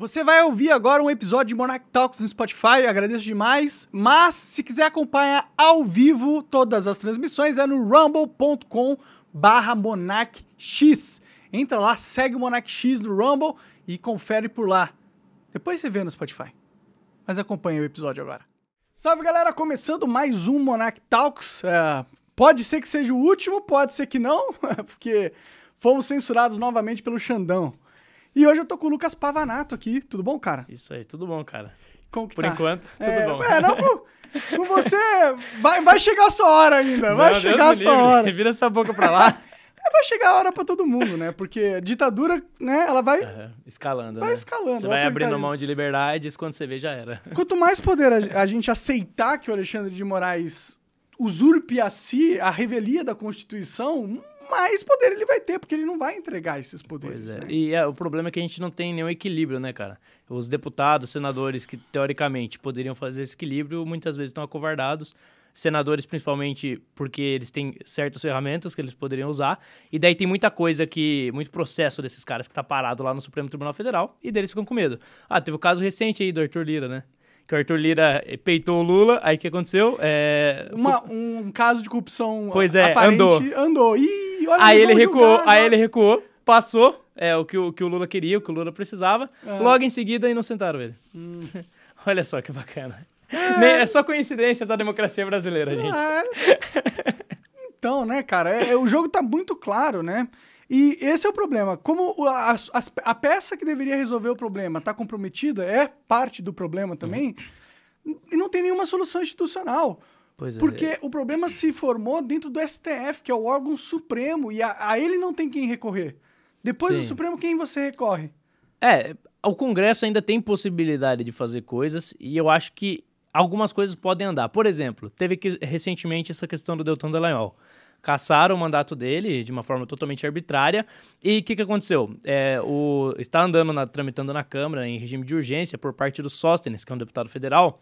Você vai ouvir agora um episódio de Monarch Talks no Spotify, agradeço demais. Mas se quiser acompanhar ao vivo todas as transmissões é no rumble.com barra monarchx. Entra lá, segue o Monarch X no Rumble e confere por lá. Depois você vê no Spotify. Mas acompanha o episódio agora. Salve galera, começando mais um Monarch Talks. É, pode ser que seja o último, pode ser que não, porque fomos censurados novamente pelo Xandão. E hoje eu tô com o Lucas Pavanato aqui. Tudo bom, cara? Isso aí, tudo bom, cara. Como que Por tá? enquanto, tudo É, bom. É, não, com, com você vai, vai chegar a sua hora ainda. Vai Não, Deus chegar a me sua livre. hora. Vira essa boca pra lá. É, Vai chegar a hora pra todo mundo, né? Porque a ditadura, né, ela vai. Aham, Escalando, Vai né? escalando, Você vai abrindo mão de liberdades, quando você vê, já era. Quanto mais poder a, a gente aceitar que o Alexandre de Moraes usurpe a si a revelia da Constituição, mais poder ele vai ter, porque ele não vai entregar esses poderes. Pois é. né? E é, o problema é que a gente não tem nenhum equilíbrio, né, cara? Os deputados, senadores que teoricamente poderiam fazer esse equilíbrio, muitas vezes estão acovardados. Senadores, principalmente, porque eles têm certas ferramentas que eles poderiam usar. E daí tem muita coisa que. muito processo desses caras que tá parado lá no Supremo Tribunal Federal e deles ficam com medo. Ah, teve o caso recente aí do Arthur Lira, né? Que o Arthur Lira peitou o Lula, aí o que aconteceu? É, Uma- um caso de corrupção Pois é, aparente andou. andou. Ih, olha, Aí ele recuou, julgar aí ele recuou, passou é, o, que o, que o Lula queria, o que o Lula precisava. Ah. Logo em seguida, inocentaram ele. Hum. Olha só que bacana. Nem- É só coincidência da democracia brasileira, gente. É. Então, né, cara, é- é- o jogo tá muito claro, né? E esse é o problema. Como a, as- a peça que deveria resolver o problema tá comprometida, é parte do problema também, e não tem nenhuma solução institucional. Pois é. Porque o problema se formou dentro do STF, que é o órgão supremo, e a, a ele não tem quem recorrer. Depois do Sim. Supremo, quem você recorre? É, o Congresso ainda tem possibilidade de fazer coisas e eu acho que algumas coisas podem andar. Por exemplo, teve que, recentemente essa questão do Deltan Dallagnol. Caçaram o mandato dele de uma forma totalmente arbitrária. E o que, que aconteceu? É, o, está andando, na- tramitando na Câmara, em regime de urgência, por parte do Sóstenes, que é um deputado federal,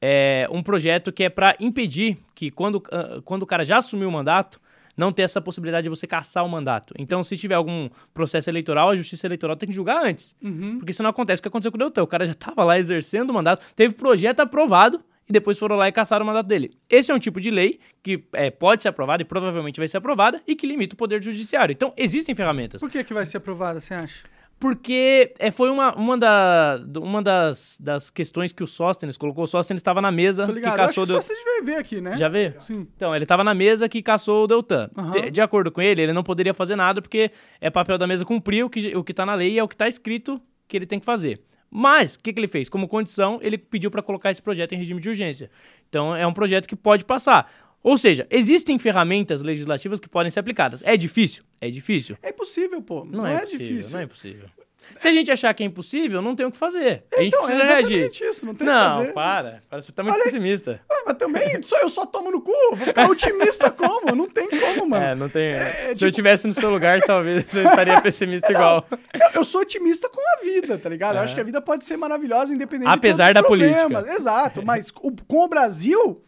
é, um projeto que é para impedir que, quando, ah, quando o cara já assumiu o mandato, não ter essa possibilidade de você caçar o mandato. Então, se tiver algum processo eleitoral, a justiça eleitoral tem que julgar antes. Porque senão acontece o que aconteceu com o Deltan. O cara já estava lá exercendo o mandato, teve projeto aprovado e depois foram lá e caçaram o mandato dele. Esse é um tipo de lei que é, pode ser aprovada e provavelmente vai ser aprovada e que limita o poder judiciário. Então, existem ferramentas. Por que, que vai ser aprovada, você acha? Porque é, foi uma, uma, da, uma das, das questões que o Sóstenes colocou. O Sóstenes estava na mesa que ligado. Eu Acho caçou... que Del- só você vai ver aqui, né? Já vê? Sim. Então, ele estava na mesa que caçou o Deltan. Aham. De, de acordo com ele, ele não poderia fazer nada porque é papel da mesa cumprir o que, o que tá na lei e é o que está escrito que ele tem que fazer. Mas, o que, que ele fez? Como condição, ele pediu para colocar esse projeto em regime de urgência. Então, é um projeto que pode passar. Ou seja, existem ferramentas legislativas que podem ser aplicadas. É difícil? É difícil. É impossível, pô. Não, Não, é, é, possível, difícil. não é impossível. Se a gente achar que é impossível, não tem o que fazer. A gente Então, é precisa reagir. exatamente isso, não tem o que Não, fazer. para. para. Você tá muito Olha pessimista. Ah, mas também, só eu só tomo no cu, vou ficar otimista como? Não tem como, mano. É, não tem. É, Se eu tipo- estivesse no seu lugar, talvez eu estaria pessimista igual. Eu, eu sou otimista com a vida, tá ligado? Eu É. acho que a vida pode ser maravilhosa, independente Apesar de da todos os problemas. política. Exato, mas o- com o Brasil,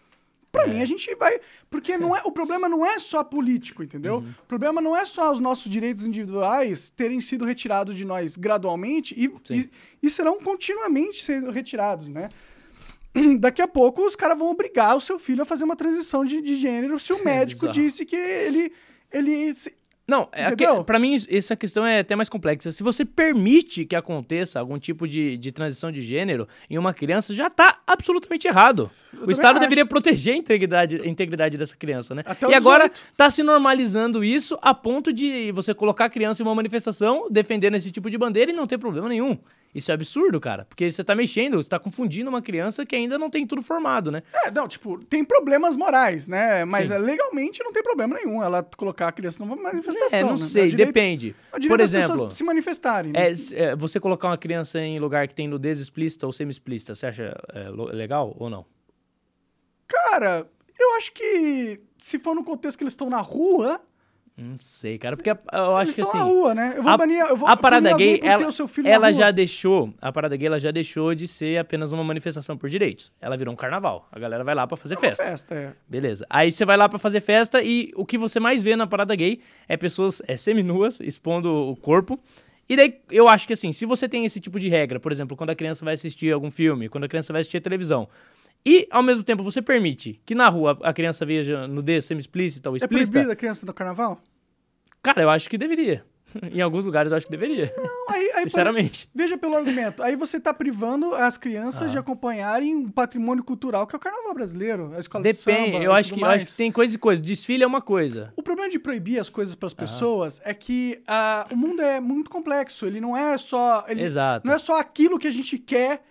pra É. mim, a gente vai... Porque não é, o problema não é só político, entendeu? Uhum. O problema não é só os nossos direitos individuais terem sido retirados de nós gradualmente e, e, e serão continuamente sendo retirados, né? Daqui a pouco os caras vão obrigar o seu filho a fazer uma transição de, de gênero se o médico bizarro. disse que ele... ele Não, é pra mim essa questão é até mais complexa. Se você permite que aconteça algum tipo de, de transição de gênero em uma criança, já tá absolutamente errado. O também Estado acho. deveria proteger a integridade, a integridade dessa criança, né? Até e agora 18. tá se normalizando isso a ponto de você colocar a criança em uma manifestação defendendo esse tipo de bandeira e não ter problema nenhum. Isso é absurdo, cara. Porque você tá mexendo, você tá confundindo uma criança que ainda não tem tudo formado, né? É, não, tipo, tem problemas morais, né? Mas Sim. é, legalmente não tem problema nenhum ela colocar a criança numa manifestação. É, não né? sei, É direito- depende. é Por exemplo, pessoas se manifestarem. né? É, é, você colocar uma criança em lugar que tem nudez explícita ou semi-explícita, você acha é, legal ou não? Cara, eu acho que se for no contexto que eles estão na rua, Não sei, cara, porque eu acho eles que assim. na rua, né? Eu vou a, banir, eu vou a parada gay, ela, o seu filho ela já deixou, a parada gay ela já deixou de ser apenas uma manifestação por direitos. Ela virou um carnaval. A galera vai lá pra fazer É festa. festa, é. Beleza. Aí você vai lá pra fazer festa e o que você mais vê na parada gay é pessoas é, seminuas expondo o corpo E daí, eu acho que assim, se você tem esse tipo de regra, por exemplo, quando a criança vai assistir algum filme, quando a criança vai assistir a televisão, e ao mesmo tempo você permite que na rua a criança veja nudez semi-explícita ou É explícita, proibida a criança no carnaval? cara, eu acho que deveria. em alguns lugares eu acho que deveria. Não, aí, aí, por Sinceramente. Veja pelo argumento. Aí você tá privando as crianças de acompanharem um patrimônio cultural que é o carnaval brasileiro, a escola de samba. Depende, eu acho, que, eu acho que tem coisa e coisa. Desfile é uma coisa. O problema de proibir as coisas para as pessoas é que ah, o mundo é muito complexo. Ele não é só. Ele Exato. Não é só aquilo que a gente quer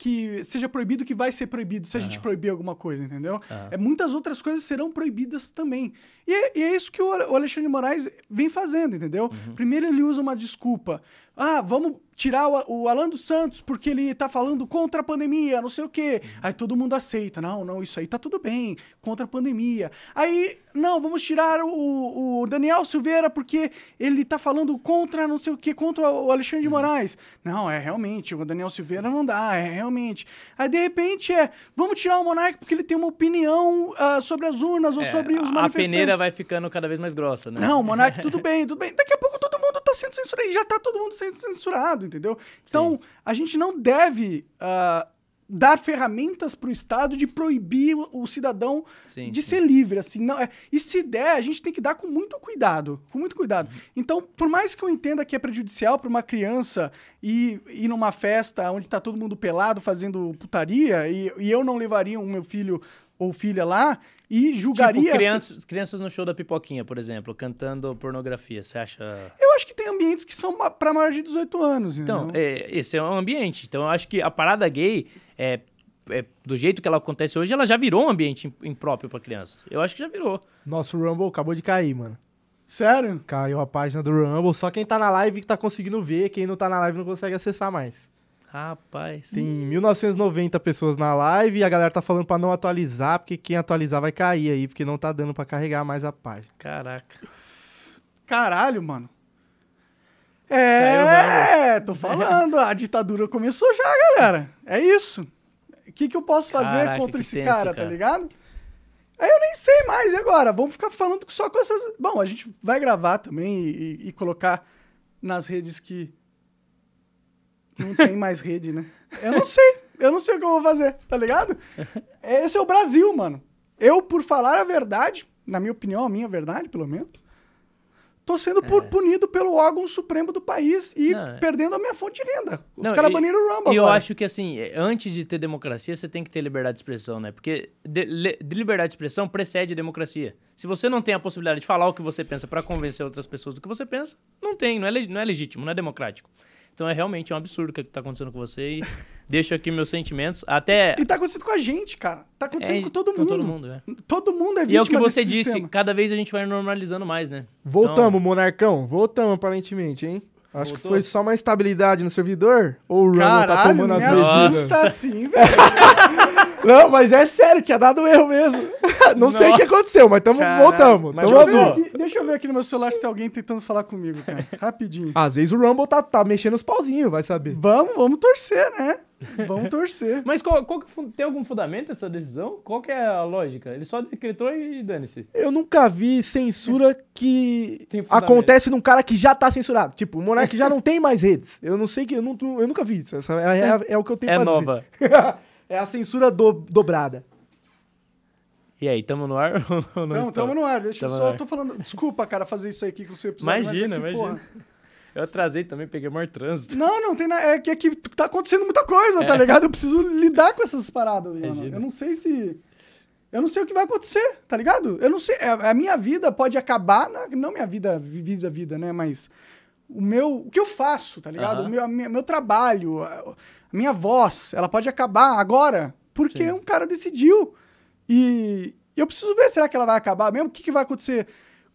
que seja proibido que vai ser proibido se a gente proibir alguma coisa, entendeu? É muitas outras coisas serão proibidas também. E é, e é isso que o Alexandre de Moraes vem fazendo, entendeu? Uhum. Primeiro ele usa uma desculpa. Ah, vamos tirar o, o Alan dos Santos porque ele tá falando contra a pandemia, não sei o quê. Aí todo mundo aceita. Não, não, isso aí tá tudo bem, contra a pandemia. Aí, não, vamos tirar o, o Daniel Silveira porque ele tá falando contra não sei o quê, contra o Alexandre de Uhum. Moraes. Não, é realmente, o Daniel Silveira não dá, é realmente. Aí, de repente, é, vamos tirar o Monark porque ele tem uma opinião ah, sobre as urnas ou sobre os É, a manifestantes. peneira vai ficando cada vez mais grossa, né? Não, Monark, tudo bem, tudo bem. Daqui a pouco todo mundo tá sendo censurado. Já tá todo mundo sendo censurado, entendeu? Então, a gente não deve ah, dar ferramentas pro Estado de proibir o, o cidadão Sim, de sim. ser livre, assim. Não, é, e se der, a gente tem que dar com muito cuidado. Com muito cuidado. Uhum. Então, por mais que eu entenda que é prejudicial pra uma criança ir, ir numa festa onde tá todo mundo pelado fazendo putaria, e, e eu não levaria o meu filho ou filha lá, e julgaria... Tipo, as crianças, crianças no show da pipoquinha, por exemplo, cantando pornografia. Você acha. Eu acho que tem ambientes que são pra maior de 18 anos, Então, entendeu? é, esse é um ambiente. Então, eu acho que a parada gay, é, é, do jeito que ela acontece hoje, ela já virou um ambiente im- impróprio pra criança. Eu acho que já virou. Nosso Rumble acabou de cair, mano. Sério? Caiu a página do Rumble, só quem tá na live que tá conseguindo ver, quem não tá na live não consegue acessar mais. Rapaz. Tem 1990 pessoas na live e a galera tá falando pra não atualizar, porque quem atualizar vai cair aí, porque não tá dando pra carregar mais a página. Caraca. Caralho, mano. Caiu É, tô falando, a ditadura começou já, galera. É isso. O que, que eu posso fazer Caraca, contra esse tenso, cara, tá cara. ligado? Aí eu nem sei mais, e agora? Vamos ficar falando só com essas. Bom, a gente vai gravar também e- e colocar nas redes que não tem mais rede, né? Eu não sei. Eu não sei o que eu vou fazer, tá ligado? Esse é o Brasil, mano. Eu, por falar a verdade, na minha opinião, a minha verdade, pelo menos, tô sendo pu- punido pelo órgão supremo do país e É. Não, é- perdendo a minha fonte de renda. Os Não, caras baniram o Rumble E eu acho que, assim, é, antes de ter democracia, você tem que ter liberdade de expressão, né? Porque de, de liberdade de expressão precede a democracia. Se você não tem a possibilidade de falar o que você pensa pra convencer outras pessoas do que você pensa, não tem, não é, não é legítimo, não é democrático. Então é realmente um absurdo o que tá acontecendo com você e deixo aqui meus sentimentos. Até. E tá acontecendo com a gente, cara. Tá acontecendo é, com todo mundo. Com todo mundo, é. Todo mundo é E vítima é o que você disse, sistema. cada vez a gente vai normalizando mais, né? Voltamos, Monarcão. Voltamos, aparentemente, hein? Acho que Voltou? foi só uma estabilidade no servidor? Ou o Rumble tá Caralho, tomando as medidas? assusta assim, velho. Não, mas é sério, tinha dado erro mesmo. Não sei o que Nossa. aconteceu, mas tamo, Caralho. voltamos. Mas Tamo Deixa eu, aqui, deixa eu ver aqui no meu celular se tem alguém tentando falar comigo, cara. Rapidinho. Às vezes o Rumble tá, tá mexendo os pauzinhos, vai saber. Vamos, vamos torcer, né? Vamos torcer. Mas qual, qual que tem algum fundamento essa decisão? Qual que é a lógica? Ele só decretou e dane-se. Eu nunca vi censura que Tem fundamento. acontece num cara que já tá censurado. Tipo, o Monark já não tem mais redes. Eu não sei que. Eu, não, eu nunca vi isso. Essa é, é- é o que eu tenho É pra nova. dizer. é a censura do- dobrada. E aí, tamo no ar ou não Então, estamos? tamo no ar. Deixa eu Tamo só. Eu ar. tô falando. Desculpa, cara, fazer isso aqui com o seu episódio. mas Imagina, é que, imagina. porra, Eu atrasei também, peguei maior trânsito. Não, não tem nada. É que aqui tá acontecendo muita coisa, tá ligado? Eu preciso lidar com essas paradas, mano. Eu não sei se. Eu não sei o que vai acontecer, tá ligado? Eu não sei. A, a minha vida pode acabar. na- não minha vida, vida, vida, né? Mas o meu. O que eu faço, tá ligado? O meu, a minha- meu trabalho, minha voz, ela pode acabar agora porque Sim. um cara decidiu. E eu preciso ver, será que ela vai acabar mesmo? O que, que vai acontecer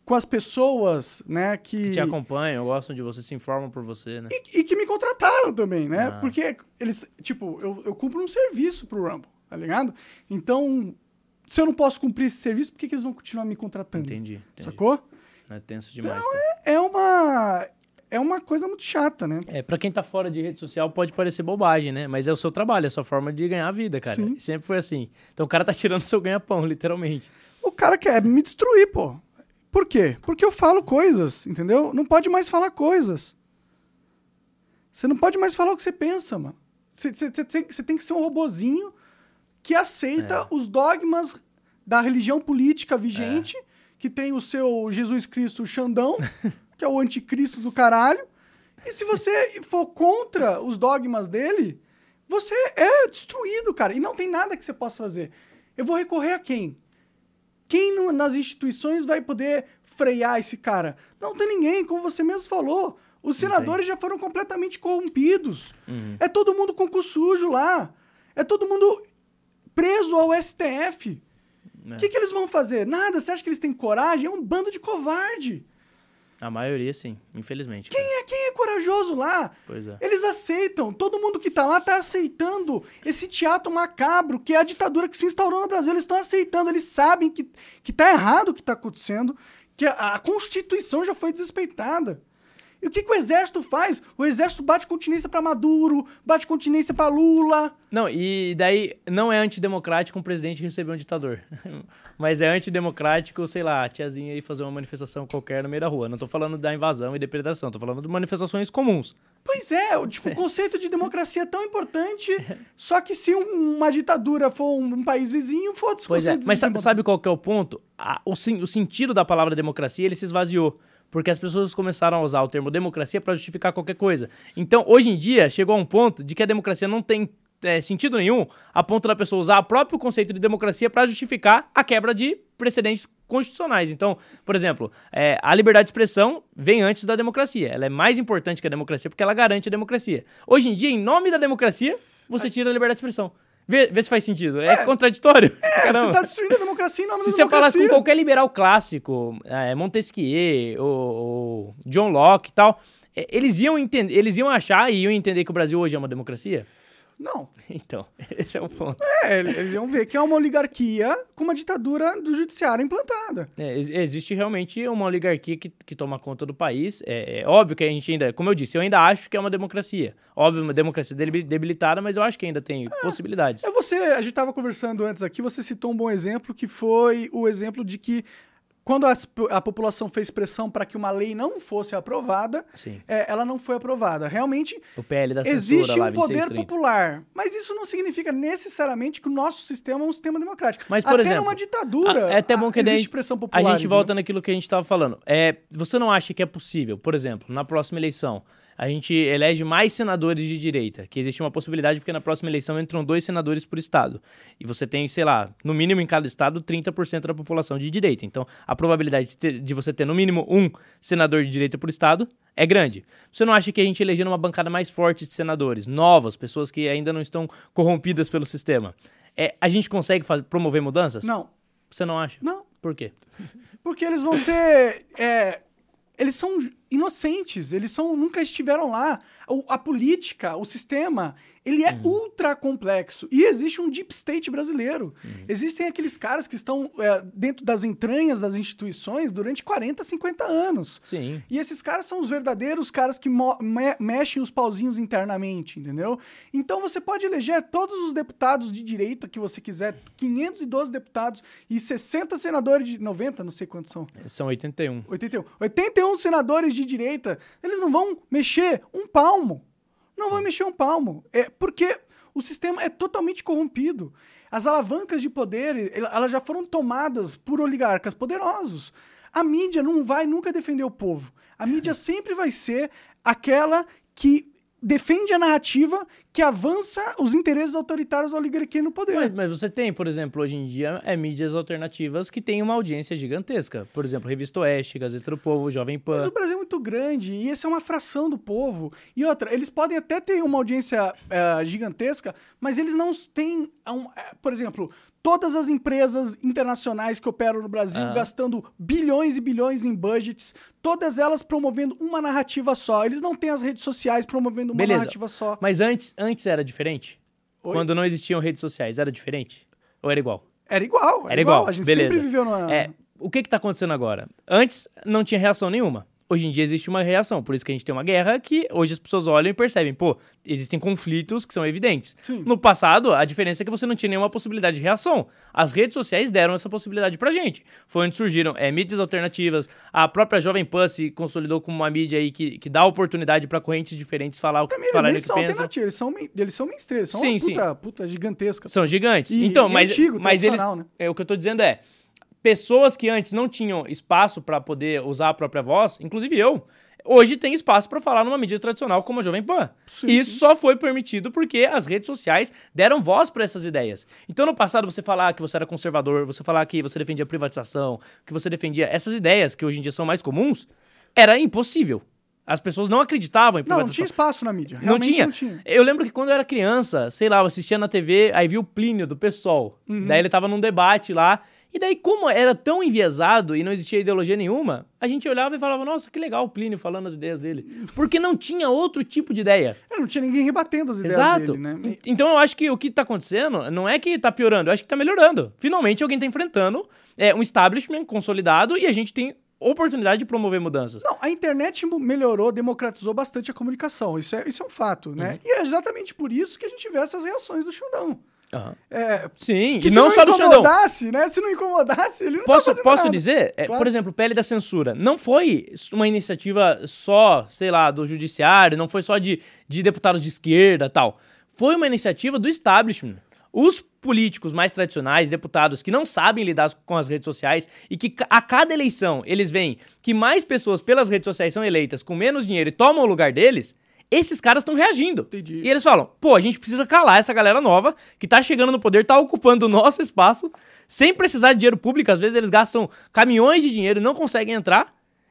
com as pessoas, né? Que, Te acompanham, gostam de você, se informam por você, né? e, e que me contrataram também, né? Ah. Porque eles, tipo, eu, eu cumpro um serviço pro Rumble, tá ligado? Então, se eu não posso cumprir esse serviço, por que, que eles vão continuar me contratando? Entendi, entendi. Sacou? É tenso demais, Então, cara. É uma. É uma coisa muito chata, né? É, pra quem tá fora de rede social pode parecer bobagem, né? Mas é o seu trabalho, é a sua forma de ganhar a vida, cara. Sim. Sempre foi assim. Então o cara tá tirando seu ganha-pão, literalmente. O cara quer me destruir, pô. Por quê? Porque eu falo coisas, entendeu? Não pode mais falar coisas. Você não pode mais falar o que você pensa, mano. Você, você- você tem- você tem que ser um robozinho que aceita os dogmas da religião política vigente, que tem o seu Jesus Cristo Xandão, que é o anticristo do caralho. E se você for contra os dogmas dele, você é destruído, cara. E não tem nada que você possa fazer. Eu vou recorrer a quem? Quem no- nas instituições vai poder frear esse cara? Não tem ninguém, como você mesmo falou. Os senadores já foram completamente corrompidos. É todo mundo com cu sujo lá. É todo mundo preso ao STF. O É. que, que eles vão fazer? Nada. Você acha que eles têm coragem? É um bando de covarde. A maioria, sim, infelizmente. Quem é, quem é corajoso lá? Pois é. Eles aceitam. Todo mundo que tá lá tá aceitando esse teatro macabro, que é a ditadura que se instaurou no Brasil. Eles estão aceitando. Eles sabem que, que tá errado o que tá acontecendo, que a, a Constituição já foi desrespeitada. E o que, que o exército faz? O exército bate continência pra Maduro, bate continência pra Lula. Não, e daí não é antidemocrático um presidente receber um ditador. Mas é antidemocrático, sei lá, a tiazinha aí fazer uma manifestação qualquer no meio da rua. Não tô falando da invasão e depredação, tô falando de manifestações comuns. Pois é, o, tipo, o conceito de democracia é tão importante, só que se um- uma ditadura for um, país vizinho, foda-se Pois é, mas sabe, sabe qual que é o ponto? A- o, o sentido da palavra democracia, ele se esvaziou. Porque as pessoas começaram a usar o termo democracia para justificar qualquer coisa. Então, hoje em dia, chegou a um ponto de que a democracia não tem é, sentido nenhum, a ponto da pessoa usar o próprio conceito de democracia para justificar a quebra de precedentes constitucionais. Então, por exemplo, é, a liberdade de expressão vem antes da democracia. Ela é mais importante que a democracia porque ela garante a democracia. Hoje em dia, em nome da democracia, você tira a liberdade de expressão. Vê, vê se faz sentido. É, contraditório. É, Caramba. você tá destruindo a democracia em nome Se da você falasse democracia. com qualquer liberal clássico, é, Montesquieu, ou, ou John Locke e tal, é, eles iam entender, eles iam achar e iam entender que o Brasil hoje é uma democracia? Não. Então, esse é o ponto. É, eles iam ver que é uma oligarquia com uma ditadura do judiciário implantada. É, ex- existe realmente uma oligarquia que, que toma conta do país. É, é óbvio que a gente ainda, como eu disse, eu ainda acho que é uma democracia. Óbvio, uma democracia debil- debilitada, mas eu acho que ainda tem possibilidades. É você, a gente estava conversando antes aqui, você citou um bom exemplo, que foi o exemplo de que quando as- a, população fez pressão para que uma lei não fosse aprovada, é, ela não foi aprovada. Realmente, O PL da existe lá, um poder 2630. popular, mas isso não significa necessariamente que o nosso sistema é um sistema democrático. Mas, por até exemplo, numa ditadura, a- é até bom a- que daí existe pressão A popular. gente volta naquilo que a gente estava falando. É, você não acha que é possível, por exemplo, na próxima eleição, a gente elege mais senadores de direita, que existe uma possibilidade porque na próxima eleição entram dois senadores por estado. E você tem, sei lá, no mínimo em cada estado, 30% da população de direita. Então, a probabilidade de, ter- de você ter no mínimo um senador de direita por estado é grande. Você não acha que a gente elegendo uma bancada mais forte de senadores, novas, pessoas que ainda não estão corrompidas pelo sistema, é, a gente consegue faz- promover mudanças? Não, Você não acha? não. Por quê? Porque eles vão ser. é, eles são inocentes, eles são, nunca estiveram lá. O- a política, o sistema, ele é ultra complexo. E existe um deep state brasileiro. Existem aqueles caras que estão é, dentro das entranhas das instituições durante 40, 50 anos. Sim. E esses caras são os verdadeiros caras que me- mexem os pauzinhos internamente, entendeu? Então você pode eleger todos os deputados de direita que você quiser, 512 deputados e 60 senadores de 90, não sei quantos são. São 81. 81. 81 senadores de direita, eles não vão mexer um palmo. Não vão mexer um palmo. É porque o sistema é totalmente corrompido. As alavancas de poder, el- elas já foram tomadas por oligarcas poderosos. A mídia não vai nunca defender o povo. A mídia sempre vai ser aquela que defende a narrativa que avança os interesses autoritários da oligarquia no poder. Mas, mas você tem, por exemplo, hoje em dia, é, mídias alternativas que têm uma audiência gigantesca. Por exemplo, Revista Oeste, Gazeta do Povo, Jovem Mas Pan. o Brasil é muito grande e essa é uma fração do povo. E outra, eles podem até ter uma audiência eh, gigantesca, mas eles não têm. um, eh, por exemplo, todas as empresas internacionais que operam no Brasil Aham. gastando bilhões e bilhões em budgets, todas elas promovendo uma narrativa só. Eles não têm as redes sociais promovendo uma Beleza. narrativa só. Mas antes, antes era diferente? Oi? Quando não existiam redes sociais, era diferente? Ou era igual? Era igual. Era, Era igual, A gente beleza. sempre viveu numa. É, o que que tá acontecendo agora? Antes não tinha reação nenhuma. Hoje em dia existe uma reação, por isso que a gente tem uma guerra que hoje as pessoas olham e percebem, pô, existem conflitos que são evidentes. Sim. No passado, a diferença é que você não tinha nenhuma possibilidade de reação. As redes sociais deram essa possibilidade pra gente. Foi onde surgiram é, mídias alternativas, a própria Jovem Pan se consolidou como uma mídia aí que, que dá oportunidade pra correntes diferentes falar o que Pra mim, eles nem que são pensam. alternativos, eles são, eles são mainstream, eles são Sim, uma sim. puta, puta gigantesca. São gigantes. E- então, e mas, antigo, mas eles. né? É, o que eu tô dizendo é. Pessoas que antes não tinham espaço pra poder usar a própria voz, inclusive eu, hoje tem espaço pra falar numa mídia tradicional como a Jovem Pan. Sim, isso só foi permitido porque as redes sociais deram voz pra essas ideias. Então, no passado, você falar que você era conservador, você falar que você defendia a privatização, que você defendia essas ideias que hoje em dia são mais comuns, era impossível. As pessoas não acreditavam em Não, privatização. não tinha espaço na mídia. Não tinha. não tinha. Eu lembro que quando eu era criança, sei lá, eu assistia na TV, aí vi o Plínio do PSOL. Uhum. Daí ele tava num debate lá. E daí, como era tão enviesado e não existia ideologia nenhuma, a gente olhava e falava, nossa, que legal o Plínio falando as ideias dele. Porque não tinha outro tipo de ideia. É, Não tinha ninguém rebatendo as ideias Exato. dele, né? En- Então eu acho que o que tá acontecendo não é que tá piorando, eu acho que tá melhorando. Finalmente alguém tá enfrentando é, um establishment consolidado e a gente tem oportunidade de promover mudanças. Não, a internet melhorou, democratizou bastante a comunicação. Isso é, isso é um fato, Uhum. né? E é exatamente por isso que a gente vê essas reações do Xandão. Aham. É, Sim, que e se não, só do Xandão. incomodasse, né? Se não incomodasse, ele não tá Posso, fazendo posso nada. dizer, é, Claro. por exemplo, pele da censura. Não foi uma iniciativa só, sei lá, do judiciário, não foi só de, de deputados de esquerda tal. Foi uma iniciativa do establishment. Os políticos mais tradicionais, deputados que não sabem lidar com as redes sociais e que a cada eleição eles veem que mais pessoas pelas redes sociais são eleitas com menos dinheiro e tomam o lugar deles, esses caras estão reagindo. Entendi. E eles falam, pô, a gente precisa calar essa galera nova que tá chegando no poder, tá ocupando o nosso espaço, sem precisar de dinheiro público. Às vezes eles gastam caminhões de dinheiro e não conseguem entrar.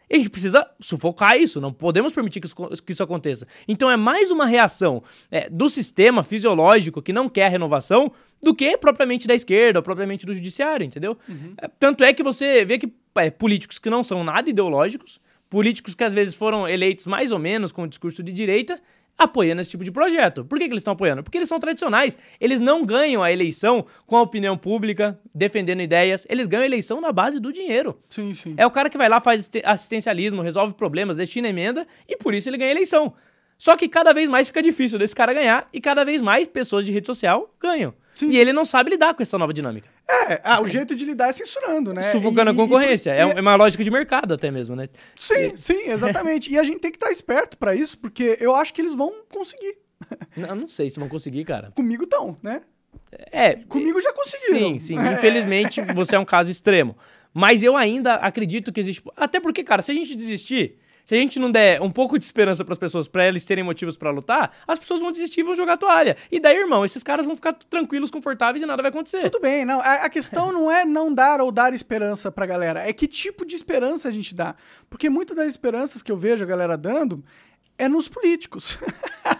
E a gente precisa sufocar isso, não podemos permitir que isso, que isso aconteça. Então é mais uma reação é, do sistema fisiológico que não quer a renovação do que propriamente da esquerda ou propriamente do judiciário, entendeu? É, tanto é que você vê que é, políticos que não são nada ideológicos, políticos que às vezes foram eleitos mais ou menos com o discurso de direita, apoiando esse tipo de projeto. Por que, que eles estão apoiando? Porque eles são tradicionais. Eles não ganham a eleição com a opinião pública, defendendo ideias. Eles ganham a eleição na base do dinheiro. Sim, sim. É o cara que vai lá, faz assiste- assistencialismo, resolve problemas, destina emenda e por isso ele ganha a eleição. Só que cada vez mais fica difícil desse cara ganhar e cada vez mais pessoas de rede social ganham. Sim. E ele não sabe lidar com essa nova dinâmica. É, ah, o jeito de lidar é censurando, né? Sufocando E- a e- concorrência. e- É um- é uma lógica de mercado até mesmo, né? Sim, sim, exatamente. e a gente tem que estar esperto pra isso, porque eu acho que eles vão conseguir. Não, não sei se vão conseguir, cara. Comigo estão, né? É. Comigo já conseguiram. Sim, sim. É. Infelizmente, você é um caso extremo. Mas eu ainda acredito que existe. Até porque, cara, se a gente desistir, se a gente não der um pouco de esperança pras pessoas, pra eles terem motivos pra lutar, as pessoas vão desistir e vão jogar a toalha. E daí, irmão, esses caras vão ficar tranquilos, confortáveis e nada vai acontecer. Tudo bem, não. A, a questão não é não dar ou dar esperança pra galera, é que tipo de esperança a gente dá. Porque muitas das esperanças que eu vejo a galera dando é nos políticos.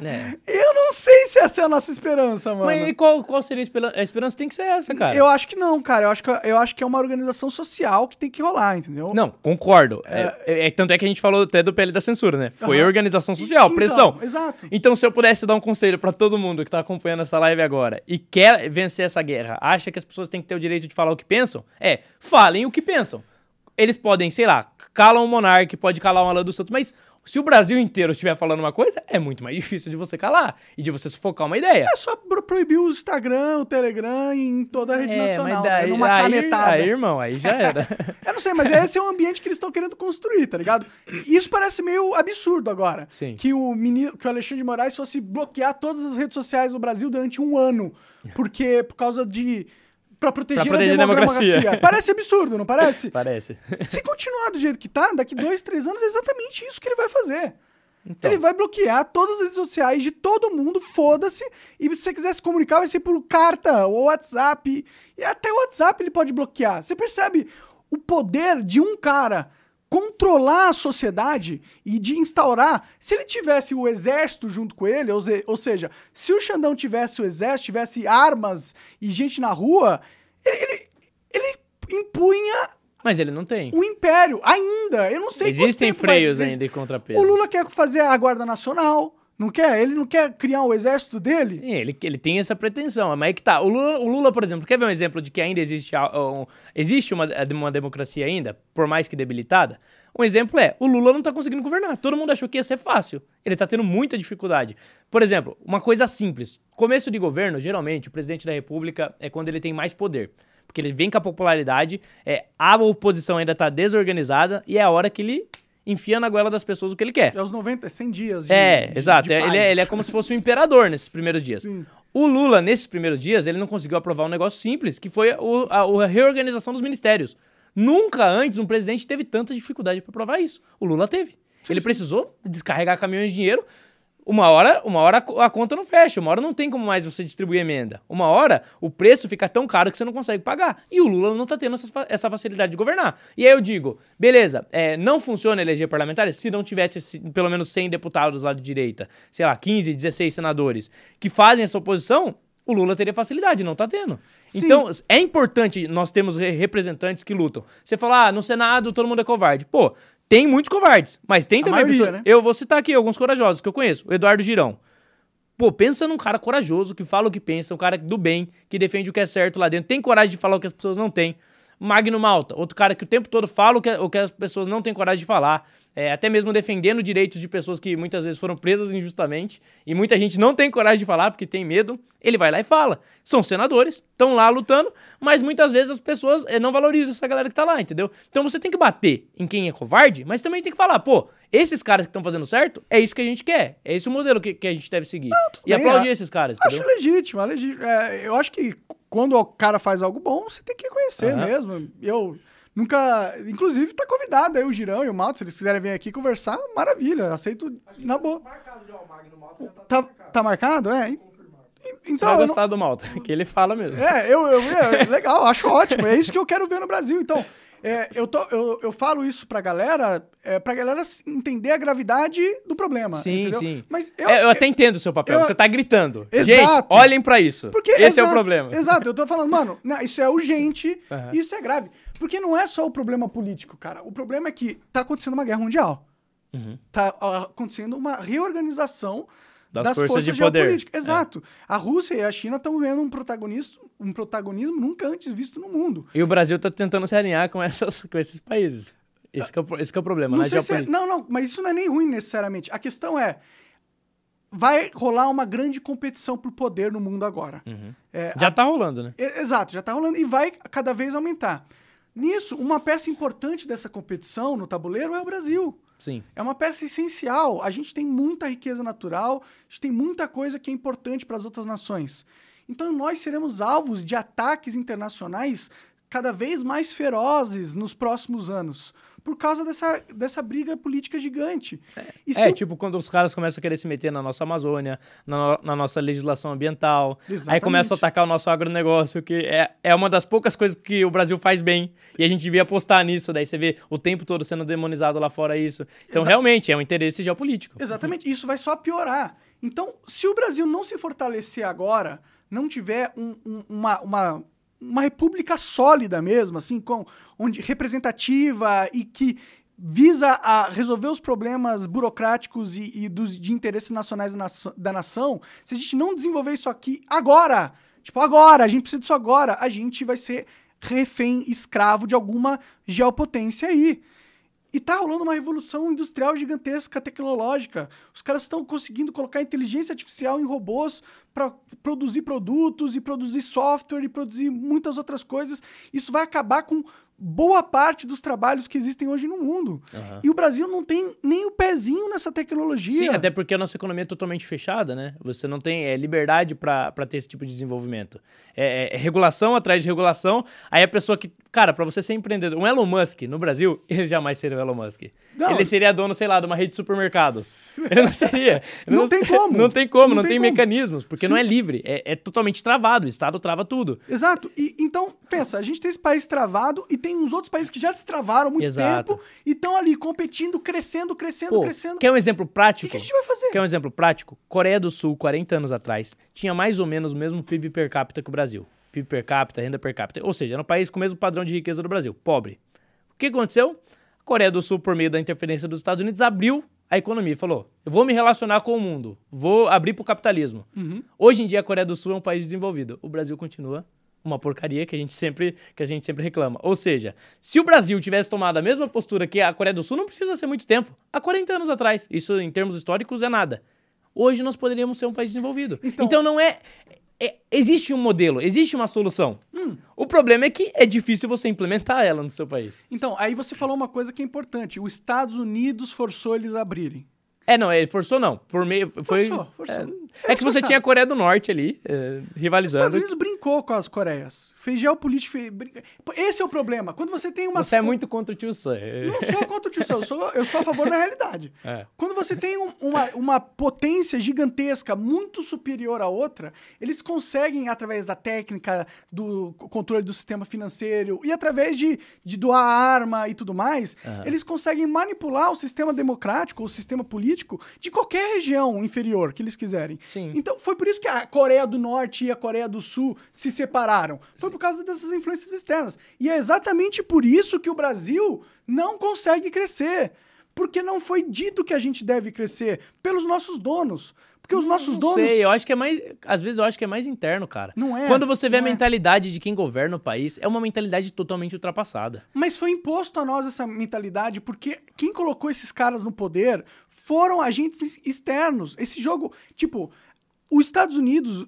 É. eu não sei se essa é a nossa esperança, mano. Mas e qual, qual seria a esperança? A esperança tem que ser essa, cara. Eu acho que não, cara. Eu acho que, eu acho que é uma organização social que tem que rolar, entendeu? Não, concordo. É, é- é- tanto é que a gente falou até do PL da censura, né? Foi Aham. organização social, Então, pressão. Exato. Então, se eu pudesse dar um conselho pra todo mundo que tá acompanhando essa live agora e quer vencer essa guerra, acha que as pessoas têm que ter o direito de falar o que pensam, é, falem o que pensam. Eles podem, sei lá, calam o monarca, pode calar o Alan dos Santos, mas se o Brasil inteiro estiver falando uma coisa, é muito mais difícil de você calar e de você sufocar uma ideia. É só pro- proibir o Instagram, o Telegram em toda a rede É, nacional. mas daí, né? Numa aí, canetada. aí, irmão, aí já era. Eu não sei, mas esse é o ambiente que eles estão querendo construir, tá ligado? E Isso parece meio absurdo agora. Sim. Que o, menino, que o Alexandre de Moraes fosse bloquear todas as redes sociais do Brasil durante um ano. Porque, por causa de. Pra proteger, Pra proteger a a democracia. democracia. Parece absurdo, não parece? Parece. Se continuar do jeito que tá, daqui dois, três anos é exatamente isso que ele vai fazer. Então. Ele vai bloquear todas as redes sociais de todo mundo, foda-se. E se você quiser se comunicar, vai ser por carta ou WhatsApp. E até o WhatsApp ele pode bloquear. Você percebe o poder de um cara controlar a sociedade e de instaurar. Se ele tivesse o exército junto com ele, ou, seja, se o Xandão tivesse o exército, tivesse armas e gente na rua, ele, ele, ele impunha Mas ele não tem. o império ainda. Eu não sei Existem freios vai- ainda e contrapesos. O Lula quer fazer a Guarda Nacional, não quer? Ele não quer criar o exército dele? Sim, ele, ele tem essa pretensão, mas é que tá. O Lula, o Lula, por exemplo, quer ver um exemplo de que ainda existe, um- existe uma, uma democracia ainda, por mais que debilitada? Um exemplo é, o Lula não tá conseguindo governar. Todo mundo achou que ia ser fácil. Ele tá tendo muita dificuldade. Por exemplo, uma coisa simples. Começo de governo, geralmente, o presidente da república é quando ele tem mais poder. Porque ele vem com a popularidade, é, a oposição ainda tá desorganizada e é a hora que ele enfia na goela das pessoas o que ele quer. É os 90, 100 dias de É, de- exato. de É, ele, é, ele é como se fosse um imperador nesses primeiros dias. Sim. O Lula, nesses primeiros dias, ele não conseguiu aprovar um negócio simples, que foi o- a, a reorganização dos ministérios. Nunca antes um presidente teve tanta dificuldade para aprovar isso. O Lula teve. Ele precisou descarregar caminhões de dinheiro. Uma hora, uma hora a co- a conta não fecha, uma hora não tem como mais você distribuir emenda. Uma hora o preço fica tão caro que você não consegue pagar. E o Lula não tá tendo essa, essa facilidade de governar. E aí eu digo, beleza, é, não funciona eleger parlamentares se não tivesse esse- pelo menos 100 deputados lá de direita, sei lá, 15, 16 senadores que fazem essa oposição, o Lula teria facilidade, não tá tendo. Sim. Então, é importante nós termos re- representantes que lutam. Você fala, ah, no Senado todo mundo é covarde. Pô, tem muitos covardes, mas tem A também maioria, pessoas- né? Eu vou citar aqui alguns corajosos que eu conheço. O Eduardo Girão. Pô, pensa num cara corajoso, que fala o que pensa, um cara do bem, que defende o que é certo lá dentro, tem coragem de falar o que as pessoas não têm. Magno Malta, outro cara que o tempo todo fala o que, o que as pessoas não têm coragem de falar, é, até mesmo defendendo direitos de pessoas que muitas vezes foram presas injustamente, e muita gente não tem coragem de falar porque tem medo, ele vai lá e fala. São senadores, estão lá lutando, mas muitas vezes as pessoas eh, não valorizam essa galera que tá lá, entendeu? Então você tem que bater em quem é covarde, mas também tem que falar, pô, esses caras que estão fazendo certo, é isso que a gente quer, é esse o modelo que, que a gente deve seguir. e bem, aplaudir a- esses caras, Acho entendeu? legítimo, é legítimo. É, eu acho que quando o cara faz algo bom, você tem que reconhecer Aham. mesmo. Eu nunca. Inclusive, tá convidado aí o Girão e o Malto, se eles quiserem vir aqui conversar, maravilha. Aceito na boa. Tá, tá marcado? É. E- Você Então, vai eu não- gostar do Malta, que ele fala mesmo. É, eu, eu, é, legal, acho ótimo. É isso que eu quero ver no Brasil. Então, é, eu, tô, eu, eu falo isso pra galera, é, pra galera entender a gravidade do problema. Sim, entendeu? sim. Mas eu, É, eu até entendo o seu papel. eu- Você tá gritando. Exato. Gente, olhem pra isso. Porque, Esse é exato, o problema. Exato, eu tô falando, mano, não, isso é urgente, Aham. isso é grave. Porque não é só o problema político, cara. O problema é que tá acontecendo uma guerra mundial. Uhum. Tá acontecendo uma reorganização Das das, forças forças, de poder. É. Exato. A Rússia e a China estão ganhando um protagonismo, um protagonismo nunca antes visto no mundo. E o Brasil tá tentando se alinhar com, essas, com esses países. Esse, que é, o, esse é o problema, Não, se é- não, não, mas isso não é nem ruim necessariamente. A questão é. Vai rolar uma grande competição por poder no mundo agora. É, Já tá rolando, né? Exato, já tá rolando e vai cada vez aumentar. Nisso, uma peça importante dessa competição no tabuleiro é o Brasil. Sim. É uma peça essencial. A gente tem muita riqueza natural, a gente tem muita coisa que é importante para as outras nações. Então nós seremos alvos de ataques internacionais cada vez mais ferozes nos próximos anos, por causa dessa, dessa briga política gigante. E É, o- tipo, quando os caras começam a querer se meter na nossa Amazônia, na, na nossa legislação ambiental, aí Exatamente. começam a atacar o nosso agronegócio, que é, é uma das poucas coisas que o Brasil faz bem, e a gente devia apostar nisso, daí você vê o tempo todo sendo demonizado lá fora isso. Então, Exa- realmente, é um interesse geopolítico. Exatamente, isso vai só piorar. Então, se o Brasil não se fortalecer agora, não tiver um- um- uma, uma, uma república sólida mesmo, assim, com, onde representativa e que visa a resolver os problemas burocráticos e, e dos, de interesses nacionais da nação, da nação, se a gente não desenvolver isso aqui agora, tipo agora, a gente precisa disso agora, a gente vai ser refém, escravo de alguma geopotência aí. E tá rolando uma revolução industrial gigantesca, tecnológica. Os caras estão conseguindo colocar inteligência artificial em robôs para produzir produtos e produzir software e produzir muitas outras coisas. Isso vai acabar com boa parte dos trabalhos que existem hoje no mundo. Aham. E o Brasil não tem nem o pezinho nessa tecnologia. Sim, até porque a nossa economia é totalmente fechada, né? Você não tem é, liberdade para ter esse tipo de desenvolvimento. É, é- é regulação atrás de regulação. Aí a pessoa que. Cara, para você ser empreendedor, um Elon Musk no Brasil, ele jamais seria o Elon Musk. Não. Ele seria dono, sei lá, de uma rede de supermercados. Ele não seria. Ele Não tem como. Não tem como, Não não, tem tem, mecanismos, porque Sim. não é livre. É, é totalmente travado. O Estado trava tudo. Exato. E, então, pensa, a gente tem esse país travado e tem uns outros países que já destravaram há muito Exato. tempo e estão ali competindo, crescendo, crescendo, Pô, crescendo. quer um exemplo O que, prático? que a gente vai fazer? Quer um exemplo prático? Coreia do Sul, 40 anos atrás, tinha mais ou menos o mesmo PIB per capita que o Brasil. PIB per capita, renda per capita. Ou seja, era um país com o mesmo padrão de riqueza do Brasil, pobre. O que aconteceu? A Coreia do Sul, por meio da interferência dos Estados Unidos, abriu a economia e falou: eu vou me relacionar com o mundo, vou abrir para o capitalismo. Uhum. Hoje em dia, a Coreia do Sul é um país desenvolvido. O Brasil continua uma porcaria que a gente sempre que a gente sempre reclama. Ou seja, se o Brasil tivesse tomado a mesma postura que a Coreia do Sul, não precisa ser muito tempo. Há 40 anos atrás. Isso em termos históricos é nada. Hoje nós poderíamos ser um país desenvolvido. Então- Então, não é, é- existe um modelo, existe uma solução. O problema é que é difícil você implementar ela no seu país. Então, aí você falou uma coisa que é importante. Os Estados Unidos forçou eles a abrirem. É, não, ele forçou não. Por meio foi Forçou, forçou. É, é que você tinha a Coreia do Norte ali, é, Os rivalizando. Estados Unidos brincou com as Coreias. Fez geopolítica. Fez... Esse é o problema. Quando você tem uma. Você é muito contra o tio Sam. Não sou contra o tio Sam, eu sou, eu sou a favor da realidade. É. Quando você tem um- uma, uma potência gigantesca muito superior à outra, eles conseguem, através da técnica, do controle do sistema financeiro e através de, de doar arma e tudo mais, eles conseguem manipular o sistema democrático, o sistema político de qualquer região inferior que eles quiserem. Sim. Então, foi por isso que a Coreia do Norte e a Coreia do Sul se separaram. Foi por causa dessas influências externas. E é exatamente por isso que o Brasil não consegue crescer. Porque não foi dito que a gente deve crescer pelos nossos donos. Porque os nossos Não donos. sei, eu acho que é mais. Às vezes eu acho que é mais interno, cara. Não é, Quando você vê não a é. mentalidade de quem governa o país, é uma mentalidade totalmente ultrapassada. Mas foi imposto a nós essa mentalidade porque quem colocou esses caras no poder foram agentes externos. Esse jogo, tipo, os Estados Unidos,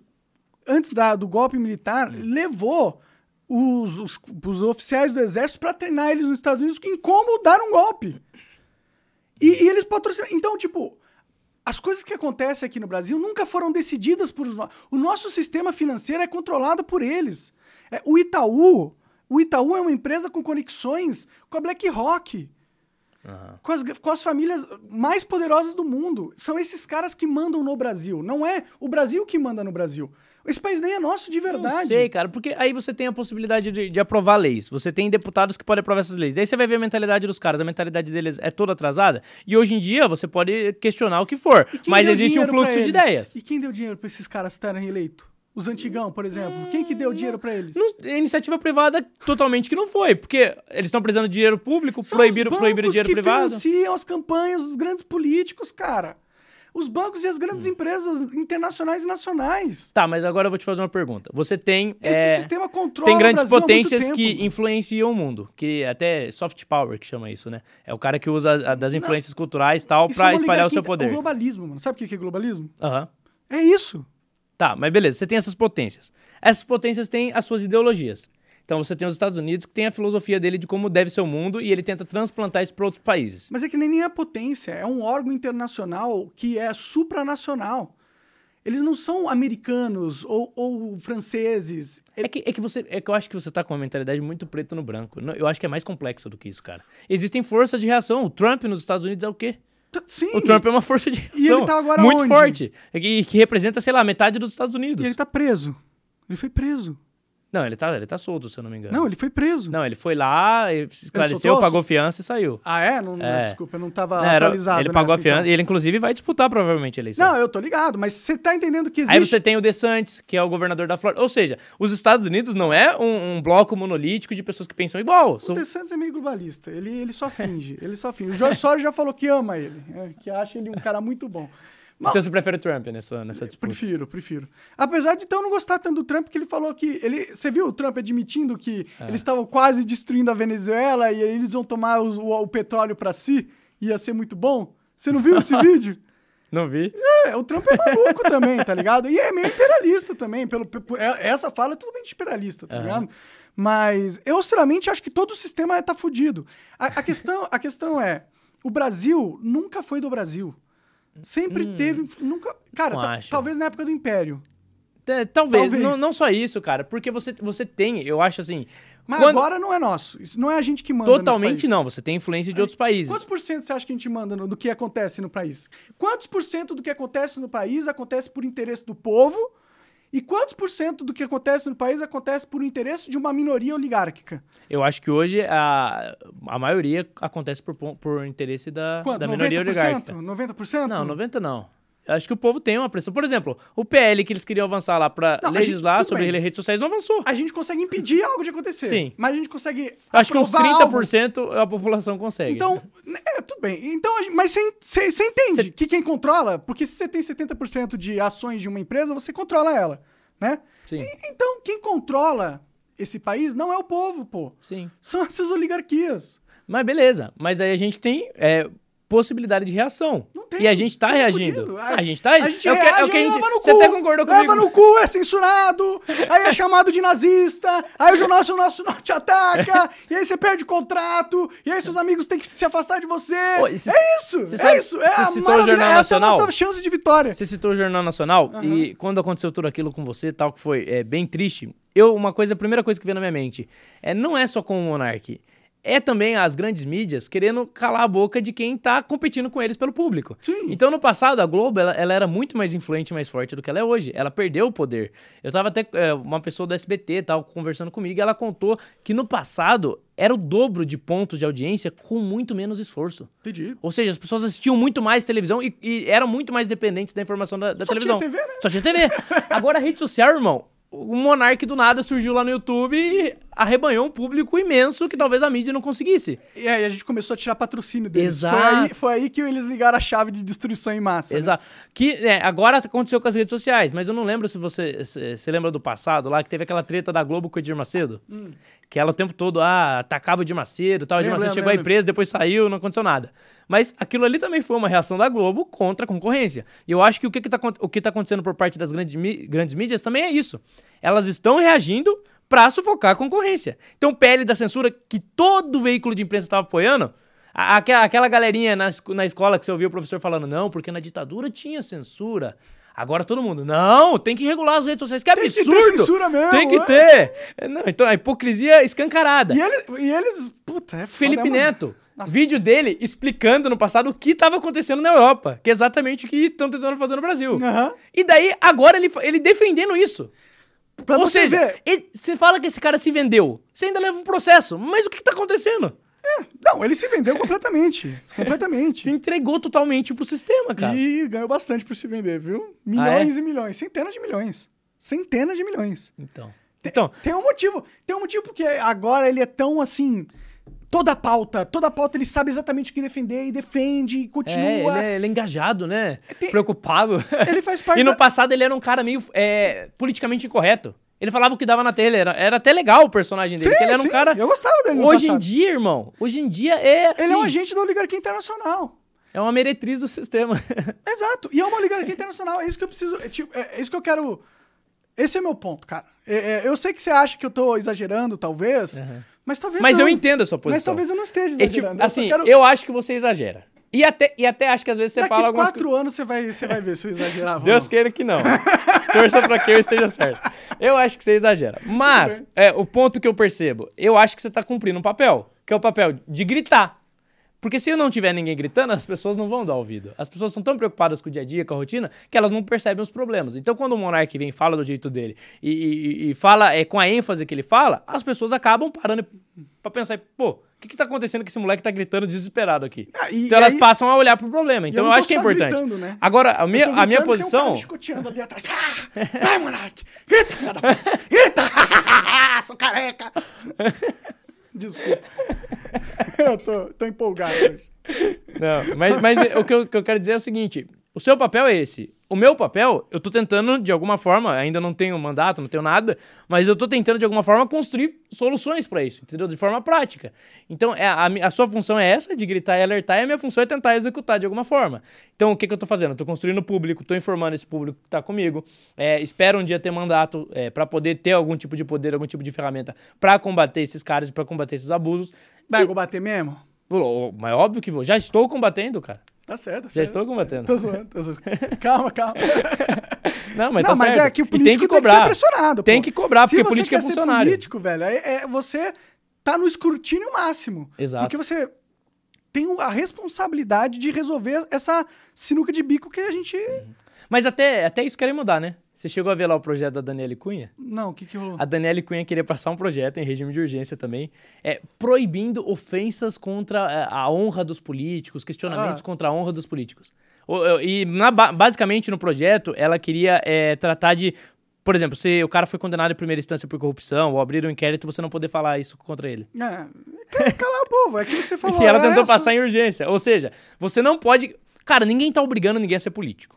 antes da- do golpe militar, levou os, os- os oficiais do exército para treinar eles nos Estados Unidos em como dar um golpe. E, e eles patrocinam. Então, tipo, as coisas que acontecem aqui no Brasil nunca foram decididas por no- O nosso sistema financeiro é controlado por eles. É, o Itaú, o Itaú é uma empresa com conexões com a BlackRock. Com as, com as famílias mais poderosas do mundo. São esses caras que mandam no Brasil. Não é o Brasil que manda no Brasil. Esse país nem é nosso de verdade. Não sei, cara, porque aí você tem a possibilidade de, de aprovar leis. Você tem deputados que podem aprovar essas leis. Daí você vai ver a mentalidade dos caras. A mentalidade deles é toda atrasada. E hoje em dia você pode questionar o que for. Mas existe um fluxo de ideias. E quem deu dinheiro para esses caras estarem eleitos? Os antigão, por exemplo. Quem que deu dinheiro para eles? Não- é iniciativa privada totalmente que não foi. Porque eles estão precisando de dinheiro público, São proibiram, os proibiram bancos dinheiro que privado. financiam as campanhas dos grandes políticos, cara. Os bancos e as grandes Hum. empresas internacionais e nacionais. Tá, mas agora eu vou te fazer uma pergunta. Você tem. Esse é, sistema controla Tem grandes potências que influenciam o mundo, que até soft power que chama isso, né? É o cara que usa a- das influências culturais e tal pra é espalhar o seu poder. O globalismo, mano. Sabe o que é globalismo? Aham. É isso. Tá, mas beleza, você tem essas potências. Essas potências têm as suas ideologias. Então você tem os Estados Unidos que tem a filosofia dele de como deve ser o mundo e ele tenta transplantar isso para outros países. Mas é que nem, nem a potência. É um órgão internacional que é supranacional. Eles não são americanos ou, ou franceses. É que, é que você é que eu acho que você tá com uma mentalidade muito preto no branco. Eu acho que é mais complexo do que isso, cara. Existem forças de reação. O Trump nos Estados Unidos é o quê? Sim. O Trump é uma força de reação E ele tá agora muito onde? forte, que, que representa, sei lá, metade dos Estados Unidos. E ele tá preso. Ele foi preso. Não, ele tá, ele tá solto, se eu não me engano. Não, ele foi preso. Não, ele foi lá, esclareceu, pagou fiança e saiu. Ah, é? Não, É. desculpa, eu não tava Não, era- atualizado. ele pagou a nessa, fiança então. e ele, inclusive, vai disputar provavelmente a eleição. Não, eu tô ligado, mas você tá entendendo que existe. Aí você tem o DeSantis, que é o governador da Flórida. Ou seja, os Estados Unidos não é um, um bloco monolítico de pessoas que pensam igual. O São- DeSantis é meio globalista. Ele, ele só finge. ele só finge. O Jorge Soros já falou que ama ele, é, que acha ele um cara muito bom. Mas- Então você prefere o Trump nessa, nessa disputa? Prefiro, prefiro. Apesar de então não gostar tanto do Trump, que ele falou que. Ele, você viu o Trump admitindo que É. eles estavam quase destruindo a Venezuela e aí eles vão tomar os- o, o petróleo pra si? Ia ser muito bom? Você não viu esse vídeo? Não vi. É, o Trump é maluco também, tá ligado? E é meio imperialista também. Pelo, é- essa fala é totalmente imperialista, tá Aham. ligado? Mas eu, sinceramente, acho que todo o sistema tá fudido. A, a questão, a questão é: o Brasil nunca foi do Brasil. Sempre teve. Nunca. Cara, Hum. talvez na época do Império. É, talvez, Talvez. Não, não só isso, cara. Porque você, você tem, eu acho assim. Mas quando- agora não é nosso. Isso não é a gente que manda. Totalmente não. Você tem influência de outros países. Quantos por cento você acha que a gente manda no- do que acontece no país? Quantos por cento do que acontece no país acontece por interesse do povo? E quantos por cento do que acontece no país acontece por interesse de uma minoria oligárquica? Eu acho que hoje a, a maioria acontece por, por interesse da, Quanto? da minoria 90%? oligárquica. 90%? Não, 90 não. Acho que o povo tem uma pressão. Por exemplo, o PL que eles queriam avançar lá pra Não, a legislar gente- sobre bem. redes sociais não avançou. A gente consegue impedir algo de acontecer. Sim. Mas a gente consegue. Acho que uns aprovar algo. 30% a população consegue. Então, é, tudo bem. Então, mas você entende Cê- que quem controla, porque se você tem 70% de ações de uma empresa, você controla ela, né? Sim. E- então, quem controla esse país não é o povo, pô. Sim. São essas oligarquias. Mas beleza. Mas aí a gente tem é, possibilidade de reação. Não tem. E a gente tá Tá reagindo. fudido. A, gente tá A reagindo. gente é reage, é o que a gente. leva no Você cu, até concordou Leva comigo. no cu, é censurado, aí é chamado de nazista, aí o Jornal Nacional Nacional te ataca, e aí você perde contrato, e aí seus amigos têm que se afastar de você. Ô, cê- é isso, cê é sabe- isso. É a maravilha, essa é a nossa chance de vitória. Você citou o Jornal Nacional e quando aconteceu tudo aquilo com você, tal, que foi é, bem triste, eu, uma coisa, a primeira coisa que veio na minha mente é não é só com o Monark. É também as grandes mídias querendo calar a boca de quem tá competindo com eles pelo público. Sim. Então, no passado, a Globo, ela, ela era muito mais influente e mais forte do que ela é hoje. Ela perdeu o poder. Eu tava até, é, uma pessoa do SBT, tal, conversando comigo, e ela contou que no passado era o dobro de pontos de audiência com muito menos esforço. Entendi. Ou seja, as pessoas assistiam muito mais televisão e, e eram muito mais dependentes da informação da, da Só televisão. tinha TV, né? Só tinha TV. Agora a rede social, irmão. O Monark do nada surgiu lá no YouTube e arrebanhou um público imenso que talvez a mídia não conseguisse. E aí a gente começou a tirar patrocínio deles. Exato. Foi aí, foi aí que eles ligaram a chave de destruição em massa. né? Exato. Que é, agora aconteceu com as redes sociais, mas eu não lembro se você se, se lembra do passado lá, que teve aquela treta da Globo com o Edir Macedo. Que ela o tempo todo ah, atacava o Edir Macedo, tal. O Edir Hum. Macedo chegou lembro. preso, depois saiu, não aconteceu nada. Mas aquilo ali também foi uma reação da Globo contra a concorrência. E eu acho que o que, tá, acon- o que tá acontecendo por parte das grandes, grandes mídias também é isso. Elas estão reagindo pra sufocar a concorrência. Então, PL da censura que todo veículo de imprensa estava apoiando, aquela, aquela galerinha na, na escola que você ouviu o professor falando, não, porque na ditadura tinha censura. Agora todo mundo, não, tem que regular as redes sociais, que Tem que ter absurdo! censura mesmo, Tem que é. ter! Não, então, a hipocrisia escancarada. E eles, e eles, puta, é foda, Felipe mano. Neto, Nossa. vídeo dele explicando no passado o que estava acontecendo na Europa, que é exatamente o que estão tentando fazer no Brasil. Aham. E daí, agora ele, ele defendendo isso. Pra Ou você seja, ver. ele- você fala que esse cara se vendeu, você ainda leva um processo, mas o que, que tá acontecendo? Não, ele se vendeu completamente. completamente. Se entregou totalmente pro sistema, cara. E ganhou bastante por se vender, viu? Ah, Milhões e milhões. Centenas de milhões. Centenas de milhões. Então. Então, Tem um motivo. Tem um motivo porque agora ele é tão assim. Toda a pauta, toda a pauta ele sabe exatamente o que defender e defende e é, continua. ele, é, ele é engajado, né? Tem- Preocupado. Ele faz parte E no da- passado ele era um cara meio é, politicamente incorreto. Ele falava o que dava na tela, era, era até legal o personagem dele, Sim, ele era um sim, cara... Eu gostava dele Hoje em dia, irmão, hoje em dia é assim, Ele é um agente da oligarquia internacional. é uma meretriz do sistema. Exato. E é uma oligarquia internacional. É isso que eu preciso. É, tipo, é- é isso que eu quero. Esse é meu ponto, cara. É- é- eu sei que você acha que eu tô exagerando, talvez. Mas talvez Mas não. eu entendo a sua posição. Mas talvez eu não esteja É tipo, exagerando. eu assim, quero- eu acho que você exagera. E até, e até acho que às vezes você Daqui fala algumas quatro anos você vai, você vai ver se eu exagerava. Deus não. queira que não. Torça pra que eu esteja certo. Eu acho que você exagera. Mas, é, o ponto que eu percebo, eu acho que você tá cumprindo um papel, que é o papel de gritar. Porque se não tiver ninguém gritando, as pessoas não vão dar ouvido. As pessoas estão tão preocupadas com o dia a dia, com a rotina, que elas não percebem os problemas. Então, quando o Monark vem e fala do jeito dele e, e- e fala é, com a ênfase que ele fala, as pessoas acabam parando pra pensar, pô, o que, que tá acontecendo que esse moleque tá gritando desesperado aqui? Ah, e- então elas aí- passam a olhar pro problema. Então eu eu, acho que é importante. gritando, né? Agora, a minha, Eu tô a minha gritando, tem um posição. cara ali atrás. Ah, vai, Monark! Grita, filha da puta! Grita! Sou careca! Desculpa. Eu tô, tô empolgado hoje. Não, mas, mas o que eu, que eu quero dizer é o seguinte: o seu papel é esse. O meu papel, eu tô tentando, de alguma forma, ainda não tenho mandato, não tenho nada, mas eu tô tentando, de alguma forma, construir soluções pra isso, entendeu? De forma prática. Então, é, a, a sua função é essa, de gritar e alertar, e a minha função é tentar executar de alguma forma. Então, o que, que eu tô fazendo? Eu tô construindo público, tô informando esse público que tá comigo, é, espero um dia ter mandato é, para poder ter algum tipo de poder, algum tipo de ferramenta pra combater esses caras, pra combater esses abusos. Vai, vou bater mesmo? Mas óbvio que vou. Já estou combatendo, cara. Tá certo, tá Já certo. estou combatendo. Tô zoando, tô zoando. Calma, calma. Não, mas não, tá mas certo. é que o E tem político que tem que, cobrar. ser pressionado. Tem pô. que cobrar, porque político é funcionário. político, velho, é, é- você tá no escrutínio máximo. Exato. Porque você tem a responsabilidade de resolver essa sinuca de bico que a gente... Mas até, até isso querem mudar, né? Você chegou a ver lá o projeto da Daniele Cunha? Não, o que que rolou? A Daniele Cunha queria passar um projeto em regime de urgência também, é, proibindo ofensas contra é, a honra dos políticos, questionamentos Ah. contra a honra dos políticos. E na ba- basicamente no projeto ela queria é, tratar de, por exemplo, se o cara foi condenado em primeira instância por corrupção ou abrir um inquérito, você não poder falar isso contra ele. É, cala- calar o povo, é aquilo que você falou. E ela é tentou passar em urgência. Ou seja, você não pode. Cara, ninguém tá obrigando ninguém a ser político.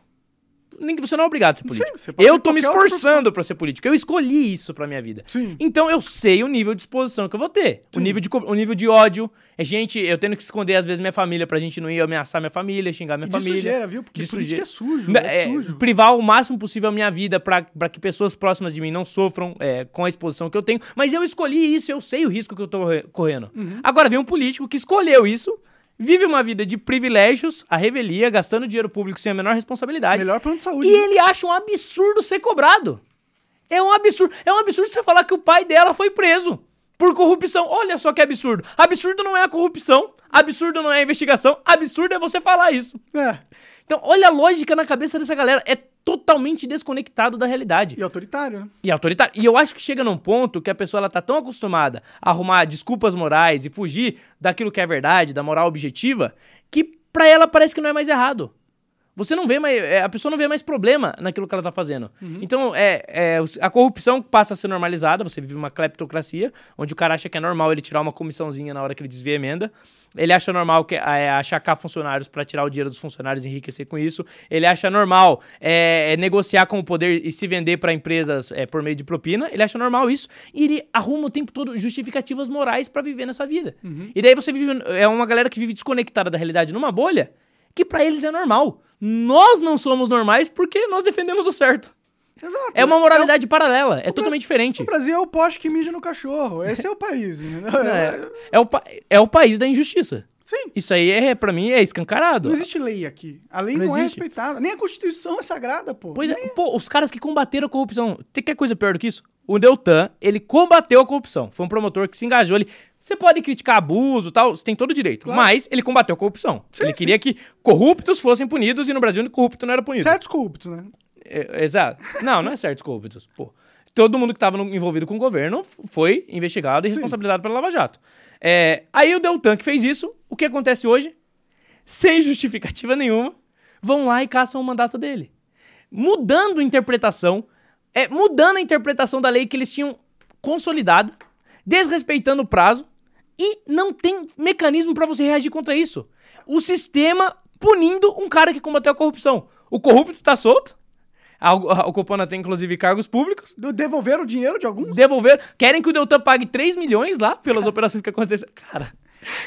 Ninguém- você não é obrigado a ser político. pode eu tô me esforçando pra ser político. Eu escolhi isso pra minha vida. Sim. Então eu sei o nível de exposição que eu vou ter. O nível, de, o nível de ódio. É gente, eu tendo que esconder às vezes minha família pra gente não ir ameaçar minha família, xingar minha E de família. sujeira, viu? Porque De sujeira. é sujo, é, é, sujo. privar o máximo possível a minha vida pra pra que pessoas próximas de mim não sofram é, com a exposição que eu tenho. Mas eu escolhi isso, eu sei o risco que eu tô re- correndo. Uhum. Agora vem um político que escolheu isso, vive uma vida de privilégios, a revelia, gastando dinheiro público sem a menor responsabilidade. Melhor plano de saúde. E ele acha um absurdo ser cobrado. É um absurdo. É um absurdo você falar que o pai dela foi preso por corrupção. Olha só que absurdo. Absurdo não é a corrupção. Absurdo não é a investigação. Absurdo é você falar isso. É. Então, olha a lógica na cabeça dessa galera. É totalmente desconectado da realidade. E autoritário, né? E autoritário. E eu acho que chega num ponto que a pessoa ela tá tão acostumada a arrumar desculpas morais e fugir daquilo que é verdade, da moral objetiva, que pra ela parece que não é mais errado. Você não vê mais. é, A pessoa não vê mais problema naquilo que ela tá fazendo. Então, é, é, a corrupção passa a ser normalizada, você vive uma cleptocracia, onde o cara acha que é normal ele tirar uma comissãozinha na hora que ele desvia a emenda. Ele acha normal que, é, achacar funcionários pra tirar o dinheiro dos funcionários e enriquecer com isso. Ele acha normal é, é, negociar com o poder e se vender pra empresas é, por meio de propina. Ele acha normal isso. E ele arruma o tempo todo justificativas morais pra viver nessa vida. E daí você vive. É uma galera que vive desconectada da realidade numa bolha que pra eles é normal. Nós não somos normais porque nós defendemos o certo. Exato. É uma moralidade paralela, é totalmente diferente. O Brasil é o poste que mija no cachorro. Esse é o país, entendeu? É, é o, pa- é o país da injustiça. Sim. Isso aí, é, pra mim, é escancarado. Não existe lei aqui. A lei Não não, é respeitada. Nem a Constituição é sagrada, pô. Pois é, pô, os caras que combateram a corrupção. Tem que coisa pior do que isso? O Deltan, ele combateu a corrupção. Foi um promotor que se engajou ali. Você pode criticar abuso e tal, você tem todo o direito. Claro. Mas ele combateu a corrupção. Sim, ele sim. queria que corruptos fossem punidos e no Brasil corrupto não era punido. Certos corruptos, né? É, exato. Não, não é certos corruptos. Pô, todo mundo que estava envolvido com o governo foi investigado e Sim. responsabilizado pela Lava Jato. É, aí o Deltan que fez isso, o que acontece hoje? Sem justificativa nenhuma, vão lá e caçam o mandato dele. Mudando a interpretação, é, mudando a interpretação da lei que eles tinham consolidada, desrespeitando o prazo e não tem mecanismo pra você reagir contra isso. O sistema punindo um cara que combateu a corrupção. O corrupto tá solto. A, a, o Copana tem, inclusive, cargos públicos. Devolveram o dinheiro de alguns? Devolver. Querem que o Deltan pague 3 milhões lá pelas operações que aconteceram. Cara,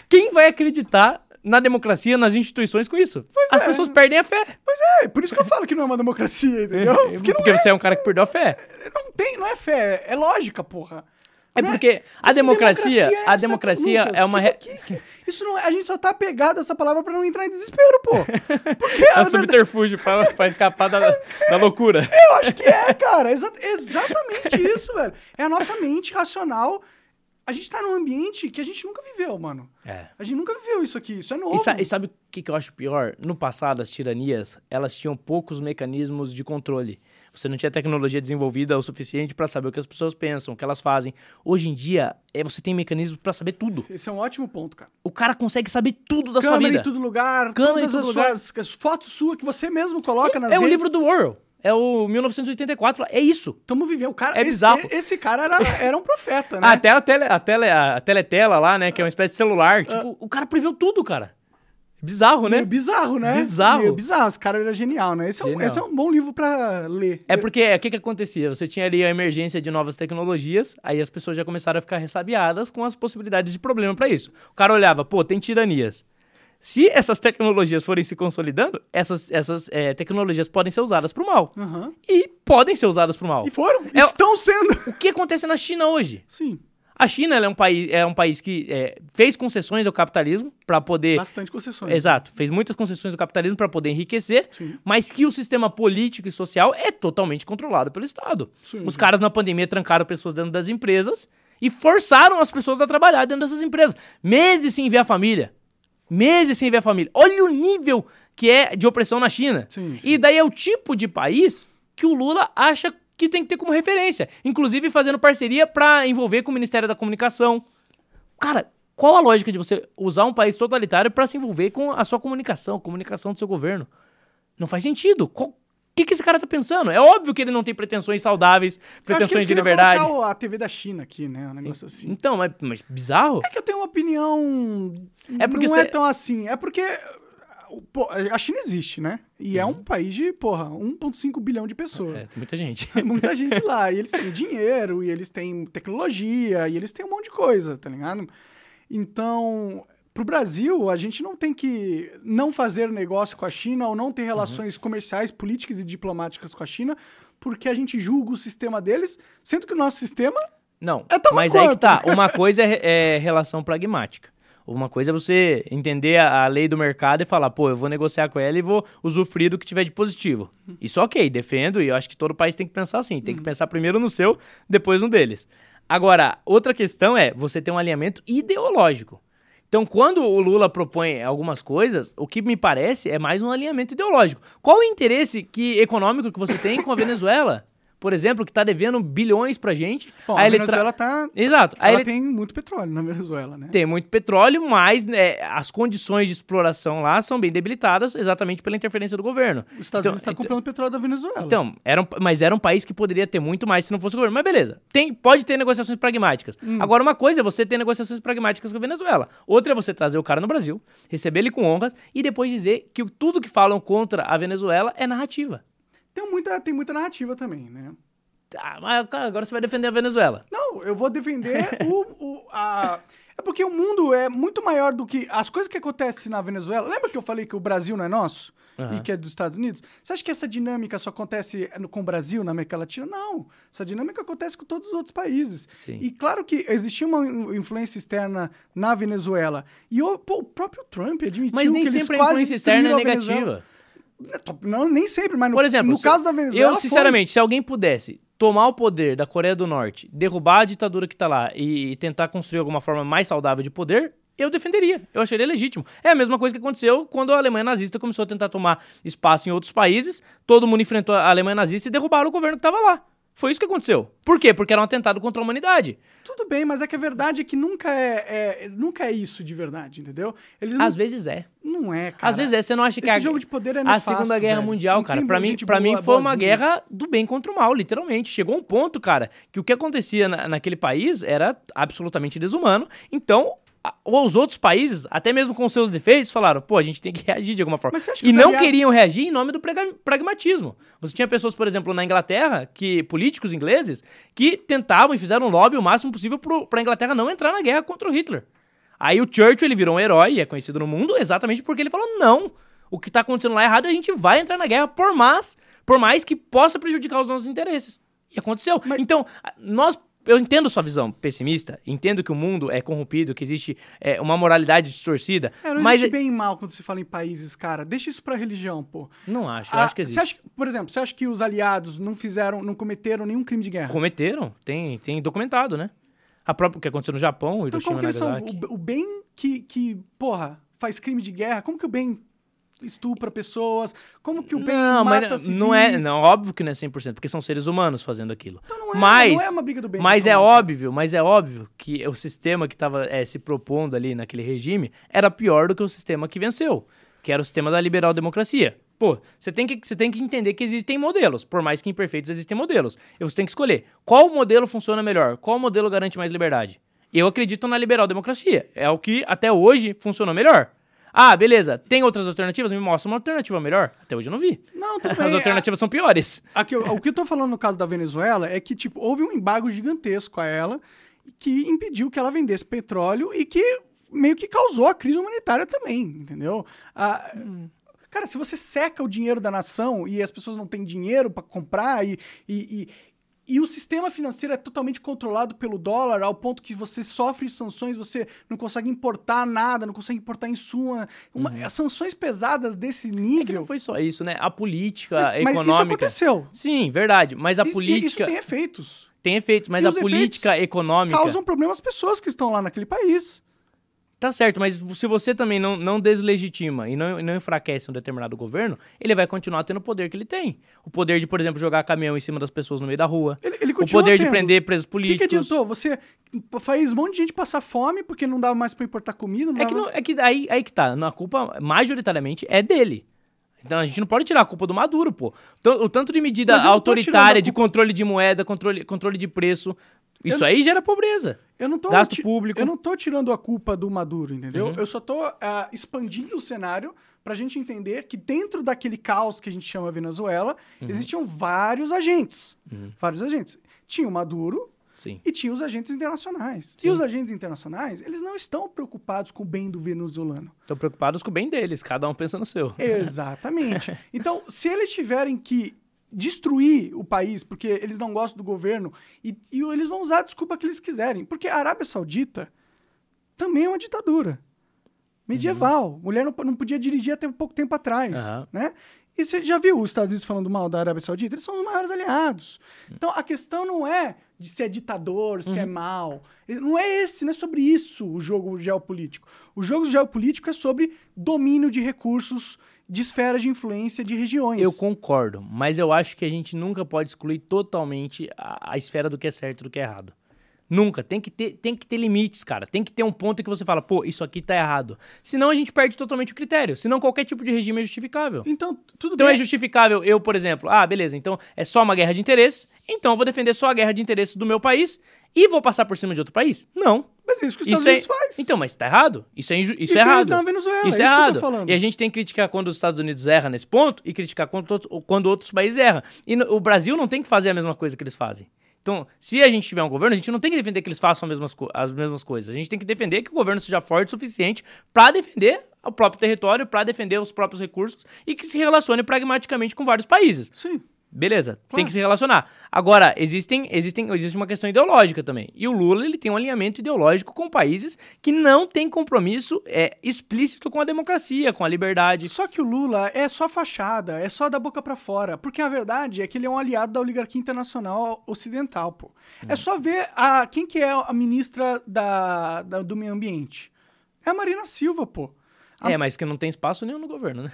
quem vai acreditar na democracia, nas instituições com isso? As é. pessoas perdem a fé. Pois é, por isso que eu falo que não é uma democracia, entendeu? Porque, Porque não você é um cara que perdeu a fé. é, não tem, não é fé, é lógica, porra. É Não porque a Que democracia, é a democracia Lucas? é uma... Que- re- que- isso não é, a gente só tá apegado a essa palavra pra não entrar em desespero, pô. Porque É um subterfúgio pra, pra escapar da, da loucura. eu acho que é, cara. Exa- exatamente isso, velho. É a nossa mente racional. A gente tá num ambiente que a gente nunca viveu, mano. É. A gente nunca viveu isso aqui. Isso é novo. E, sa- e sabe o que, que eu acho pior? No passado, as tiranias, elas tinham poucos mecanismos de controle. Você não tinha tecnologia desenvolvida o suficiente pra saber o que as pessoas pensam, o que elas fazem. Hoje em dia, é, você tem mecanismos pra saber tudo. Esse é um ótimo ponto, cara. O cara consegue saber tudo da sua Câmera vida. em todo lugar, Câmera em todas todo as lugar. suas as fotos suas que você mesmo coloca nas é o redes. livro do Orwell. É o 1984. É isso. Tamo vivendo. O cara, É esse, bizarro. esse cara era, era um profeta, né? Ah, até a, tele, a, tele, a teletela lá, né? Que é uma espécie de celular. Tipo, o cara preveu tudo, cara. Bizarro, né? Meio bizarro, né? Bizarro. Meio bizarro. Esse cara era genial, né? Esse é, um, Genial. esse é um bom livro pra ler. É porque o que, que acontecia? Você tinha ali a emergência de novas tecnologias, aí as pessoas já começaram a ficar ressabiadas com as possibilidades de problema pra isso. O cara olhava, pô, tem tiranias. Se essas tecnologias forem se consolidando, essas, essas eh, tecnologias podem ser usadas pro mal. Aham. E podem ser usadas pro mal. E foram. É- Estão sendo. O que acontece na China hoje? Sim. A China é, um país, é um país que eh, fez concessões ao capitalismo pra poder Bastante concessões. Exato, fez muitas concessões ao capitalismo para poder enriquecer, Sim. mas que o sistema político e social é totalmente controlado pelo Estado. Sim. Os caras na pandemia trancaram pessoas dentro das empresas e forçaram as pessoas a trabalhar dentro dessas empresas. Meses sem ver a família. Meses sem ver a família. Olha o nível que é de opressão na China. Sim, sim. E daí é o tipo de país que o Lula acha que tem que ter como referência. Inclusive fazendo parceria para envolver com o Ministério da Comunicação. Cara, qual a lógica de você usar um país totalitário para se envolver com a sua comunicação, a comunicação do seu governo? Não faz sentido. Qual- O que, que esse cara tá pensando? É óbvio que ele não tem pretensões saudáveis, pretensões de liberdade. colocar a TV da China aqui, né? Um negócio assim. Então, mas, mas bizarro? É que eu tenho uma opinião. É porque não cê- é tão assim. É porque pô, a China existe, né? E é um país de, porra, 1,5 bilhão de pessoas. Uhum. É, tem muita gente. muita gente lá. E eles têm dinheiro, e eles têm tecnologia, e eles têm um monte de coisa, tá ligado? Então, pro Brasil, a gente não tem que não fazer negócio com a China ou não ter relações comerciais, políticas e diplomáticas com a China, porque a gente julga o sistema deles, sendo que o nosso sistema Não, É tão mas aí que quanto. tá. Uma coisa é, é relação pragmática. Uma coisa é você entender a, a lei do mercado e falar, pô, eu vou negociar com ela e vou usufruir do que tiver de positivo. Isso ok, defendo e eu acho que todo país tem que pensar assim. Tem que pensar primeiro no seu, depois no deles. Agora, outra questão é você ter um alinhamento ideológico. Então, quando o Lula propõe algumas coisas, o que me parece é mais um alinhamento ideológico. Qual o interesse que, econômico que você tem com a Venezuela? Por exemplo, que está devendo bilhões pra gente. Bom, a tra- Venezuela tá. Exato. Ela ele tem muito petróleo na Venezuela, né? tem muito petróleo, mas né, as condições de exploração lá são bem debilitadas exatamente pela interferência do gogoverno. Os Estados Então- Unidos estão comprando petróleo da Venezuela. Então, era um, mas era um país que poderia ter muito mais se não fosse o governo. Mas beleza, tem, pode ter negociações pragmáticas. Hum. Agora, uma coisa é você ter negociações pragmáticas com a Venezuela. Outra é você trazer o cara no Brasil, receber ele com honras e depois dizer que tudo que falam contra a Venezuela é narrativa. Tem, muita, tem muita narrativa também, né? Tá, mas cara, agora você vai defender a Venezuela. Não, eu vou defender o, o- a... É porque o mundo é muito maior do que... As coisas que acontecem na Venezuela... Lembra que eu falei que o Brasil não é nosso? Aham. E que é dos Estados Unidos? Você acha que essa dinâmica só acontece com o Brasil, na América Latina? Não. Essa dinâmica acontece com todos os outros países. Sim. E claro que existia uma in- influência externa na Venezuela. E o, pô, o próprio Trump admitiu Mas nem que sempre a influência externa é negativa. Não, nem sempre, mas no, Por exemplo, no se- caso da Venezuela. Eu, foi. sinceramente, se alguém pudesse tomar o poder da Coreia do Norte, derrubar a ditadura que tá lá e, e tentar construir alguma forma mais saudável de poder, eu defenderia. Eu acharia legítimo. É a mesma coisa que aconteceu quando a Alemanha nazista começou a tentar tomar espaço em outros países, todo mundo enfrentou a Alemanha nazista e derrubaram o governo que tava lá. Foi isso que aconteceu. Por quê? Porque era um atentado contra a humanidade. Tudo bem, mas é que a verdade é que nunca é, é- nunca é isso de verdade, entendeu? Eles não, Às vezes é. não é, cara. Às vezes é. Você não acha que Esse a, jogo de poder é a nefasto, Segunda Guerra velho. Mundial, Não cara, pra mim, pra mim foi uma boazinha. guerra do bem contra o mal, literalmente. Chegou um ponto, cara, que o que acontecia na- naquele país era absolutamente desumano. Então, a- os outros países, até mesmo com seus defeitos, falaram, pô, a gente tem que reagir de alguma forma. E não aliados- queriam reagir em nome do pragmatismo. Você tinha pessoas, por exemplo, na Inglaterra, que políticos ingleses, que tentavam e fizeram um lobby o máximo possível pro, pra Inglaterra não entrar na guerra contra o Hitler. Aí o Churchill ele virou um herói e é conhecido no mundo exatamente porque ele falou: não, o que tá acontecendo lá é errado, a gente vai entrar na guerra por mais, por mais que possa prejudicar os nossos interesses. E aconteceu. Mas- Então, a- nós. Eu entendo sua visão pessimista, entendo que o mundo é corrompido, que existe é, uma moralidade distorcida, É, não mas existe bem e mal quando se fala em países, cara. Deixa isso pra religião, pô. não acho, eu Ah, acho que existe. acha, por exemplo, você acha que os aliados não fizeram, não cometeram nenhum crime de guerra? Cometeram, tem, tem documentado, né? A própria o que aconteceu no Japão, Então Hiroshima como que eles são? O, o bem que, que, porra, faz crime de guerra, como que o bem estupra pessoas? Como que o bem não, mata mas civis? não é, não, óbvio que não é 100%, porque são seres humanos fazendo aquilo. Então não é, mas não é uma briga do bem. mas que é óbvio, mas é óbvio que o sistema que estava se propondo ali naquele regime era pior do que o sistema que venceu, que era o sistema da liberal democracia. Pô, você tem que, você tem que entender que existem modelos, por mais que imperfeitos existem modelos. E você tem que escolher qual modelo funciona melhor, qual modelo garante mais liberdade. Eu acredito na liberal democracia, é o que até hoje funcionou melhor. Ah, beleza, tem outras alternativas? Me mostra uma alternativa melhor. Até hoje eu não vi. Não, tudo bem. As alternativas são piores. Aqui, o que eu tô falando no caso da Venezuela é que, tipo, houve um embargo gigantesco a ela que impediu que ela vendesse petróleo e que meio que causou a crise humanitária também, entendeu? Ah, Cara, se você seca o dinheiro da nação e as pessoas não têm dinheiro para comprar e, e, e, o sistema financeiro é totalmente controlado pelo dólar ao ponto que você sofre sanções, você não consegue importar nada, não consegue importar insumo. Uma, Sanções pesadas desse É nível. não foi só isso, né? A política mas, mas isso econômica. aconteceu. Sim, verdade. Mas a Isso- política. Isso tem efeitos. Tem efeitos, mas a política econômica. Causam problema às pessoas que estão lá naquele país. Tá certo, mas se você também não, não deslegitima e não, não enfraquece um determinado governo, ele vai continuar tendo o poder que ele tem. O poder de, por exemplo, jogar caminhão em cima das pessoas no meio da rua. Ele, ele O poder de tendo. prender presos O que, políticos. que adiantou? Você faz um monte de gente passar fome porque não dava mais pra importar comida. Não É que, dava... não, é que aí, aí que tá. A culpa, majoritariamente, é dele. Então a gente não pode tirar a culpa do Maduro, pô. T- O tanto de medida eu autoritária, de controle de moeda, controle, controle de preço. Isso aí gera pobreza. Eu não tô Gasto público. Eu não tô tirando a culpa do Maduro, entendeu? Uhum. Eu só tô ah, expandindo o cenário pra gente entender que dentro daquele caos que a gente chama Venezuela, Uhum. existiam vários agentes. Vários agentes. Tinha o Maduro Sim. e tinha os agentes internacionais. Sim. E os agentes internacionais, eles não estão preocupados com o bem do venezuelano. Estão preocupados com o bem deles, cada um pensa no seu. Exatamente. Então, se eles tiverem que destruir o país porque eles não gostam do governo e, e eles vão usar a desculpa que eles quiserem, porque a Arábia Saudita também é uma ditadura medieval. Mulher não, não podia dirigir até pouco tempo atrás, Aham. né? E você já viu os Estados Unidos falando mal da Arábia Saudita? Eles são os maiores aliados. Então a questão não é de se é ditador, se é mal. Não é esse, não é sobre isso o jogo geopolítico. O jogo geopolítico é sobre domínio de recursos, de esfera de influência de regiões. Eu concordo, mas eu acho que a gente nunca pode excluir totalmente a, a esfera do que é certo e do que é errado. Nunca. Tem que, ter, tem que ter limites, cara. Tem que ter um ponto em que você fala, pô, isso aqui tá errado. Senão a gente perde totalmente o critério. Senão qualquer tipo de regime é justificável. Então, tudo Então bem. é justificável eu, por exemplo, ah, beleza, então é só uma guerra de interesses, então eu vou defender só a guerra de interesses do meu país e vou passar por cima de outro país? Não. Mas é isso que os Estados Isso é... Unidos faz. Então, mas tá errado? Isso é, inju... isso E é errado. na Venezuela, isso é é isso que eu tô errado. falando. E a gente tem que criticar quando os Estados Unidos erram nesse ponto e criticar quando, quando outros países erram. E no- o Brasil não tem que fazer a mesma coisa que eles fazem. Então, se a gente tiver um governo, a gente não tem que defender que eles façam as mesmas, as mesmas coisas. A gente tem que defender que o governo seja forte o suficiente para defender o próprio território, para defender os próprios recursos e que se relacione pragmaticamente com vários países. Sim. Beleza, tem Claro. que se relacionar. Agora, existem, existem, existe uma questão ideológica também. E o Lula ele tem um alinhamento ideológico com países que não têm compromisso é, explícito com a democracia, com a liberdade. Só que o Lula é só fachada, é só da boca pra fora. Porque a verdade é que ele é um aliado da oligarquia internacional ocidental, pô. É só ver a, quem que é a ministra da, da- do meio ambiente. É a Marina Silva, pô. A- É, mas que não tem espaço nenhum no governo, né?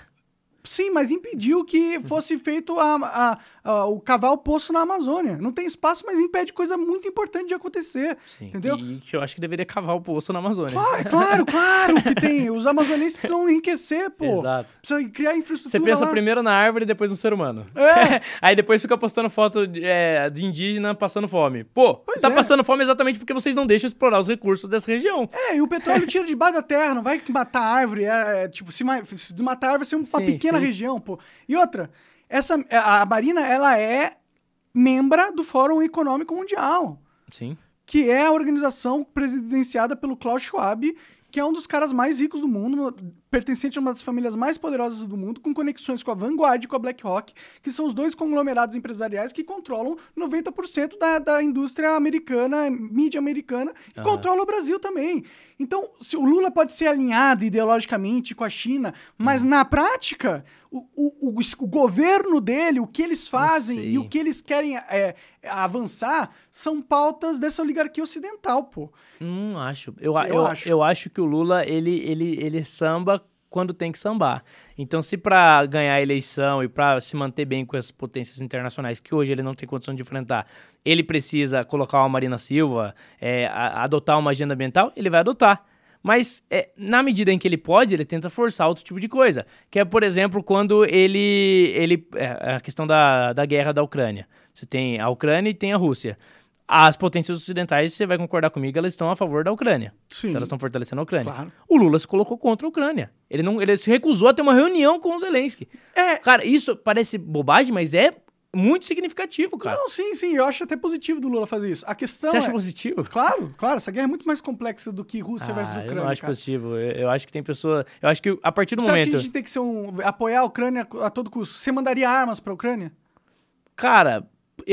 Sim, mas impediu que fosse feito a, a- a- o cavar o poço na Amazônia. Não tem espaço, mas impede coisa muito importante de acontecer. Entendeu? E que eu acho que deveria cavar o poço na Amazônia. É claro, claro que tem. Os amazonenses precisam enriquecer, pô. Exato. Precisa criar Você infraestrutura pensa lá. primeiro na árvore e depois no ser humano. É. Aí depois fica postando foto de, é, de indígena passando fome. Pô, Pois tá é. passando fome exatamente porque vocês não deixam explorar os recursos dessa região. É, e o petróleo tira debaixo da terra, não vai matar a árvore. É, é, tipo, se, se desmatar a árvore, vai ser uma Sim, pequena sim. região, pô. E outra, essa, a Marina, ela é membra do Fórum Econômico Mundial, Sim. que é a organização presidenciada pelo Klaus Schwab, que é um dos caras mais ricos do mundo, pertencente a uma das famílias mais poderosas do mundo, com conexões com a Vanguard e com a BlackRock, que são os dois conglomerados empresariais que controlam 90% da, da indústria americana, mídia americana, e Aham. controla o Brasil também. Então, se o Lula pode ser alinhado ideologicamente com a China, mas Uhum. na prática, o, o, o, o governo dele, o que eles fazem e o que eles querem é, avançar são pautas dessa oligarquia ocidental, pô. Não acho. Eu, Eu eu, acho. eu acho que o Lula, ele, ele, ele samba quando tem que sambar. Então, se pra ganhar a eleição e pra se manter bem com as potências internacionais que hoje ele não tem condição de enfrentar, ele precisa colocar uma Marina Silva, é, a- adotar uma agenda ambiental, ele vai adotar. Mas, é, na medida em que ele pode, ele tenta forçar outro tipo de coisa. Que é, por exemplo, quando ele. ele é, a questão da, da guerra da Ucrânia. Você tem a Ucrânia e tem a Rússia. As potências ocidentais, você vai concordar comigo, elas estão a favor da Ucrânia. Sim. Então elas estão fortalecendo a Ucrânia. Claro. O Lula se colocou contra a Ucrânia. Ele, não, ele se recusou a ter uma reunião com o Zelensky. É. Cara, isso parece bobagem, mas é muito significativo, cara. Não, sim, sim, eu acho até positivo do Lula fazer isso. A questão Você acha é... positivo? Claro, claro, essa guerra é muito mais complexa do que Rússia versus Ah, Ucrânia, eu não acho cara. positivo. Eu, eu acho que tem pessoa. Eu acho que a partir do Você acha que momento. a gente tem que ser um, apoiar a Ucrânia a todo custo? Você mandaria armas pra Ucrânia? Cara,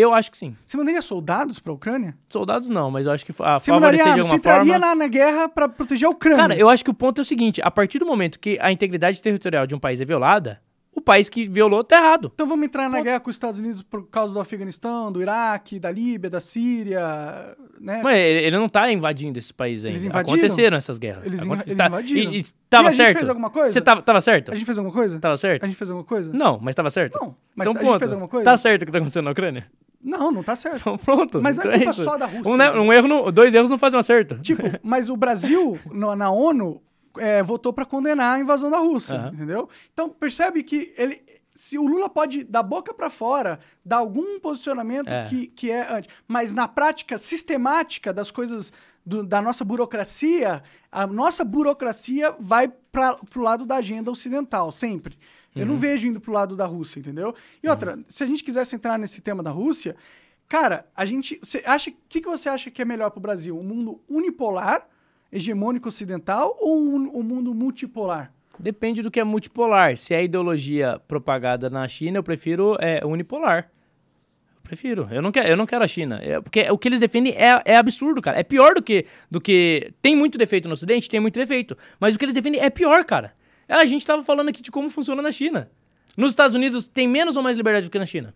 eu acho que sim. Você mandaria soldados pra Ucrânia? Soldados não, mas eu acho que a Você mandaria favorecer de armas? Você entraria forma. na, na guerra pra proteger a Ucrânia? Cara, eu acho que o ponto é o seguinte: a partir do momento que a integridade territorial de um país é violada, o país que violou tá errado. Então vamos entrar na Ponto. guerra com os Estados Unidos por causa do Afeganistão, do Iraque, da Líbia, da Síria, né? Mas ele não tá invadindo esses países ainda. Eles invadiram? Aconteceram essas guerras. Eles Aconte- eles tá- invadiram. E, e tava E a gente certo? fez alguma coisa? Você tava, tava certo? A gente fez alguma coisa? Tava certo? A gente fez alguma coisa? Não, mas tava certo? Não, mas então a gente fez alguma coisa? Tá certo o que tá acontecendo na Ucrânia? Não, não tá certo. Então pronto. Mas não é Então culpa isso. só da Rússia, Um, né, um erro, não- dois erros não fazem um acerto. Tipo, mas o Brasil, no- na ONU, é, votou pra condenar a invasão da Rússia, Aham. entendeu? Então, percebe que ele, se o Lula pode, da boca pra fora, dar algum posicionamento É. que, que é anti, mas na prática sistemática das coisas do- da nossa burocracia, a nossa burocracia vai para pro lado da agenda ocidental, sempre. Eu Uhum. não vejo indo pro lado da Rússia, entendeu? E outra, se a gente quisesse entrar nesse tema da Rússia, cara, a gente. Você acha. O que, que você acha que é melhor pro Brasil? Um mundo unipolar, hegemônico ocidental, ou um, um mundo multipolar? Depende do que é multipolar. Se é ideologia propagada na China, eu prefiro é, unipolar. Eu prefiro. Eu não quero, eu não quero a China. É, porque o que eles defendem é, é absurdo, cara. É pior do que, do que. Tem muito defeito no Ocidente? Tem muito defeito. Mas o que eles defendem é pior, cara. É, A gente tava falando aqui de como funciona na China. Nos Estados Unidos tem menos ou mais liberdade do que na China?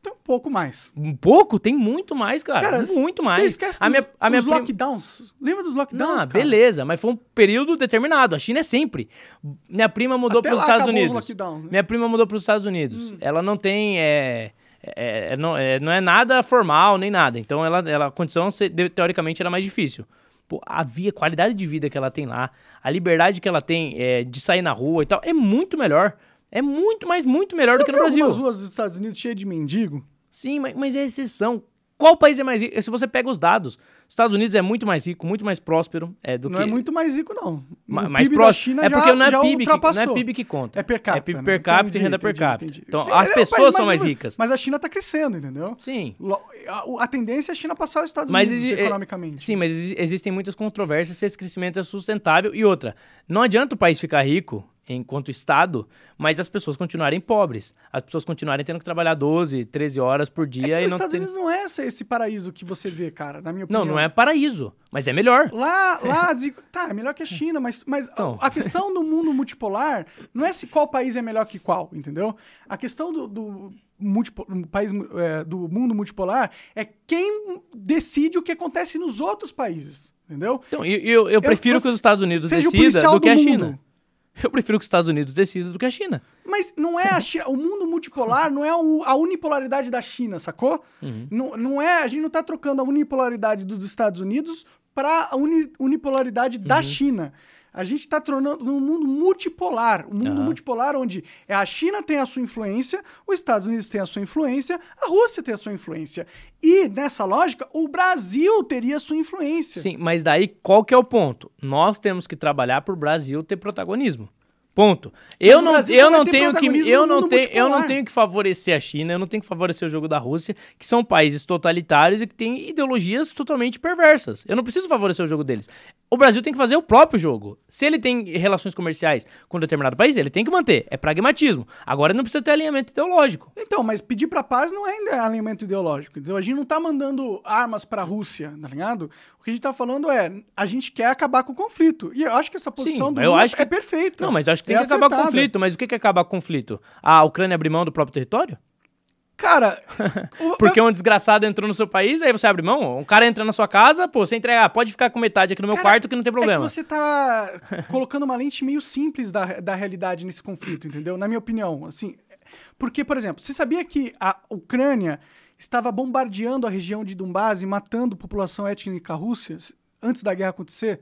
Então, um pouco mais. Um pouco? Tem muito mais, cara. Cara, muito mais. Você esquece a dos, minha, a minha prim- lockdowns? Lembra dos lockdowns, Não, cara? beleza, mas foi um período determinado. A China é sempre. Minha prima mudou para os Estados Unidos. né? Minha prima mudou para os Estados Unidos. Ela não tem. É, é- é- não, é, não é nada formal nem nada. Então ela, ela, a condição, teoricamente, era mais difícil. Pô, a via, a qualidade de vida que ela tem lá, a liberdade que ela tem é, de sair na rua e tal, é muito melhor. É muito, mas muito melhor do que no Brasil. algumas ruas dos Estados Unidos cheias de mendigo? Sim, mas, mas é exceção. Qual país é mais rico? Se você pega os dados, Estados Unidos é muito mais rico, muito mais próspero é, do não que... é muito mais rico, não. Ma- mais. China é já- porque não é, PIB que, não é. PIB que conta. É per capita. É PIB né? per capita Entendi, e renda per entendi, capita. entendi. Então, Sim, as é pessoas são mais ricas. Mas a China tá crescendo, entendeu? Sim. A, a tendência é a China passar os Estados Mas Unidos exi- é- economicamente. Sim, mas exi- existem muitas controvérsias se esse crescimento é sustentável. E outra, não adianta o país ficar rico enquanto Estado, mas as pessoas continuarem pobres. As pessoas continuarem tendo que trabalhar 12, 13 horas por É dia que e os não Estados tem... Unidos não é esse, esse paraíso que você vê, cara, na minha opinião. Não, não é paraíso, mas é melhor. Lá, lá, digo, tá, é melhor que a China, mas, mas a- Então. a questão do mundo multipolar não é se qual país é melhor que qual, entendeu? A questão do, do, multipo- país, é, do mundo multipolar é quem decide o que acontece nos outros países, entendeu? Então, e- e eu, eu, prefiro você- que os Estados Unidos decidam policial do que do a mundo. China. Eu prefiro que os Estados Unidos decidam do que a China. Mas não é a China. O mundo multipolar não é o- a unipolaridade da China, sacou? Uhum. Não, não é. A gente não tá trocando a unipolaridade dos Estados Unidos para a uni- unipolaridade Uhum. da China. A gente tá tornando um mundo multipolar. Um mundo Aham. multipolar onde é a China tem a sua influência, os Estados Unidos tem a sua influência, a Rússia tem a sua influência. E, nessa lógica, o Brasil teria a sua influência. Sim, mas daí qual que é o ponto? Nós temos que trabalhar para o Brasil ter protagonismo. Ponto. Eu não, eu não tenho que eu não tenho, eu não tenho que favorecer a China, eu não tenho que favorecer o jogo da Rússia, que são países totalitários e que têm ideologias totalmente perversas. Eu não preciso favorecer o jogo deles. O Brasil tem que fazer o próprio jogo. Se ele tem relações comerciais com determinado país, ele tem que manter. É pragmatismo. Agora não precisa ter alinhamento ideológico. Então, mas pedir pra paz não é ainda alinhamento ideológico. Então a gente não tá mandando armas pra Rússia, tá ligado? O que a gente tá falando é, a gente quer acabar com o conflito. E eu acho que essa posição do eu acho que- é perfeita. Não, mas eu acho que tem É que acabar com o acertada. conflito. Mas o que é acabar com o conflito? A Ucrânia abrir mão do próprio território? Cara, Porque um desgraçado entrou no seu país, aí você abre mão. Um cara entra na sua casa, pô, você entrega, ah, pode ficar com metade aqui no meu Cara, quarto que não tem problema. É você tá colocando uma lente meio simples da, da realidade nesse conflito, entendeu? Na minha opinião, assim. Porque, por exemplo, você sabia que a Ucrânia estava bombardeando a região de Donbás e matando população étnica russa antes da guerra acontecer?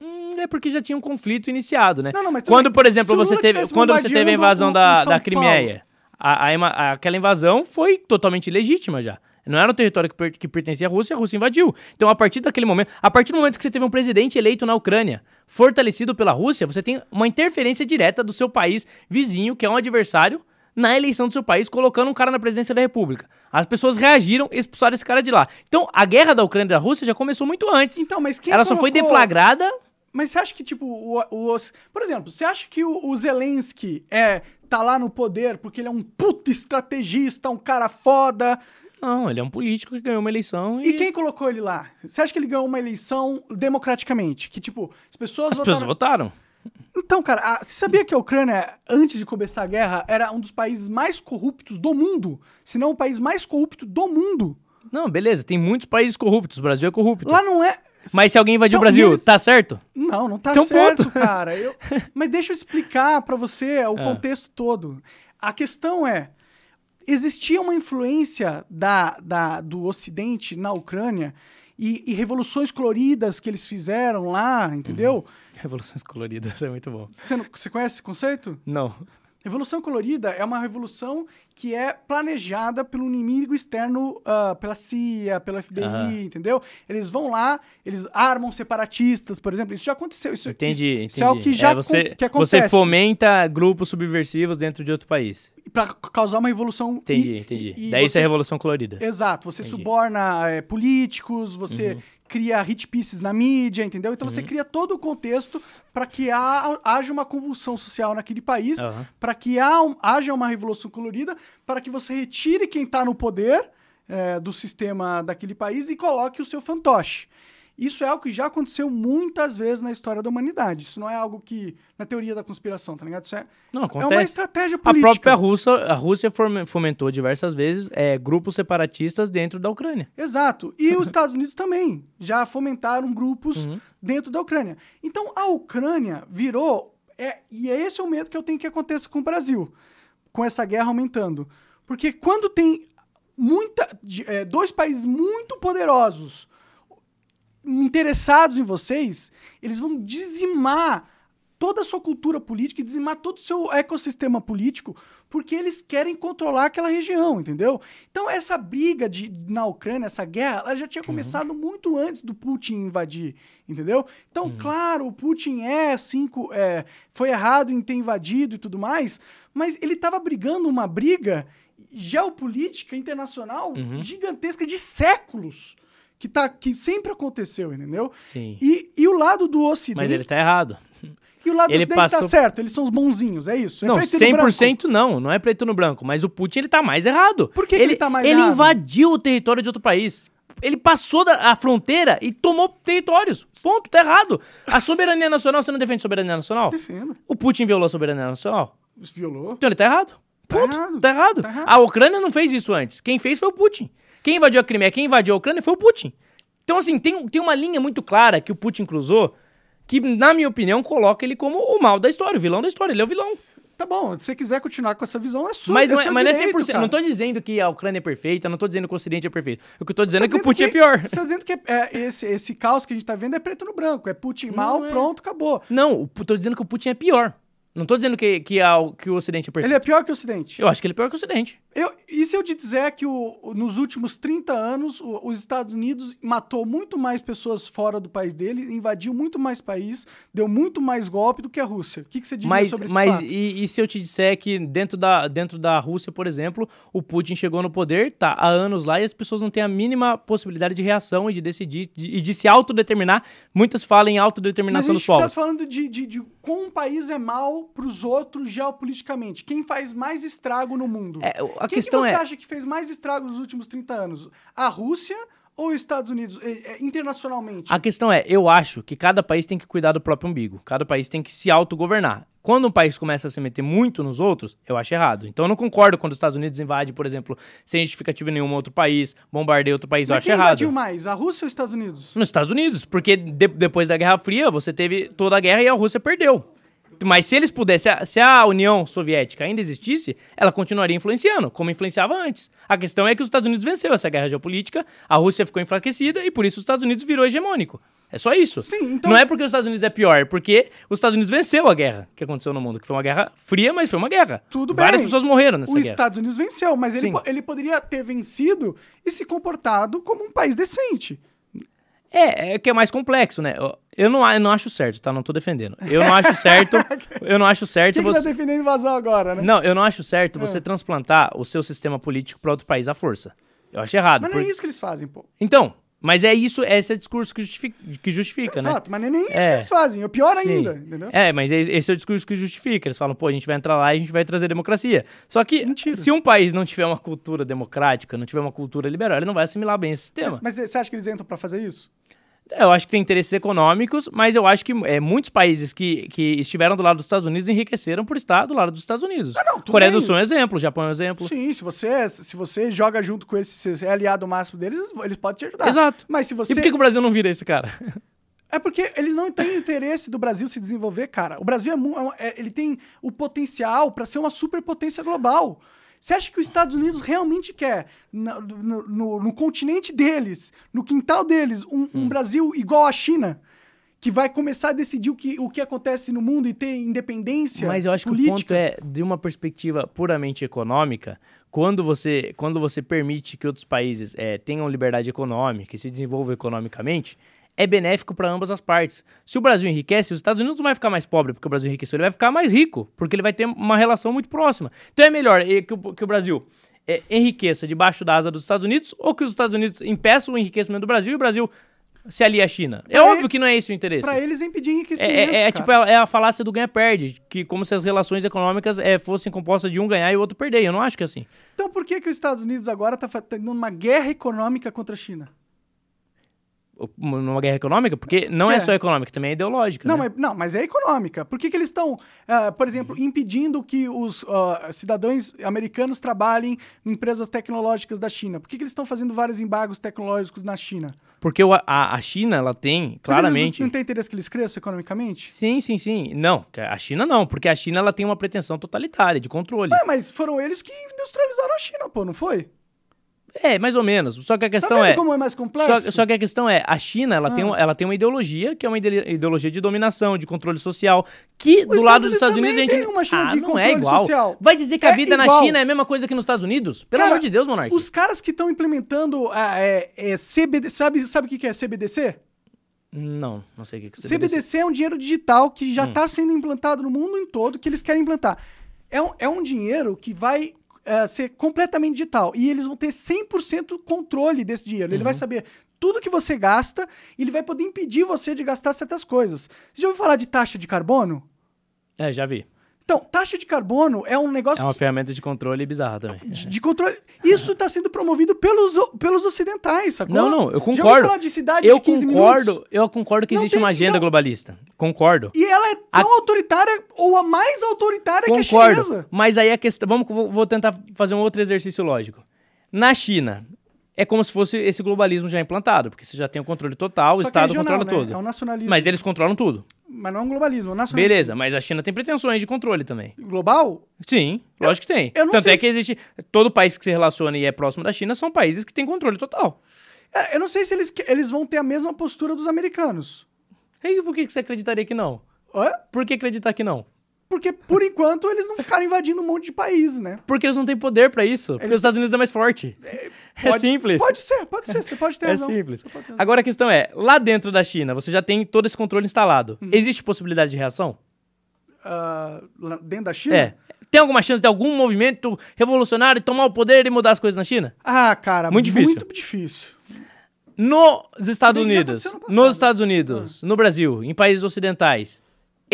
Hum, é porque já tinha um conflito iniciado, né? Não, não, mas quando, por exemplo, você teve, quando você teve a invasão da, da Crimeia, a, a- aquela invasão foi totalmente legítima já. Não era um território que, per- que pertencia à Rússia, a Rússia invadiu. Então, a partir daquele momento, a partir do momento que você teve um presidente eleito na Ucrânia, fortalecido pela Rússia, você tem uma interferência direta do seu país vizinho, que é um adversário, na eleição do seu país, colocando um cara na presidência da República. As pessoas reagiram e expulsaram esse cara de lá. Então, a guerra da Ucrânia e da Rússia já começou muito antes. Então, mas quem Ela só foi colocou- deflagrada Mas você acha que, tipo, o, o- os. Por exemplo, você acha que o, o Zelensky é, tá lá no poder porque ele é um puta estrategista, um cara foda? Não, ele é um político que ganhou uma eleição e, E quem colocou ele lá? Você acha que ele ganhou uma eleição democraticamente? Que, tipo, as pessoas as votaram... pessoas votaram. Então, cara, a- você sabia que a Ucrânia, antes de começar a guerra, era um dos países mais corruptos do mundo? Se não o país mais corrupto do mundo. Não, beleza, tem muitos países corruptos, o Brasil é corrupto. Lá não é... Mas se alguém invadir Então, o Brasil, eles- tá certo? Não, não tá um certo, ponto. cara. Eu- Mas deixa eu explicar pra você o Ah. contexto todo. A questão é, existia uma influência da, da- do Ocidente na Ucrânia e, e revoluções coloridas que eles fizeram lá, entendeu? Revoluções coloridas, é muito bom. Você, não- você conhece esse conceito? Não. Revolução Colorida é uma revolução que é planejada pelo inimigo externo, ah, pela CIA, pela FBI, entendeu? Eles vão lá, eles armam separatistas, por exemplo. Isso já aconteceu. Isso, Entendi, isso, entendi. Isso é o que já É, você, que acontece. você fomenta grupos subversivos dentro de outro país. Pra causar uma revolução. Entendi, e- entendi. e Daí isso você- é Revolução Colorida. Exato, você Entendi. suborna é, políticos, você Uhum. Cria hit pieces na mídia, entendeu? Então você cria todo o contexto para que haja uma convulsão social naquele país, Aham. para que haja uma revolução colorida, para que você retire quem está no poder é, do sistema daquele país e coloque o seu fantoche. Isso é algo que já aconteceu muitas vezes na história da humanidade. Isso não é algo que. na teoria da conspiração, tá ligado? Isso é, Não, é acontece. uma estratégia A política. própria Rússia, a Rússia fomentou diversas vezes é, grupos separatistas dentro da Ucrânia. Exato. E os Estados Unidos também já fomentaram grupos Uhum. dentro da Ucrânia. Então a Ucrânia virou. É, e é esse é o medo que eu tenho que aconteça com o Brasil, com essa guerra aumentando. Porque quando tem muita, é, dois países muito poderosos interessados em vocês, eles vão dizimar toda a sua cultura política e dizimar todo o seu ecossistema político, porque eles querem controlar aquela região, entendeu? Então essa briga de, na Ucrânia, essa guerra, ela já tinha começado muito antes do Putin invadir, entendeu? Então, claro, o Putin é, cinco, é, foi errado em ter invadido e tudo mais, mas ele estava brigando uma briga geopolítica internacional gigantesca de séculos. Que, tá, que sempre aconteceu, entendeu? Sim. E, e o lado do Ocidente. Mas ele tá errado. E o lado ele do Ocidente tá passou- certo, eles são os bonzinhos, é isso? É não, preto e no branco. 100% não, não é preto no branco, mas o Putin ele tá mais errado. Por que que ele tá mais Ele errado? invadiu o território de outro país. Ele passou da a fronteira e tomou territórios. Ponto, tá errado. A soberania nacional, você não defende soberania nacional? Defendo. O Putin violou a soberania nacional? Violou. Então ele tá errado. Tá Ponto. errado. Tá errado. Tá errado. A Ucrânia não fez isso antes. Quem fez foi o Putin. Quem invadiu a Crimeia, quem invadiu a Ucrânia foi o Putin. Então, assim, tem, tem uma linha muito clara que o Putin cruzou que, na minha opinião, coloca ele como o mal da história, o vilão da história. Ele é o vilão. Tá bom, se você quiser continuar com essa visão, é sua. Mas, não é, é, seu mas não é direito, 100%. cara. Não tô dizendo que a Ucrânia é perfeita, não tô dizendo que o Ocidente é perfeito. O que eu tô dizendo Tá é que o Putin é pior. Você tá dizendo que é- é esse, esse caos que a gente tá vendo é preto no branco. É Putin mal, é. pronto, acabou. Não, o- tô dizendo que o Putin é pior. Não tô dizendo que, que, a- que o Ocidente é perfeito. Ele é pior que o Ocidente. Eu acho que ele é pior que o Ocidente. Eu, e se eu te dizer que o, nos últimos 30 anos o- os Estados Unidos matou muito mais pessoas fora do país dele, invadiu muito mais país, deu muito mais golpe do que a Rússia? O que, que você diria Mas, sobre esse mas e, e se eu te disser que dentro da, dentro da Rússia, por exemplo, o Putin chegou no poder, tá há anos lá, e as pessoas não têm a mínima possibilidade de reação e de decidir de- e de se autodeterminar. Muitas falam em Mas a autodeterminação dos gente tá povos. falando de, de, de como um país é mal pros outros geopoliticamente. Quem faz mais estrago no mundo? É, a Quem questão que você é- acha que fez mais estrago nos últimos 30 anos? A Rússia ou os Estados Unidos, eh, eh, internacionalmente? A questão é, eu acho que cada país tem que cuidar do próprio umbigo. Cada país tem que se autogovernar. Quando um país começa a se meter muito nos outros, eu acho errado. Então eu não concordo quando os Estados Unidos invade, por exemplo, sem justificativa em nenhum outro país, bombardeia outro país, eu Mas acho quem errado. invadiu mais, a Rússia ou os Estados Unidos? Nos Estados Unidos, porque de- depois da Guerra Fria você teve toda a guerra e a Rússia perdeu. Mas se eles pudessem, se a- União Soviética ainda existisse, ela continuaria influenciando, como influenciava antes. A questão é que os Estados Unidos venceu essa guerra geopolítica, a Rússia ficou enfraquecida e por isso os Estados Unidos virou hegemônico. É só isso. Sim, então- Não é porque os Estados Unidos é pior, é porque os Estados Unidos venceu a guerra que aconteceu no mundo, que foi uma guerra fria, mas foi uma guerra. Tudo bem. Várias pessoas morreram nessa Os guerra. Estados Unidos venceu, mas ele, po- ele poderia ter vencido e se comportado como um país decente. É, é que é mais complexo, né? Eu- não, eu não acho certo, tá? Não tô defendendo. Eu não acho certo. eu não acho certo Quem que tá você. defendendo invasão agora, né? Não, eu não acho certo É. você transplantar o seu sistema político para outro país à força. Eu acho errado. Mas não por- é isso que eles fazem, pô. Então, mas é isso, esse é o discurso que justifica, que justifica né? Exato, mas não é nem isso É. que eles fazem. É pior Sim. ainda, entendeu? É, mas é- esse é o discurso que justifica. Eles falam, pô, a gente vai entrar lá e a gente vai trazer democracia. Só que Mentira. se um país não tiver uma cultura democrática, não tiver uma cultura liberal, ele não vai assimilar bem esse sistema. Mas você acha que eles entram pra fazer isso? Eu acho que tem interesses econômicos, mas eu acho que é, muitos países que, que estiveram do lado dos Estados Unidos enriqueceram por estar do lado dos Estados Unidos. Ah, não, Coreia bem. do Sul é um exemplo, Japão é um exemplo. Sim, se você, se você joga junto com eles, se você é aliado máximo deles, eles podem te ajudar. Exato. Mas se você. E por que, que o Brasil não vira esse cara? É porque eles não têm interesse do Brasil se desenvolver, cara. O Brasil é, é é- ele tem o potencial pra ser uma superpotência global. Você acha que os Estados Unidos realmente quer, na- no, no- no continente deles, no quintal deles, um, Hum. um Brasil igual à China? que vai começar a decidir o que, o que acontece no mundo e ter independência Mas eu acho que o política. ponto é, de uma perspectiva puramente econômica, quando você, quando você permite que outros países eh, tenham liberdade econômica e se desenvolvam economicamente, é benéfico para ambas as partes. Se o Brasil enriquece, os Estados Unidos não vai ficar mais pobre porque o Brasil enriqueceu, ele vai ficar mais rico, porque ele vai ter uma relação muito próxima. Então é melhor eh, que o, que o Brasil eh, enriqueça debaixo da asa dos Estados Unidos ou que os Estados Unidos impeçam o enriquecimento do Brasil e o Brasil se alie à China. É Pra óbvio ele- que não é esse o interesse. Pra eles é impedir É, enriquecimento. é- é cara. tipo, é, é a falácia do ganha-perde, que como se as relações econômicas é, fossem compostas de um ganhar e o outro perder. Eu não acho que é assim. Então por que, que os Estados Unidos agora tá fa- tendo uma guerra econômica contra a China? Numa guerra econômica, porque não é, É. só econômica, também é ideológica. Não, né? mas, não, mas é econômica. Por que, que eles estão, ah, por exemplo, impedindo que os ah, cidadãos americanos trabalhem em empresas tecnológicas da China? Por que, que eles estão fazendo vários embargos tecnológicos na China? Porque o- a, a China, ela tem, claramente... não, não tem interesse que eles cresçam economicamente? Sim, sim, sim. Não, a China não, porque a China ela tem uma pretensão totalitária, de controle. É, mas foram eles que industrializaram a China, pô, não foi? É, mais ou menos. Só que a Tá questão vendo é... como é mais complexo? Só, só que a questão é, a China, ela, tem, Ah. uma, ela tem uma ideologia, que é uma ide- ideologia de dominação, de controle social, que do Estados lado dos Estados Unidos a gente... tem uma China ah, de não é igual. social. Vai dizer que a É vida na igual. China é a mesma coisa que nos Estados Unidos? Pelo Cara, amor de Deus, Monark. Os caras que estão implementando ah, é, é, CBD, sabe, sabe o que é CBDC? Não, não sei o que, que você CBDC é um dinheiro digital que Hum. já está sendo implantado no mundo em todo, que eles querem implantar. É um, é um dinheiro que vai eh, ser completamente digital. E eles vão ter 100% controle desse dinheiro. Ele Uhum. vai saber tudo que você gasta e ele vai poder impedir você de gastar certas coisas. Você já ouviu falar de taxa de carbono? É, já vi. Então, taxa de carbono é um negócio É uma que- ferramenta de controle bizarra também. de, de controle. Isso está sendo promovido pelos, pelos ocidentais, sacou? Não, não, eu concordo. falar de cidade Eu de 15 concordo, minutos? eu concordo que Não existe tem- uma agenda então- globalista. Concordo. E ela é tão autoritária ou a mais autoritária que a Concordo. chinesa. Mas aí a questão. Vamos, vou tentar fazer um outro exercício lógico. Na China, é como se fosse esse globalismo já implantado, porque você já tem o controle total, o Só que é Estado regional, controla né? tudo. É um nacionalismo. Mas eles controlam tudo. Mas não é um globalismo, é um nacionalismo. Beleza, mas a China tem pretensões de controle também. Global? Sim, lógico que tem. eu não Tanto sei é que existe. Todo país que se relaciona e é próximo da China são países que têm controle total. É, eu não sei se eles, eles vão ter a mesma postura dos americanos. E por que que você acreditaria que não? Hã? Por que acreditar que não? Porque, por enquanto, eles não ficaram invadindo um monte de país, né? Porque eles não têm poder pra isso. Porque Eles- os Estados Unidos é mais forte. É, Pode- simples. Pode ser, pode ser. Você pode ter É razão. simples. Ter razão. Agora a questão é, lá dentro da China, você já tem todo esse controle instalado. Hum. Existe possibilidade de reação? Ah, lá dentro da China? É. Tem alguma chance de algum movimento revolucionário tomar o poder e mudar as coisas na China? Ah, cara, Muito difícil. Muito difícil. Nos Estados já Unidos, no. Ah. nos Estados Unidos, no Brasil, em países ocidentais,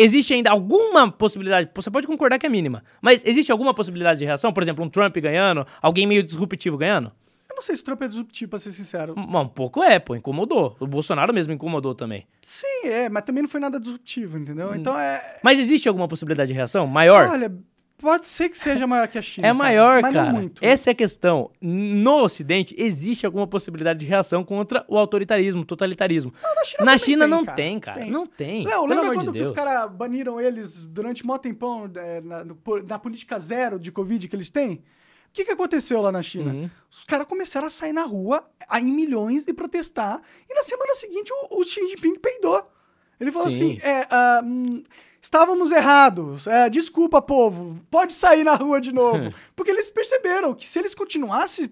existe ainda alguma possibilidade? Você pode concordar que é mínima, mas existe alguma possibilidade de reação? Por exemplo, um Trump ganhando, alguém meio disruptivo ganhando? Eu não sei se o Trump é disruptivo, pra ser sincero. Um, um pouco é, pô, incomodou. O Bolsonaro mesmo incomodou também. Sim, é, mas também não foi nada disruptivo, entendeu? Hum. Então é. Mas existe alguma possibilidade de reação maior? Olha, pode ser que seja maior que a China. É cara, maior, mas cara. não muito. Essa é a questão. No Ocidente, existe alguma possibilidade de reação contra o autoritarismo, totalitarismo. na China, Na China tem, não cara. tem, cara. Tem. Não tem. Pelo lembra quando de os caras baniram eles durante mó tempão é, na, na política zero de Covid que eles têm? O que, que aconteceu lá na China? Uhum. Os caras começaram a sair na rua em milhões e protestar. E na semana seguinte o, o Xi Jinping peidou. Ele falou Sim. assim: é, ah, hum, estávamos errados. é, desculpa, povo. Pode sair na rua de novo. Porque eles perceberam que se eles continuassem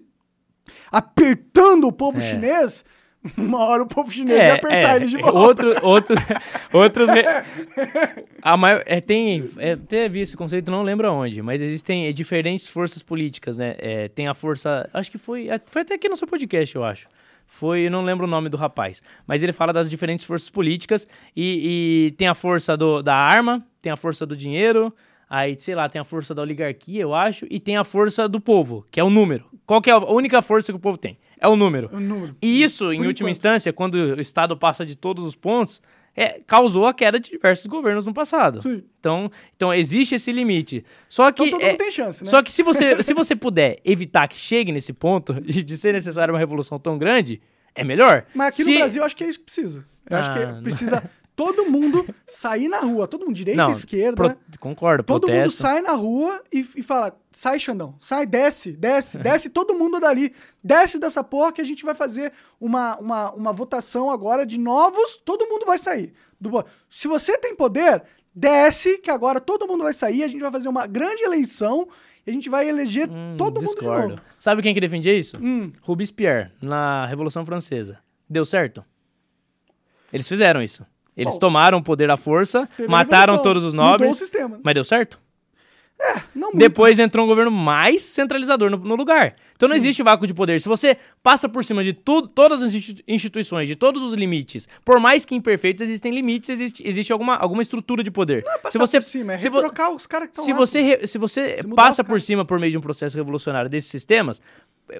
apertando o povo É. chinês, uma hora o povo chinês ia apertar eles de volta. Outro, outro, outros. re- A maior, é, tem. É, até vi esse conceito, não lembro aonde, mas existem é, diferentes forças políticas, né? É, tem a força. Acho que foi. Foi até aqui no seu podcast, eu acho. Foi, eu não lembro o nome do rapaz. Mas ele fala das diferentes forças políticas e, e tem a força do, da arma, tem a força do dinheiro, aí, sei lá, tem a força da oligarquia, eu acho, e tem a força do povo, que é o número. Qual é a única força que o povo tem? É o número. O número. E isso, em Por última enquanto. instância, quando o Estado passa de todos os pontos, é, causou a queda de diversos governos no passado. Sim. Então, então existe esse limite. Só que Então todo é, mundo tem chance, né? só que se você, se você puder evitar que chegue nesse ponto de de ser necessária uma revolução tão grande, é melhor. Mas aqui Se- no Brasil eu acho que é isso que precisa. Eu acho Ah, que não. precisa todo mundo sair na rua, todo mundo, direita, Não, esquerda, Pro- Concordo, todo mundo protesto. sai na rua e, e fala, sai Xandão, sai, desce, desce, desce todo mundo dali, desce dessa porra que a gente vai fazer uma, uma, uma votação agora de novos, todo mundo vai sair. Do- se você tem poder, desce, que agora todo mundo vai sair, a gente vai fazer uma grande eleição e a gente vai eleger Hum, todo mundo de discordo. novo. Sabe quem que defendia isso? Hum. Robespierre, na Revolução Francesa. Deu certo? Eles fizeram isso. Eles Bom, tomaram o poder à força, mataram todos os nobres, sistema. mas deu certo? Não muito. Depois entrou um governo mais centralizador no, no lugar. Então não existe vácuo de poder. Se você passa por cima de tudo, todas as institu- instituições, de todos os limites, por mais que imperfeitos, existem limites, existe, existe alguma, alguma estrutura de poder. Passar se você, por cima, é se trocar os caras que estão se lá. você, re- se você Se passa por cima por meio de um processo revolucionário desses sistemas,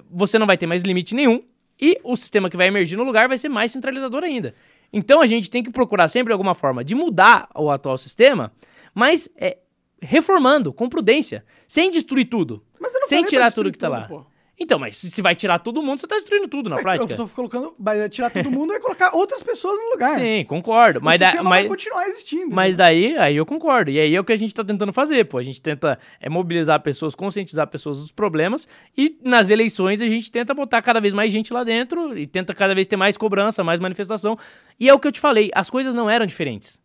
você não vai ter mais limite nenhum e o sistema que vai emergir no lugar vai ser mais centralizador ainda. Então a gente tem que procurar sempre alguma forma de mudar o atual sistema, mas é, reformando, com prudência, sem destruir tudo, sem tirar tudo que tá tudo, lá. pô. Então, mas se vai tirar todo mundo, você tá destruindo tudo na prática. Eu tô colocando, vai tirar todo mundo e colocar outras pessoas no lugar. Sim, concordo. o Mas, da- mas, vai continuar existindo. Mas daí, aí eu concordo. E aí é o que a gente tá tentando fazer, pô. A gente tenta é, mobilizar pessoas, conscientizar pessoas dos problemas e nas eleições a gente tenta botar cada vez mais gente lá dentro e tenta cada vez ter mais cobrança, mais manifestação. E é o que eu te falei, as coisas não eram diferentes.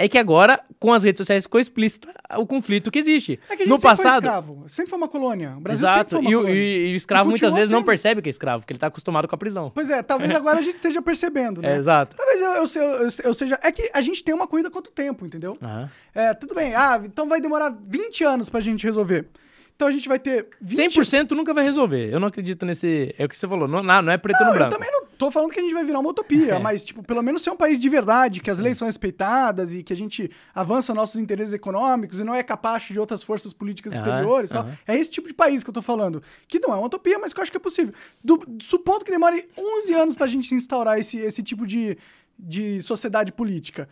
É que agora, com as redes sociais, ficou explícita o conflito que existe. É que a gente no sempre foi passado. escravo. Sempre foi uma colônia. O Brasil sempre Exato. foi uma E, o- colônia. e- e o escravo muitas vezes não sendo. percebe que é escravo, porque ele tá acostumado com a prisão. Pois é, talvez agora a gente esteja percebendo, né? É, exato. Talvez eu, eu, eu- eu seja... É que a gente tem uma corrida contra o tempo, entendeu? Aham. É, tudo bem. Ah, então vai demorar 20 anos pra gente resolver. Então a gente vai ter 20... 100% nunca vai resolver. Eu não acredito nesse. É o que você falou. Não, não é preto Não, no eu branco. também não tô falando que a gente vai virar uma utopia, É. mas, tipo, pelo menos ser um país de verdade, que as leis são respeitadas e que a gente avança nossos interesses econômicos e não é capacho de outras forças políticas exteriores. É esse tipo de país que eu tô falando. Que não é uma utopia, mas que eu acho que é possível. Do, supondo que demore 11 anos pra gente instaurar esse, esse tipo de, de sociedade política.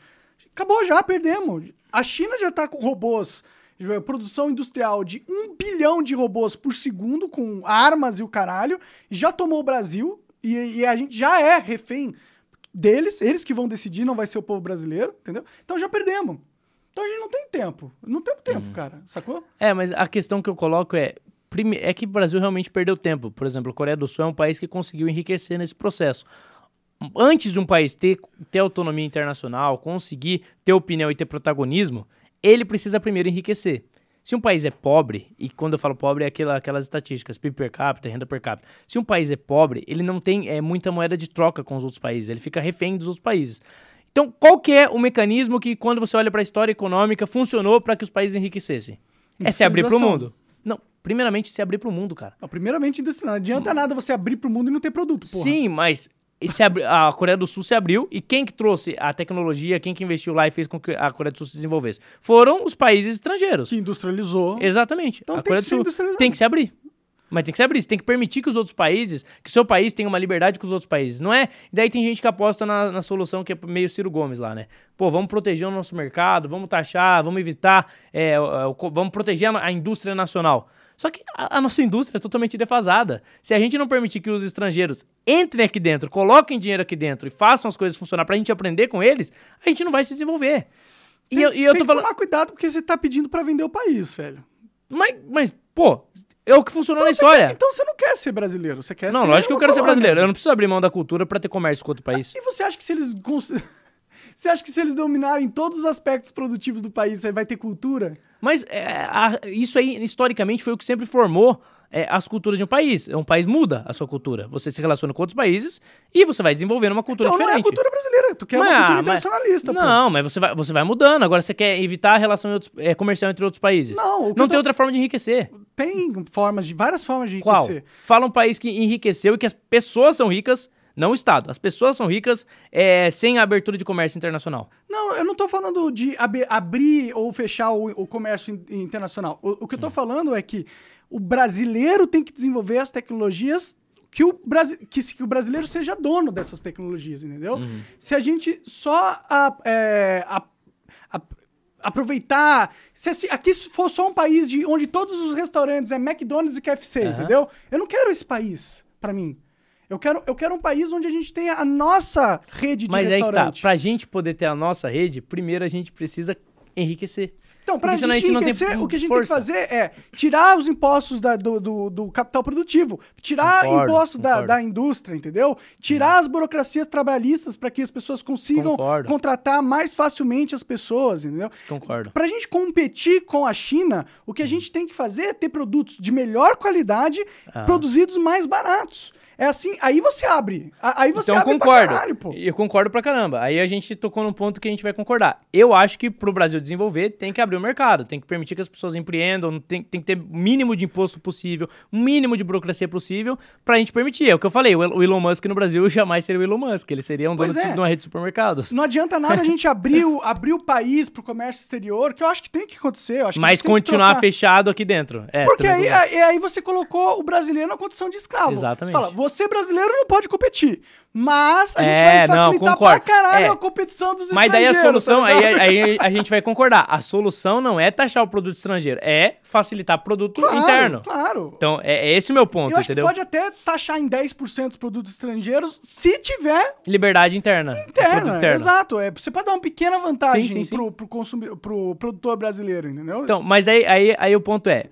Acabou já, perdemos. A China já tá com robôs, produção industrial de um bilhão de robôs por segundo, com armas e o caralho, já tomou o Brasil, e, e a gente já é refém deles, eles que vão decidir, não vai ser o povo brasileiro, entendeu? Então já perdemos. Então a gente não tem tempo. Não temos tempo, cara, sacou? É, mas a questão que eu coloco é. É que o Brasil realmente perdeu tempo. Por exemplo, a Coreia do Sul é um país que conseguiu enriquecer nesse processo. Antes de um país ter, ter autonomia internacional, conseguir ter opinião e ter protagonismo, ele precisa primeiro enriquecer. Se um país é pobre, e quando eu falo pobre é aquela, aquelas estatísticas, PIB per capita, renda per capita. Se um país é pobre, ele não tem é, muita moeda de troca com os outros países, ele fica refém dos outros países. Então, qual que é o mecanismo que, quando você olha para a história econômica, funcionou para que os países enriquecessem? É se abrir para o mundo. Não, primeiramente se abrir para o mundo, cara. Não, primeiramente, industrial. Não adianta nada você abrir pro mundo e não ter produto, porra. Sim, mas se abri- a Coreia do Sul se abriu e quem que trouxe a tecnologia, quem que investiu lá e fez com que a Coreia do Sul se desenvolvesse? Foram os países estrangeiros. Que industrializou. Exatamente. Então a tem Coreia que do Sul tem que se abrir. Mas tem que se abrir, você tem que permitir que os outros países, que o seu país tenha uma liberdade com os outros países, não é? E daí tem gente que aposta na, na solução que é meio Ciro Gomes lá, né? Pô, vamos proteger o nosso mercado, vamos taxar, vamos evitar, é, co- vamos proteger a, a indústria nacional. Só que a, a nossa indústria é totalmente defasada. Se a gente não permitir que os estrangeiros entrem aqui dentro, coloquem dinheiro aqui dentro e façam as coisas funcionar pra gente aprender com eles, a gente não vai se desenvolver. E Tem, eu, e eu tem tô que falando. tomar cuidado porque você tá pedindo pra vender o país, velho. Mas, mas, pô, é o que funcionou na Então você história. quer- então você não quer ser brasileiro, você quer Não, ser lógico que eu quero ser brasileiro. Eu não preciso abrir mão da cultura pra ter comércio com outro país. E você acha que se eles. Você acha que se eles dominarem todos os aspectos produtivos do país, você vai ter cultura? Mas é, a- isso aí, historicamente, foi o que sempre formou é, as culturas de um país. Um país muda a sua cultura. Você se relaciona com outros países e você vai desenvolvendo uma cultura então não é a diferente. cultura brasileira, tu quer Mas, uma cultura mas- internacionalista, pô. Não, mas você vai, você vai mudando. Agora você quer evitar a relação outros- é, comercial entre outros países. Não, não tem tô- outra forma de enriquecer. Tem formas de várias formas de Qual? enriquecer. Fala um país que enriqueceu e que as pessoas são ricas, não o Estado. As pessoas são ricas é, sem a abertura de comércio internacional. Não, eu não tô falando de ab- abrir ou fechar o, o comércio in- internacional. O, o que eu Hum. tô falando é que o brasileiro tem que desenvolver as tecnologias que o, que, que o brasileiro seja dono dessas tecnologias, entendeu? Uhum. Se a gente só a- é, a- a- aproveitar... Se aqui for só um país de, onde todos os restaurantes é McDonald's e KFC, Aham. entendeu? Eu não quero esse país pra mim. Eu quero, eu quero um país onde a gente tenha a nossa rede de Mas aí que tá. restaurante. Pra gente poder ter a nossa rede, primeiro a gente precisa enriquecer. Então, pra Porque gente gente não tem enriquecer, o que a gente força. tem que fazer é tirar os impostos da- do, do, do capital produtivo, tirar Concordo, impostos da, concordo. Uhum. da indústria, entendeu? Tirar as burocracias trabalhistas para que as pessoas consigam Concordo. contratar mais facilmente as pessoas, entendeu? Concordo. Pra gente competir com a China, o que a gente tem que fazer é ter produtos de melhor qualidade, Ah. produzidos mais baratos. É assim, aí você abre. Aí você então abre concordo. pra caralho, pô. Eu concordo pra caramba. Aí a gente tocou num ponto que a gente vai concordar. Eu acho que pro Brasil desenvolver, tem que abrir o mercado, tem que permitir que as pessoas empreendam, tem, tem que ter o mínimo de imposto possível, o mínimo de burocracia possível pra gente permitir. É o que eu falei, o Elon Musk no Brasil jamais seria o Elon Musk, ele seria um dono é. de uma rede de supermercados. Não adianta nada a gente abrir o, abrir o país pro comércio exterior, que eu acho que tem que acontecer. eu acho Mas continuar fechado aqui dentro. É, Porque também aí, aí, aí você colocou o brasileiro na condição de escravo. Exatamente. Você fala, você brasileiro não pode competir. Mas a gente É, vai não, facilitar concordo. pra caralho É. a competição dos Mas daí a estrangeiros, solução, tá aí, aí a gente vai concordar. A solução não é taxar o produto estrangeiro, é facilitar produto Claro, interno. Claro. Então, é, é esse o meu ponto, Eu acho entendeu? que pode até taxar em 10% os produtos estrangeiros se tiver Liberdade interna. produto interna. interno. Exato. É, você pode dar uma pequena vantagem Sim, sim, sim. Pro, pro, consumi- pro produtor brasileiro, entendeu? Então, mas aí, aí, aí o ponto é.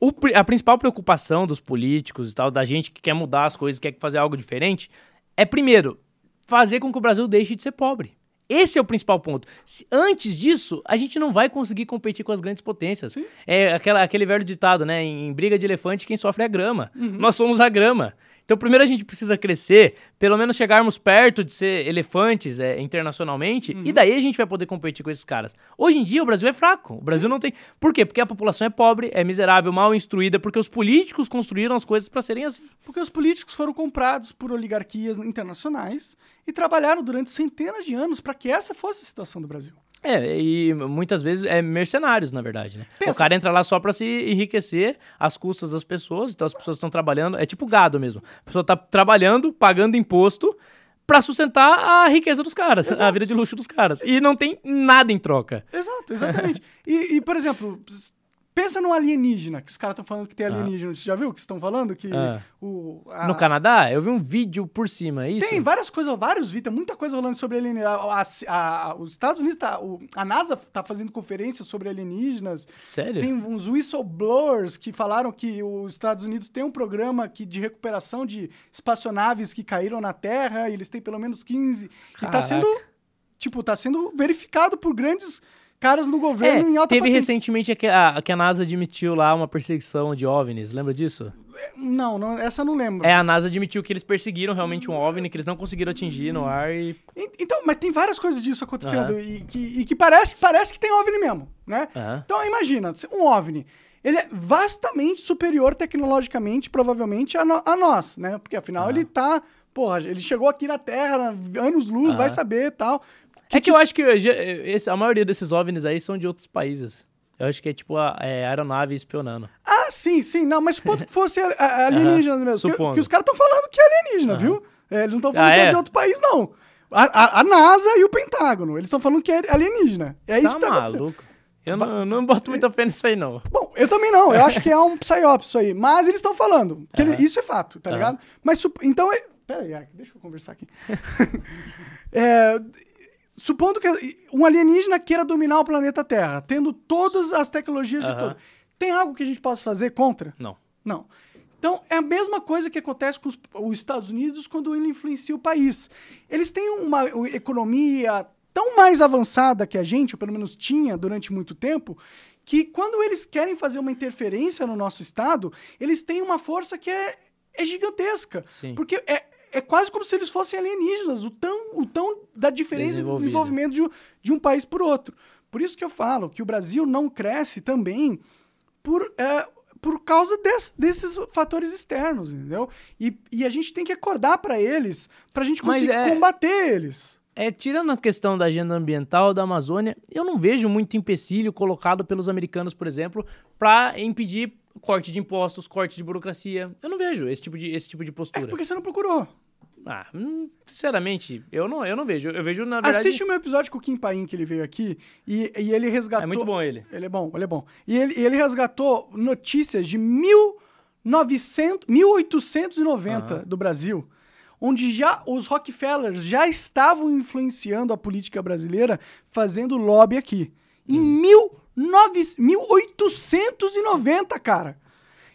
O a principal preocupação dos políticos e tal, da gente que quer mudar as coisas, quer fazer algo diferente, é primeiro fazer com que o Brasil deixe de ser pobre. Esse é o principal ponto. Se- antes disso, a gente não vai conseguir competir com as grandes potências. É aquela, aquele velho ditado, né? Em, em briga de elefante, quem sofre é a grama. Nós somos a grama. Então, primeiro a gente precisa crescer, pelo menos chegarmos perto de ser elefantes é, internacionalmente, e daí a gente vai poder competir com esses caras. Hoje em dia, o Brasil é fraco. O Brasil não tem. Por quê? Porque a população é pobre, é miserável, mal instruída, porque os políticos construíram as coisas para serem assim. Porque os políticos foram comprados por oligarquias internacionais e trabalharam durante centenas de anos para que essa fosse a situação do Brasil. É, e muitas vezes é mercenários, na verdade, né? Pensa. O cara entra lá só pra se enriquecer às custas das pessoas, então as pessoas estão trabalhando, é tipo gado mesmo. A pessoa tá trabalhando, pagando imposto pra sustentar a riqueza dos caras, a vida de luxo dos caras. E não tem nada em troca. Exato, exatamente. e, e, por exemplo, pensa num alienígena, que os caras estão falando que tem alienígena. Você já viu que estão falando? Que Ah. o, a- No Canadá, eu vi um vídeo por cima, é isso? Tem várias coisas, vários vídeos, muita coisa rolando sobre alienígenas. A- a- os Estados Unidos, tá, o- a NASA tá fazendo conferências sobre alienígenas. Sério? Tem uns whistleblowers que falaram que os Estados Unidos tem um programa que, de recuperação de espaçonaves que caíram na Terra, e eles têm pelo menos 15. E tá Caraca. sendo, tipo, tá sendo verificado por grandes caras no É, governo em alta teve patente. recentemente que a, que a NASA admitiu lá uma perseguição de OVNIs, lembra disso? Não, não, essa eu não lembro. É, a NASA admitiu que eles perseguiram realmente um OVNI, que eles não conseguiram atingir no ar e Então, mas tem várias coisas disso acontecendo Aham. e, que, e que parece, parece que tem OVNI mesmo, né? Aham. Então, imagina, um OVNI, ele é vastamente superior tecnologicamente, provavelmente, a, no- a nós, né? Porque, afinal, ele tá... Porra, ele chegou aqui na Terra, anos-luz, vai saber e tal. É que eu acho que eh, esse- a maioria desses OVNIs aí são de outros países. Eu acho que é tipo a é, aeronave espionando. Ah, sim, sim. Não, mas supondo que fosse alienígenas mesmo. Que, supondo. que os caras estão falando que é alienígena, viu? É, eles não estão falando Ah, que é é? de outro país, não. A, a- a NASA e o Pentágono, eles estão falando que é alienígena. É isso tá que tá acontecendo. maluco. Eu não, eu não boto muita fé nisso aí, não. Bom, eu também não. Eu acho que é um psyops isso aí. Mas eles estão falando. Que ele- Aham. isso é fato, tá ligado? Mas, então... é- Pera aí, deixa eu conversar aqui. É, supondo que um alienígena queira dominar o planeta Terra, tendo todas as tecnologias de Aham. todo. Tem algo que a gente possa fazer contra? Não. Não. Então, é a mesma coisa que acontece com os, os Estados Unidos quando ele influencia o país. Eles têm uma economia tão mais avançada que a gente, ou pelo menos tinha durante muito tempo, que quando eles querem fazer uma interferência no nosso Estado, eles têm uma força que é, é gigantesca. Sim. Porque é, é quase como se eles fossem alienígenas, o tão, o tão da diferença do desenvolvimento de, um- de um país por outro. Por isso que eu falo que o Brasil não cresce também por, é, por causa des- desses fatores externos, entendeu? E, e a gente tem que acordar para eles, para a gente conseguir é- combater eles. É, tirando a questão da agenda ambiental da Amazônia, eu não vejo muito empecilho colocado pelos americanos, por exemplo, para impedir corte de impostos, corte de burocracia. Eu não vejo esse tipo de, esse tipo de É postura. porque você não procurou. Ah, hum, sinceramente, eu não, eu não vejo. Eu vejo, na verdade... Assiste o meu episódio com o Kim Paim, que ele veio aqui, e, e ele resgatou... É muito bom ele. Ele é bom, ele é bom. E ele, ele resgatou notícias de 1900, 1890 do Brasil. onde já os Rockefellers já estavam influenciando a política brasileira, fazendo lobby aqui. Em Hum. 19 1890, cara.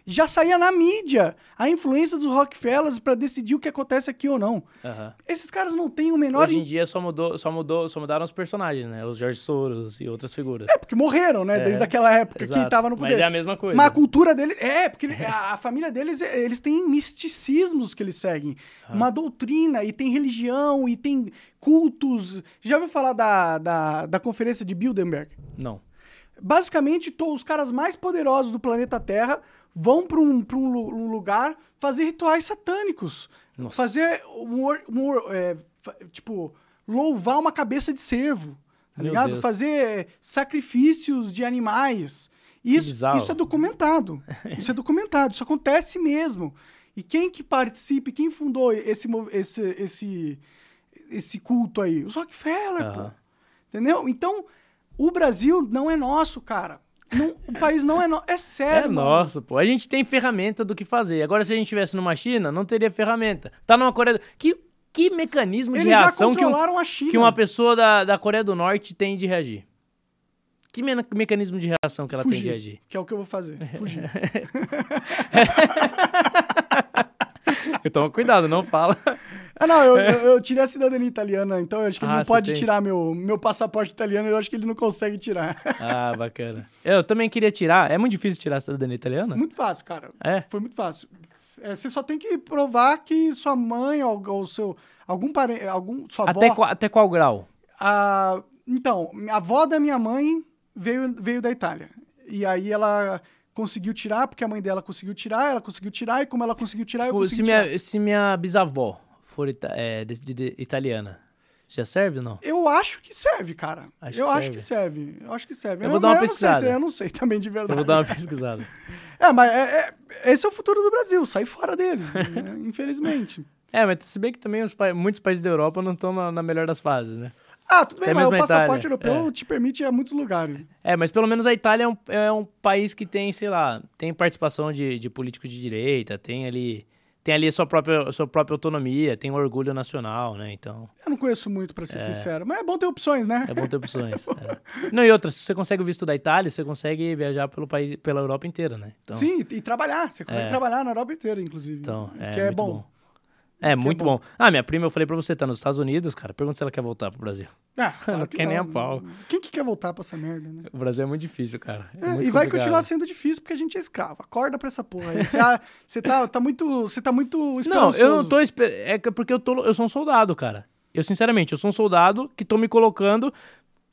Já saía na mídia a influência dos Rockefellers para decidir o que acontece aqui ou não. Aham. Esses caras não têm o menor Hoje em dia só mudou, só mudou, só mudaram os personagens, né? Os George Soros e outras figuras. É, porque morreram, né? É, Desde aquela época que Exato. tava no poder. Mas é a mesma coisa. Mas a cultura deles. É, porque a, a família deles, eles têm misticismos que eles seguem. Uma doutrina, e tem religião, e tem cultos. Já ouviu falar da, da, da conferência de Bilderberg? Não. Basicamente, os caras mais poderosos do planeta Terra vão para um, pra um, um lugar fazer rituais satânicos. Nossa. Fazer um, um é, tipo, louvar uma cabeça de cervo. Tá Meu ligado? Deus. Fazer sacrifícios de animais. Isso, isso é documentado. Isso é documentado. Isso acontece mesmo. E quem que participa, quem fundou esse, esse, esse, esse culto aí? Os Rockefeller, pô. Entendeu? Então, o Brasil não é nosso, cara. Não- o país não é nosso. É É sério, mano. nosso, pô. A gente tem ferramenta do que fazer. Agora, se a gente estivesse numa China, não teria ferramenta. Tá numa Coreia do... Que, que mecanismo de Eles já reação que, um- controlaram a China. que uma pessoa da, da Coreia do Norte tem de reagir? Que me- mecanismo de reação que ela tem de Fugir, reagir? que é o que eu vou fazer. Fugir. Então, cuidado, não fala. ah, não, eu, eu, eu tirei a cidadania italiana, então eu acho que ele Ah, não pode tem. tirar meu, meu passaporte italiano, eu acho que ele não consegue tirar. Ah, bacana. Eu também queria tirar. É muito difícil tirar a cidadania italiana? muito fácil, cara. É? Foi muito fácil. É, você só tem que provar que sua mãe ou, ou seu. Algum parente. Algum, sua avó. Até, qual, até qual grau? A, então, a avó da minha mãe veio, veio da Itália. E aí ela conseguiu tirar, porque a mãe dela conseguiu tirar, ela conseguiu tirar, e como ela conseguiu tirar, eu Tipo, consegui se, tirar. minha, se minha bisavó for ita- é, de- de- de- italiana, já serve ou não? Eu acho que serve, cara. Acho eu que acho serve. que serve. Eu acho que serve. Eu vou dar uma não sei pesquisada. se- eu não sei também de Eu verdade. vou dar uma pesquisada. É, mas é- é- esse é o futuro do Brasil, sair fora dele, né? infelizmente. É, mas se bem que também os pa- muitos países da Europa não estão na, na melhor das fases, né? Ah, tudo bem, Até mas o passaporte Itália, europeu é. te permite ir a muitos lugares. É, mas pelo menos a Itália é um, é um país que tem, sei lá, tem participação de, de político de direita, tem ali, tem ali a sua própria, sua própria autonomia, tem um orgulho nacional, né? Então, Eu não conheço muito, pra ser sincero, mas é bom ter opções, né? é bom ter opções. é. Não, e outra, se você consegue o visto da Itália, você consegue viajar pelo país, pela Europa inteira, né? Então, Sim, e trabalhar. Você consegue É. trabalhar na Europa inteira, inclusive. Então, é, que é muito bom. É, muito bom. bom. Ah, minha prima, eu falei pra você, tá nos Estados Unidos, cara. Pergunta se ela quer voltar pro Brasil. Ah, claro Não que quer nem não. a pau. Quem que quer voltar pra essa merda, né? O Brasil é muito difícil, cara. É É, e vai complicado. continuar sendo difícil porque a gente é escravo. Acorda pra essa porra aí. Você, ah, você tá, tá muito. Você tá muito Não, eu não tô esper... É que- porque eu, tô, eu sou um soldado, cara. Eu, sinceramente, eu sou um soldado que tô me colocando.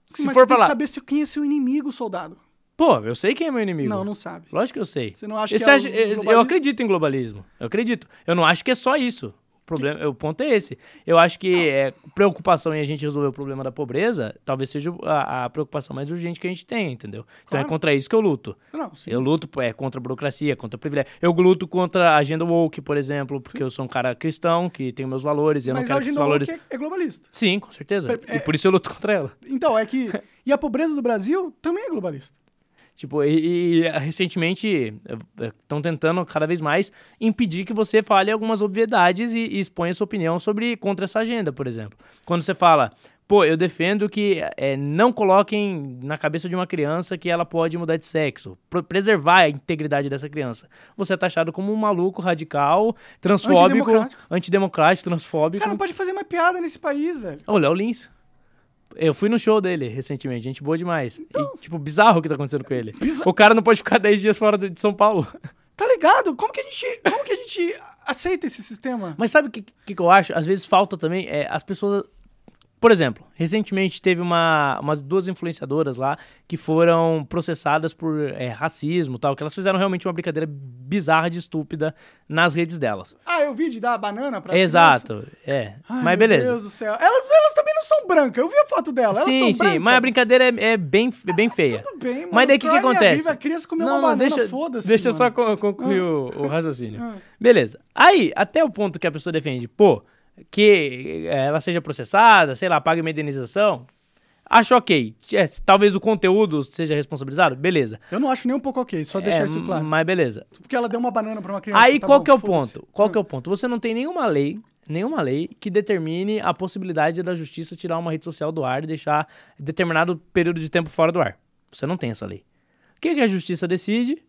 Sim, Se mas for você tem pra que lá. saber se- quem é seu inimigo, soldado. Pô, eu sei quem é meu inimigo. Não, não sabe. Lógico que eu sei. Você não acha E que é os eu- acredito em globalismo. Eu acredito. Eu não acho que é só isso. O, problema, o ponto é esse. Eu acho que é, preocupação em a gente resolver o problema da pobreza talvez seja a, a preocupação mais urgente que a gente tem, entendeu? Então é Claro. contra isso que eu luto. Não, sim. Eu luto é, contra a burocracia, contra a privilégio. Eu luto contra a agenda woke, por exemplo, porque eu sou um cara cristão que tem meus valores e eu mas não quero a que agenda valores. woke é, é globalista. Sim, com certeza. É- E por isso eu luto contra ela. Então, é que. E a pobreza do Brasil também é globalista. Tipo, e, e, recentemente estão tentando cada vez mais impedir que você fale algumas obviedades e, e exponha sua opinião sobre contra essa agenda, por exemplo. Quando você fala, pô, eu defendo que é, não coloquem na cabeça de uma criança que ela pode mudar de sexo, preservar a integridade dessa criança. Você é taxado como um maluco radical, transfóbico, Antidemocrático. antidemocrático, transfóbico. Cara, não pode fazer mais piada nesse país, velho. Ô, Léo Lins. Eu fui no show dele recentemente, gente boa demais. Então. E, tipo, bizarro o que tá acontecendo com ele. O cara não pode ficar 10 dias fora de São Paulo. Tá ligado? Como que a gente, como que a gente aceita esse sistema? Mas sabe o que, que, que eu acho? Às vezes falta também é, as pessoas. Por exemplo, recentemente teve uma, umas duas influenciadoras lá que foram processadas por é, racismo e tal, que elas fizeram realmente uma brincadeira bizarra de estúpida nas redes delas. Ah, eu vi de dar banana pra Exato, é. Ai, mas meu beleza. Deus do céu. Elas, elas também não são brancas. Eu vi a foto dela. Elas sim, são sim, mas a brincadeira é, é bem, é bem feia. Tudo bem, mano. Mas daí o que, que acontece? vida, A criança comeu uma banana, deixa, foda-se. deixa eu só concluir o, o raciocínio. Ah. Beleza. Aí, até o ponto que a pessoa defende, pô, que eh, ela seja processada, sei lá, pague uma indenização. Acho ok. É, talvez o conteúdo seja responsabilizado, beleza. Eu não acho nem um pouco ok, só deixar É, isso claro. Mas beleza. Porque ela deu uma banana pra uma criança. Aí tá qual bom, que é o ponto? Qual Ah. que é o ponto? Você não tem nenhuma lei nenhuma lei que determine a possibilidade da justiça tirar uma rede social do ar e deixar determinado período de tempo fora do ar. Você não tem essa lei. O que, que a justiça decide?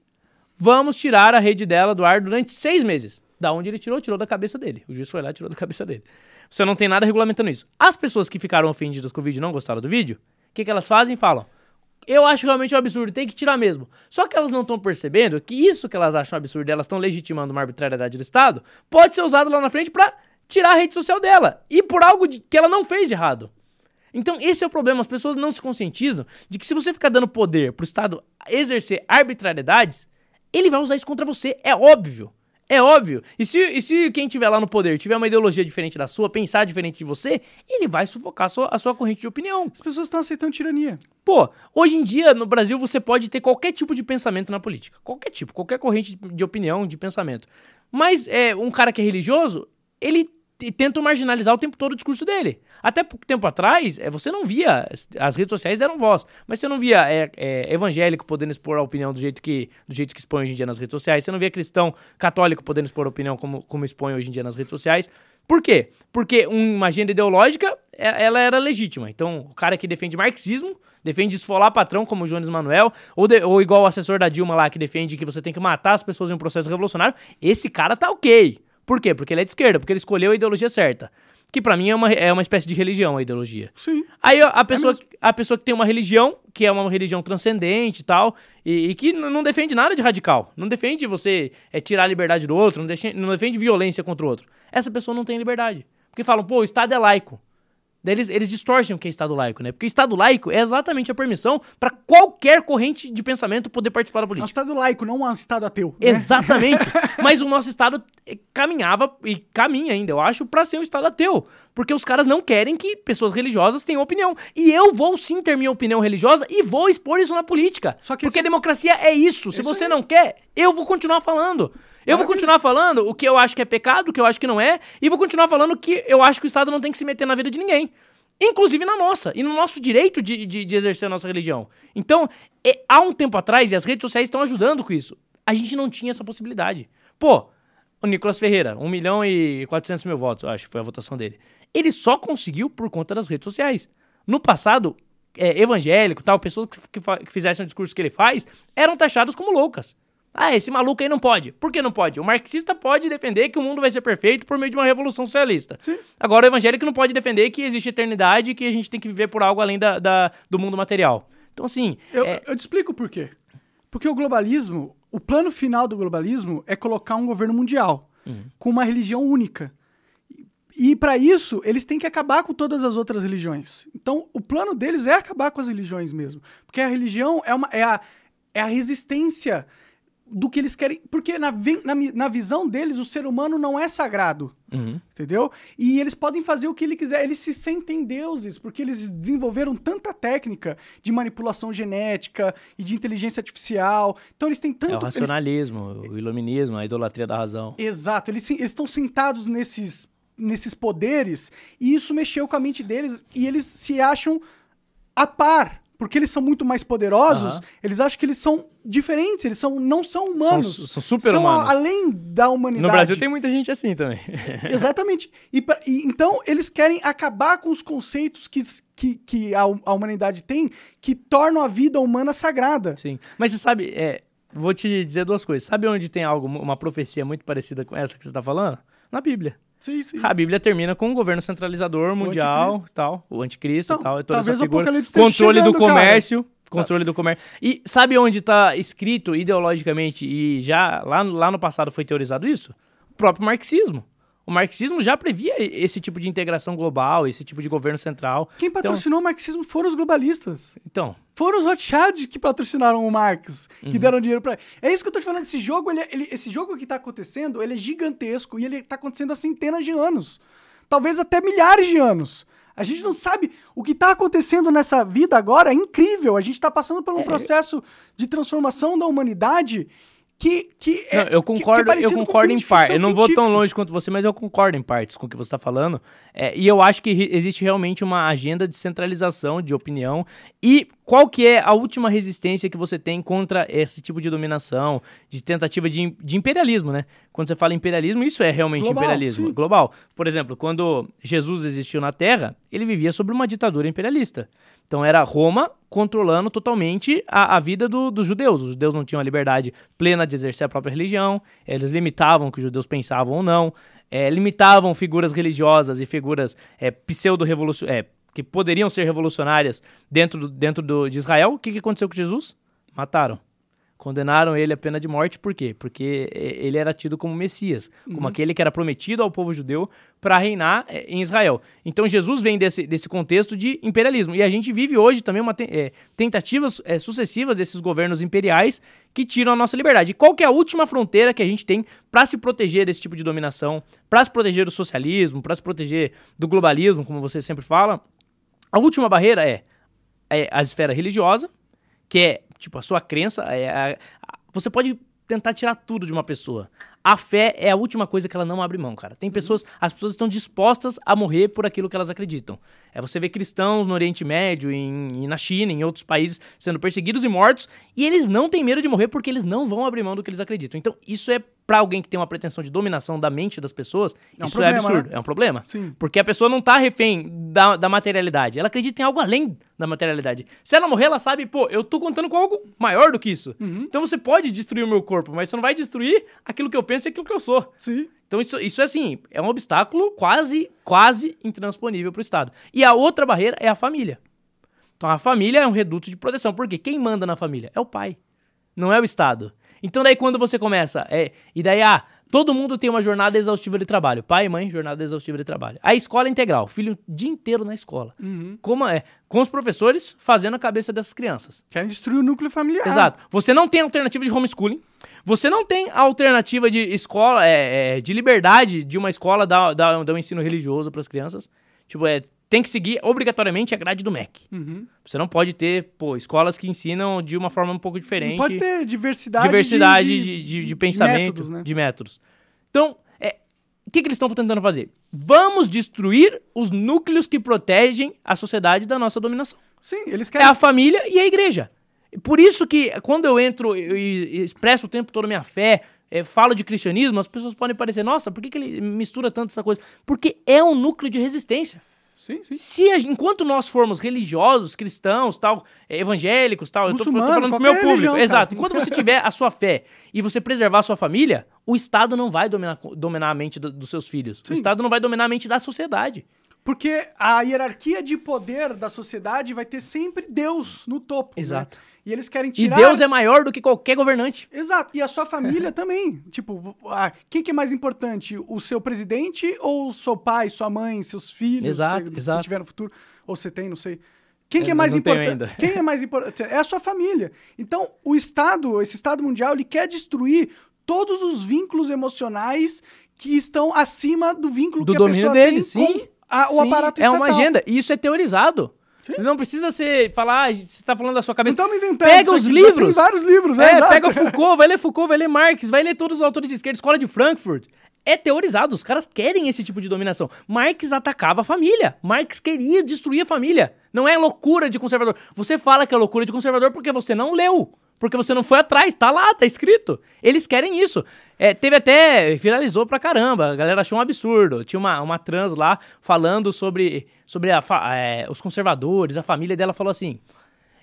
Vamos tirar a rede dela do ar durante seis meses. Da onde ele tirou? Tirou da cabeça dele. O juiz foi lá e tirou da cabeça dele. Você não tem nada regulamentando isso. As pessoas que ficaram ofendidas com o vídeo e não gostaram do vídeo, o que, que elas fazem? Falam: eu acho realmente um absurdo, tem que tirar mesmo. Só que elas não estão percebendo que isso que elas acham absurdo, elas estão legitimando uma arbitrariedade do Estado, pode ser usado lá na frente para tirar a rede social dela e por algo de, que ela não fez de errado. Então, esse é o problema. As pessoas não se conscientizam de que se você ficar dando poder pro Estado exercer arbitrariedades, ele vai usar isso contra você. É óbvio. É óbvio. E se, e se quem tiver lá no poder tiver uma ideologia diferente da sua, pensar diferente de você, ele vai sufocar a sua, a sua corrente de opinião. As pessoas estão aceitando tirania. Pô, hoje em dia no Brasil você pode ter qualquer tipo de pensamento na política. Qualquer tipo, qualquer corrente de opinião, de pensamento. Mas é, um cara que é religioso, ele e tentam marginalizar o tempo todo o discurso dele. Até pouco tempo atrás, é, você não via, as redes sociais eram voz, mas você não via é, é, evangélico podendo expor a opinião do jeito, que, do jeito que expõe hoje em dia nas redes sociais, você não via cristão católico podendo expor a opinião como, como expõe hoje em dia nas redes sociais. Por quê? Porque uma agenda ideológica, ela era legítima. Então, o cara que defende marxismo, defende esfolar patrão, como o Jones Manuel, ou, de, ou igual o assessor da Dilma lá, que defende que você tem que matar as pessoas em um processo revolucionário, esse cara tá ok. Por quê? Porque ele é de esquerda, porque ele escolheu a ideologia certa. Que para mim é uma, é uma espécie de religião, a ideologia. Sim. Aí a pessoa, é a pessoa que tem uma religião, que é uma religião transcendente e tal, e, e que não defende nada de radical. Não defende você é, tirar a liberdade do outro, não defende, não defende violência contra o outro. Essa pessoa não tem liberdade. Porque falam, pô, o Estado é laico. Daí eles, eles distorcem o que é Estado laico, né? Porque Estado laico é exatamente a permissão para qualquer corrente de pensamento poder participar da política. É um Estado laico, não um Estado ateu. Né? Exatamente. Mas o nosso Estado eh, caminhava e caminha ainda, eu acho, para ser um Estado ateu. Porque os caras não querem que pessoas religiosas tenham opinião. E eu vou sim ter minha opinião religiosa e vou expor isso na política. porque esse... a democracia é isso. Se você não quer, eu vou continuar falando. Eu vou continuar falando o que eu acho que é pecado, o que eu acho que não é, e vou continuar falando que eu acho que o Estado não tem que se meter na vida de ninguém. Inclusive na nossa, e no nosso direito de, de, de exercer a nossa religião. Então, é, há um tempo atrás, e as redes sociais estão ajudando com isso, a gente não tinha essa possibilidade. Pô, o Nicolas Ferreira, 1 milhão e 400 mil votos, acho que foi a votação dele. Ele só conseguiu por conta das redes sociais. No passado, é, evangélico, tal, pessoas que, que, que fizessem o discurso que ele faz, eram taxadas como loucas. Ah, esse maluco aí não pode. Por que não pode? O marxista pode defender que o mundo vai ser perfeito por meio de uma revolução socialista. Sim. Agora, o evangélico não pode defender que existe eternidade e que a gente tem que viver por algo além da, da do mundo material. Então, assim. Eu, é... eu te explico por quê. Porque o globalismo, o plano final do globalismo é colocar um governo mundial uhum. com uma religião única. E para isso, eles têm que acabar com todas as outras religiões. Então, o plano deles é acabar com as religiões mesmo. Porque a religião é, uma, é, a, é a resistência do que eles querem. Porque na, na, na, visão deles, o ser humano não é sagrado. Uhum. Entendeu? E eles podem fazer o que ele quiser. Eles se sentem deuses, porque eles desenvolveram tanta técnica de manipulação genética e de inteligência artificial. Então eles têm tanto. É o racionalismo, eles... o iluminismo, a idolatria da razão. Exato. Eles estão sentados nesses, nesses poderes e isso mexeu com a mente deles e eles se acham a par porque eles são muito mais poderosos, eles acham que eles são diferentes, eles são, não são humanos. São, são super humanos. além da humanidade. No Brasil tem muita gente assim também. Exatamente. E, e, então eles querem acabar com os conceitos que, que, que a, a, humanidade tem que tornam a vida humana sagrada. Sim. Mas você sabe, é, vou te dizer duas coisas. Sabe onde tem algo, uma profecia muito parecida com essa que você está falando? Na Bíblia. Sim, sim. A Bíblia termina com um governo centralizador mundial, tal, o anticristo, então, tal, e toda essa figura. Controle do comércio, cara. controle do comércio. E sabe onde está escrito ideologicamente e já lá, lá no passado foi teorizado isso? O próprio marxismo. O marxismo já previa esse tipo de integração global, esse tipo de governo central. Quem então patrocinou então, o marxismo foram os globalistas. Então. Foram os Rothschilds que patrocinaram o Marx, que uhum. deram dinheiro para. É isso que eu tô te falando. Esse jogo, ele, é, ele, esse jogo que tá acontecendo, ele é gigantesco e ele tá acontecendo há centenas de anos. Talvez até milhares de anos. A gente não sabe o que está acontecendo nessa vida agora, é incrível. A gente está passando por um é, processo de transformação da humanidade que, que é, não, eu concordo, que, que é eu concordo em parte. Eu não vou tão longe quanto você, mas eu concordo em partes com o que você está falando. É, e eu acho que existe realmente uma agenda de centralização de opinião e qual que é a última resistência que você tem contra esse tipo de dominação, de tentativa de, de imperialismo, né? Quando você fala imperialismo, isso é realmente Global, imperialismo sim. global. Por exemplo, quando Jesus existiu na Terra, ele vivia sobre uma ditadura imperialista. Então era Roma controlando totalmente a, a vida do- dos judeus. Os judeus não tinham a liberdade plena de exercer a própria religião, eles limitavam o que os judeus pensavam ou não, eh, limitavam figuras religiosas e figuras eh, pseudo-revolucionárias, que poderiam ser revolucionárias dentro, do, dentro do, de Israel. O que, que aconteceu com Jesus? Mataram. Condenaram ele à pena de morte, por quê? Porque eh, ele era tido como Messias, como aquele que era prometido ao povo judeu para reinar eh, em Israel. Então Jesus vem desse, desse contexto de imperialismo. E a gente vive hoje também uma te- eh, tentativas eh, sucessivas desses governos imperiais que tiram a nossa liberdade. E qual que é a última fronteira que a gente tem para se proteger desse tipo de dominação, para se proteger do socialismo, para se proteger do globalismo, como você sempre fala? A última barreira é, é a esfera religiosa, que é, tipo, a sua crença. É a- a- você pode tentar tirar tudo de uma pessoa. A fé é a última coisa que ela não abre mão, cara. Tem pessoas, as pessoas estão dispostas a morrer por aquilo que elas acreditam. É você vê cristãos no Oriente Médio, em, e na China, em outros países sendo perseguidos e mortos, e eles não têm medo de morrer porque eles não vão abrir mão do que eles acreditam. Então, isso é pra alguém que tem uma pretensão de dominação da mente das pessoas, É um isso problema, é absurdo, né? é um problema. Sim. Porque a pessoa não tá refém da, da materialidade. Ela acredita em algo além da materialidade. Se ela morrer, ela sabe, pô, eu tô contando com algo maior do que isso. Uhum. Então você pode destruir o meu corpo, mas você não vai destruir aquilo que eu penso e aquilo que eu sou. Sim. Então isso, isso é assim, é um obstáculo quase, quase intransponível pro Estado. E a outra barreira é a família. Então a família é um reduto de proteção. Por quê? Quem manda na família? É o pai. Não é o Estado. Então daí quando você começa, é, e daí, ah, todo mundo tem uma jornada exaustiva de trabalho. Pai e mãe, jornada exaustiva de trabalho. A escola integral, filho o dia inteiro na escola. Como é? Com os professores fazendo a cabeça dessas crianças. Querem destruir o núcleo familiar. Exato. Você não tem alternativa de homeschooling. Você não tem alternativa de escola, é, é, de liberdade de uma escola dar, dar, dar um ensino religioso para as crianças. Tipo, é, tem que seguir obrigatoriamente a grade do MEC. Uhum. Você não pode ter, pô, escolas que ensinam de uma forma um pouco diferente. Não pode ter diversidade, diversidade de, de, de, de pensamento, métodos, né? de métodos. Então, é, o que, que eles estão tentando fazer? Vamos destruir os núcleos que protegem a sociedade da nossa dominação Sim, eles é querem... a família e a igreja. Por isso que quando eu entro e expresso o tempo todo a minha fé, eh, falo de cristianismo, as pessoas podem parecer, nossa, por que, que ele mistura tanto essa coisa? Porque é um núcleo de resistência. Sim, sim. Se a- enquanto nós formos religiosos, cristãos, tal, eh, evangélicos, tal, eu tô, eu tô falando pro meu público. religião. Exato. Enquanto você tiver a sua fé e você preservar a sua família, o Estado não vai dominar, dominar a mente do- dos seus filhos. Sim. O Estado não vai dominar a mente da sociedade. Porque a hierarquia de poder da sociedade vai ter sempre Deus no topo. né? Exato. E eles querem E tirar... Deus é maior do que qualquer governante. Exato. E a sua família também. Tipo, a- quem que é mais importante? O seu presidente ou o seu pai, sua mãe, seus filhos? Exato, se, se exato. tiver no futuro. Ou você tem, não sei. Quem que é mais importante? Quem é mais importante? É a sua família. Então, o Estado, esse Estado mundial, ele quer destruir todos os vínculos emocionais que estão acima do vínculo do que a domínio pessoa dele, tem sim. com a- o Sim, aparato É estatal. uma agenda. E isso é teorizado. Sim. Não precisa ser falar, ah, você tá falando da sua Não cabeça. estamos inventando Pega os livros. Tem vários livros? É, Exato. pega Foucault, vai ler Foucault, vai ler Marx, vai ler todos os autores de esquerda, escola de Frankfurt. É teorizado, os caras querem esse tipo de dominação. Marx atacava a família. Marx queria destruir a família. Não é loucura de conservador. Você fala que é loucura de conservador porque você não leu. Porque você não foi atrás, tá lá, tá escrito. Eles querem isso. É, teve até. Viralizou pra caramba. A galera achou um absurdo. Tinha uma, uma trans lá falando sobre, sobre a é, os conservadores, a família dela falou assim.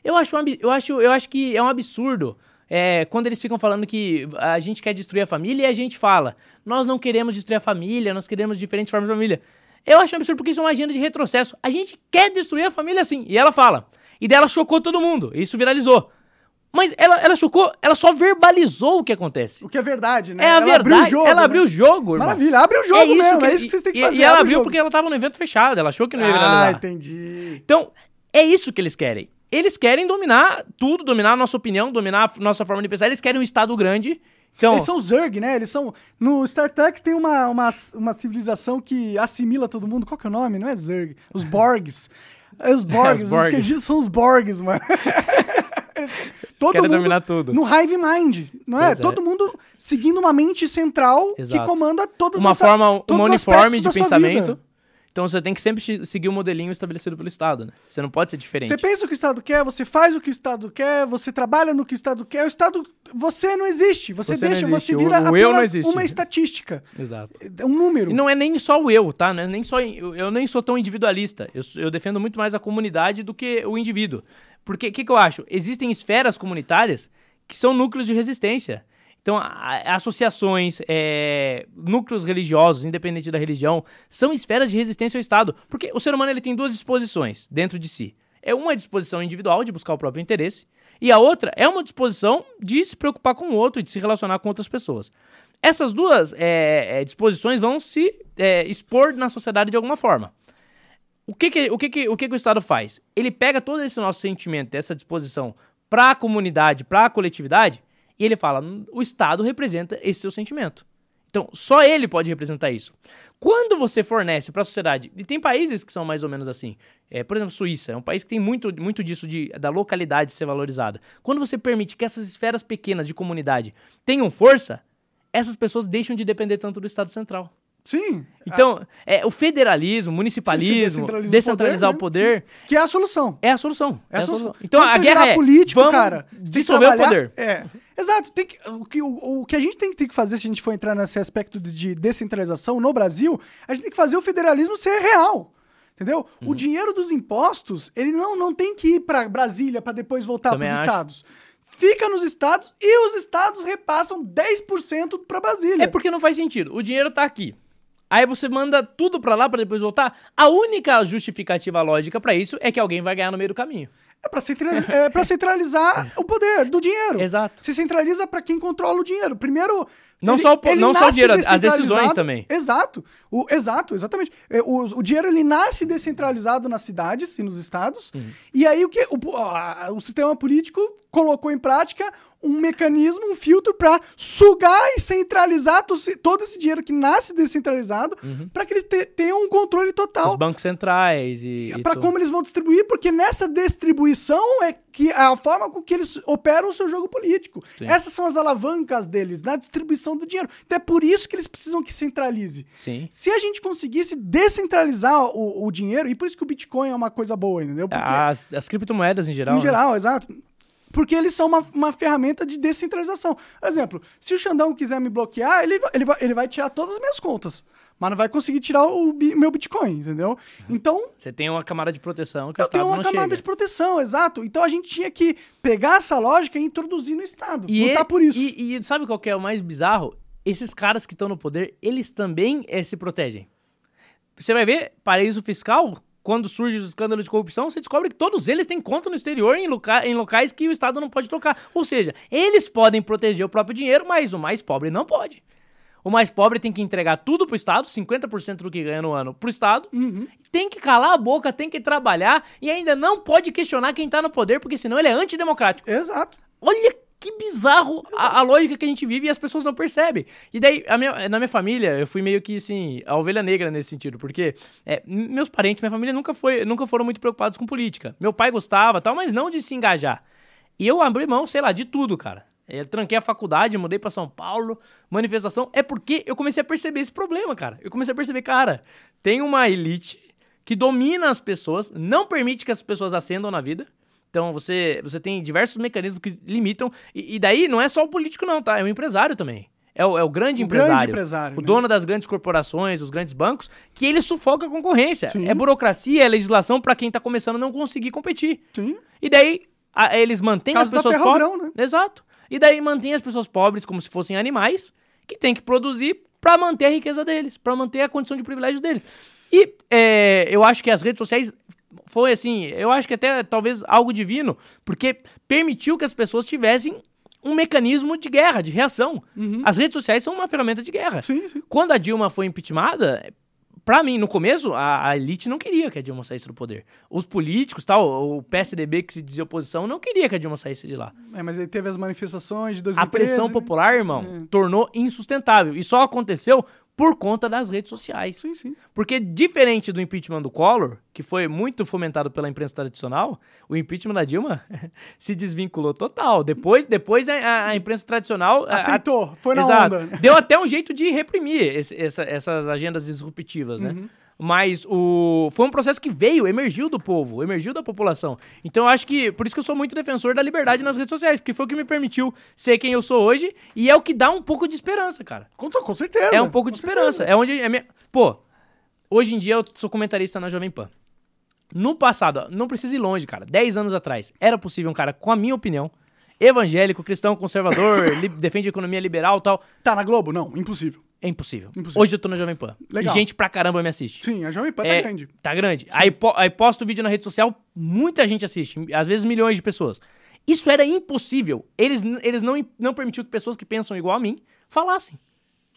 Eu acho, um eu acho, eu acho que é um absurdo é, quando eles ficam falando que a gente quer destruir a família e a gente fala, nós não queremos destruir a família, nós queremos diferentes formas de família. Eu acho um absurdo porque isso é uma agenda de retrocesso. A gente quer destruir a família assim. E ela fala. E daí ela chocou todo mundo. Isso viralizou. Mas ela, ela chocou, ela só verbalizou o que acontece. O que é verdade, né? É a Ela verdade. abriu o jogo, ela né? abriu o jogo, irmão. Maravilha, abre o jogo mesmo, é isso que vocês têm que e- fazer, E, ela abriu jogo. porque ela tava no evento fechado, ela achou que não ia Ah, viralizar. entendi. Então, é isso que eles querem. Eles querem dominar tudo, dominar a nossa opinião, dominar a nossa forma de pensar. Eles querem um Estado grande. Então, Eles são Zerg, né? Eles são. No Star Trek tem uma, uma, uma civilização que assimila todo mundo. Qual que é o nome? Não é Zerg. Os Borgs. É os Borgs. Os os Borgs. esquerdistas são os Borgs, mano. Todo querem mundo dominar tudo. No Hive Mind, não é? Pois é. Todo mundo seguindo uma mente central que Exato. comanda todas uma as forma, todos uniforme de pensamento. vida. Então você tem que sempre seguir o modelinho estabelecido pelo Estado, né? Você não pode ser diferente. Você pensa o que o Estado quer, você faz o que o Estado quer, você trabalha no que o Estado quer. O Estado, você não existe. Você, Você deixa, existe. você vira O- o eu não apenas existe. uma estatística. Exato. É um número. E não é nem só o eu, tá? Não é nem só, eu, eu nem sou tão individualista. Eu, eu defendo muito mais a comunidade do que o indivíduo. Porque o que, que eu acho? Existem esferas comunitárias que são núcleos de resistência. Então, associações, é, núcleos religiosos, independente da religião, são esferas de resistência ao Estado. Porque o ser humano ele tem duas disposições dentro de si. É uma disposição individual de buscar o próprio interesse, e a outra é uma disposição de se preocupar com o outro de se relacionar com outras pessoas. Essas duas é, é, disposições vão se é, expor na sociedade de alguma forma. O que que, o, que, que, o que que o Estado faz? Ele pega todo esse nosso sentimento, essa disposição para a comunidade, para a coletividade, e ele fala: "Hum, o Estado representa esse seu sentimento. Então, só ele pode representar isso. Quando você fornece para a sociedade, e tem países que são mais ou menos assim, é, por exemplo, Suíça, é um país que tem muito, muito disso de, da localidade ser valorizada. Quando você permite que essas esferas pequenas de comunidade tenham força, essas pessoas deixam de depender tanto do Estado central. Sim. Então, é, o federalismo, municipalismo, descentraliza o descentralizar o poder, né? poder, Que é a solução. é a solução. É a solução. Então, Quando a guerra é político, vamos cara. dissolver o poder. É. Exato. Tem que, o, que, o, o que a gente tem, tem que fazer se a gente for entrar nesse aspecto de, de descentralização no Brasil, a gente tem que fazer o federalismo ser real. Entendeu? Uhum. O dinheiro dos impostos, ele não, não tem que ir para Brasília para depois voltar para os estados. Fica nos estados e os estados repassam 10% para Brasília. É porque não faz sentido. O dinheiro tá aqui. Aí você manda tudo pra lá pra depois voltar. A única justificativa lógica pra isso é que alguém vai ganhar no meio do caminho. É pra centralizar, é centralizar o poder do dinheiro. Exato. Se centraliza pra quem controla o dinheiro. Primeiro. Não só o não só o dinheiro, as decisões também. Exato. O, exato, exatamente. É, O, o dinheiro ele nasce descentralizado nas cidades e nos estados. Uhum. E aí o que o, a- o sistema político colocou em prática um mecanismo, um filtro pra sugar e centralizar to- todo esse dinheiro que nasce descentralizado pra que eles te- tenham um controle total Uhum. Os bancos centrais e. e para como eles vão distribuir, porque nessa distribuição é que é a forma com que eles operam o seu jogo político. Sim. Essas são as alavancas deles na distribuição do dinheiro. Então é por isso que eles precisam que centralize. Sim. Se a gente conseguisse descentralizar o, o dinheiro, e por isso que o Bitcoin é uma coisa boa, entendeu? Porque, As, as criptomoedas em geral. em né? geral, exato. Porque eles são uma, uma ferramenta de descentralização. Por exemplo, se o Xandão quiser me bloquear, ele, vai- ele, vai, ele vai tirar todas as minhas contas. Mas não vai conseguir tirar o bi- meu Bitcoin, entendeu? Então, Você tem uma camada de proteção que o eu tenho Estado uma não camada chega. de proteção, exato. Então a gente tinha que pegar essa lógica e introduzir no Estado. E, lutar e- por isso. E, e sabe qual que é o mais bizarro? Esses caras que estão no poder, eles também eh, se protegem. Você vai ver, paraíso fiscal, quando surge o escândalo de corrupção, você descobre que todos eles têm conta no exterior em, loca- em locais que o Estado não pode tocar. Ou seja, eles podem proteger o próprio dinheiro, mas o mais pobre não pode. O mais pobre tem que entregar tudo pro Estado, 50% do que ganha no ano pro Estado, Uhum. tem que calar a boca, tem que trabalhar e ainda não pode questionar quem tá no poder, porque senão ele é antidemocrático. Exato. Olha que bizarro a, a lógica que a gente vive e as pessoas não percebem. E daí, minha- na minha família, eu fui meio que, assim, a ovelha negra nesse sentido, porque é, meus parentes, minha família nunca, foi, nunca foram muito preocupados com política. Meu pai gostava tal, mas não de se engajar. E eu abri mão, sei lá, de tudo, cara. Eu tranquei a faculdade, mudei pra São Paulo, manifestação. É porque eu comecei a perceber esse problema, cara. Eu comecei a perceber, cara, tem uma elite que domina as pessoas, não permite que as pessoas ascendam na vida. Então você, você tem diversos mecanismos que limitam. E, e daí não é só o político, não, tá? É o empresário também. É o, é o grande O empresário. grande empresário, O né? dono das grandes corporações, os grandes bancos, que ele sufoca a concorrência. Sim. É burocracia, é legislação pra quem tá começando a não conseguir competir. Sim. E daí a- eles mantêm Caso as da pessoas Ferrogrão, pobres. né? Exato. E daí mantém as pessoas pobres como se fossem animais que tem que produzir pra manter a riqueza deles, pra manter a condição de privilégio deles. E é, eu acho que as redes sociais foi assim, eu acho que até talvez algo divino, porque permitiu que as pessoas tivessem um mecanismo de guerra, de reação. As redes sociais são uma ferramenta de guerra. Uhum. Sim, sim. Quando a Dilma foi impeachmentada, pra mim, no começo, a, a elite não queria que a Dilma saísse do poder. Os políticos, tal, o PSDB que se dizia oposição, não queria que a Dilma saísse de lá. É, mas aí teve as manifestações de A 2013. pressão né? popular, irmão, É. tornou insustentável. E só aconteceu por conta das redes sociais. Sim, sim. Porque, diferente do impeachment do Collor, que foi muito fomentado pela imprensa tradicional, o impeachment da Dilma se desvinculou total. Depois, depois a, a imprensa tradicional. a- a- Aceitou. Foi na Exato. onda. Deu até um jeito de reprimir esse- essa- essas agendas disruptivas, né? Uhum. Mas o foi um processo que veio, emergiu do povo, emergiu da população. Então eu acho que por isso que eu sou muito defensor da liberdade nas redes sociais, porque foi o que me permitiu ser quem eu sou hoje e é o que dá um pouco de esperança, cara. Com, com certeza. É um pouco de esperança. certeza. É onde é minha... Pô, hoje em dia eu sou comentarista na Jovem Pan. No passado, não precisa ir longe, cara. 10 anos atrás, era possível um cara com a minha opinião, evangélico, cristão, conservador, defende a economia liberal e tal. Tá na Globo? Não, impossível. É impossível. Impossível. Hoje eu tô na Jovem Pan. Legal. E gente pra caramba me assiste. Sim, a Jovem Pan É, tá grande. Tá grande. Aí, po aí posto o vídeo na rede social, muita gente assiste, às vezes milhões de pessoas. Isso era impossível. Eles, eles não, não permitiam que pessoas que pensam igual a mim falassem.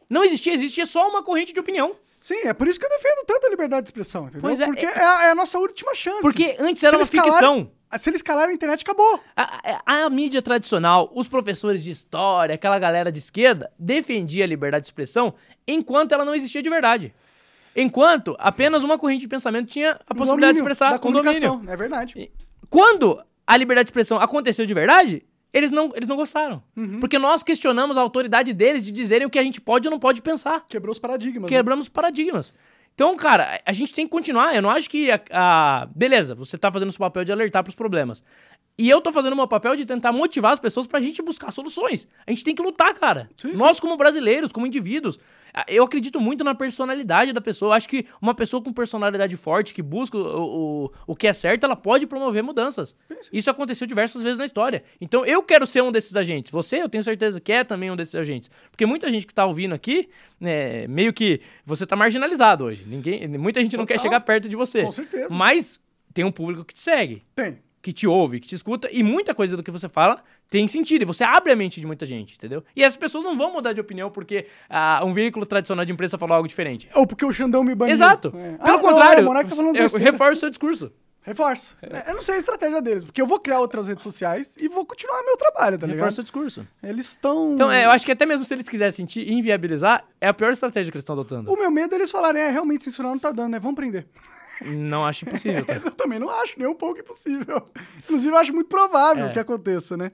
Não existia, existia só uma corrente de opinião. Sim, é por isso que eu defendo tanto a liberdade de expressão, entendeu? Pois é, Porque é- é, a, é nossa última chance. Porque antes era uma ficção. se eles calarem a internet, acabou. A, a- a mídia tradicional, os professores de história, aquela galera de esquerda, defendia a liberdade de expressão enquanto ela não existia de verdade. Enquanto apenas uma corrente de pensamento tinha a possibilidade de Domínio expressar da com domínio. É verdade. Quando a liberdade de expressão aconteceu de verdade, eles não, eles não gostaram. Uhum. Porque nós questionamos a autoridade deles de dizerem o que a gente pode ou não pode pensar. Quebrou os paradigmas. né? Quebramos paradigmas. Então, cara, a gente tem que continuar. Eu não acho que a, a- beleza, você tá fazendo o seu papel de alertar pros problemas. E eu tô fazendo o meu papel de tentar motivar as pessoas pra gente buscar soluções. A gente tem que lutar, cara. Sim, sim. Nós, como brasileiros, como indivíduos, eu acredito muito na personalidade da pessoa. Eu acho que uma pessoa com personalidade forte, que busca o, o, o que é certo, ela pode promover mudanças. Isso aconteceu diversas vezes na história. Então, eu quero ser um desses agentes. Você, eu tenho certeza que é também um desses agentes. Porque muita gente que tá ouvindo aqui, né, meio que você tá marginalizado hoje. Ninguém, muita gente não quer chegar perto de você. Com certeza. Mas tem um público que te segue Tem. que te ouve, que te escuta, e muita coisa do que você fala tem sentido. E você abre a mente de muita gente, entendeu? E as pessoas não vão mudar de opinião porque ah, um veículo tradicional de imprensa falou algo diferente. Ou porque o Xandão me baniu. Exato. É. Pelo Ah, não, contrário, é, o Monark tá eu reforço o seu discurso. Reforça. É, Eu não sei a estratégia deles, porque eu vou criar outras redes sociais e vou continuar meu trabalho, tá Reforço o ligado? seu discurso. Eles estão. Então, é, eu acho que até mesmo se eles quisessem te inviabilizar, é a pior estratégia que eles estão adotando. O meu medo é eles falarem, é, realmente censurar não tá dando, né? Vamos prender. Não acho impossível, tá? Eu também não acho, nem um pouco impossível. Inclusive, eu acho muito provável É. que aconteça, né?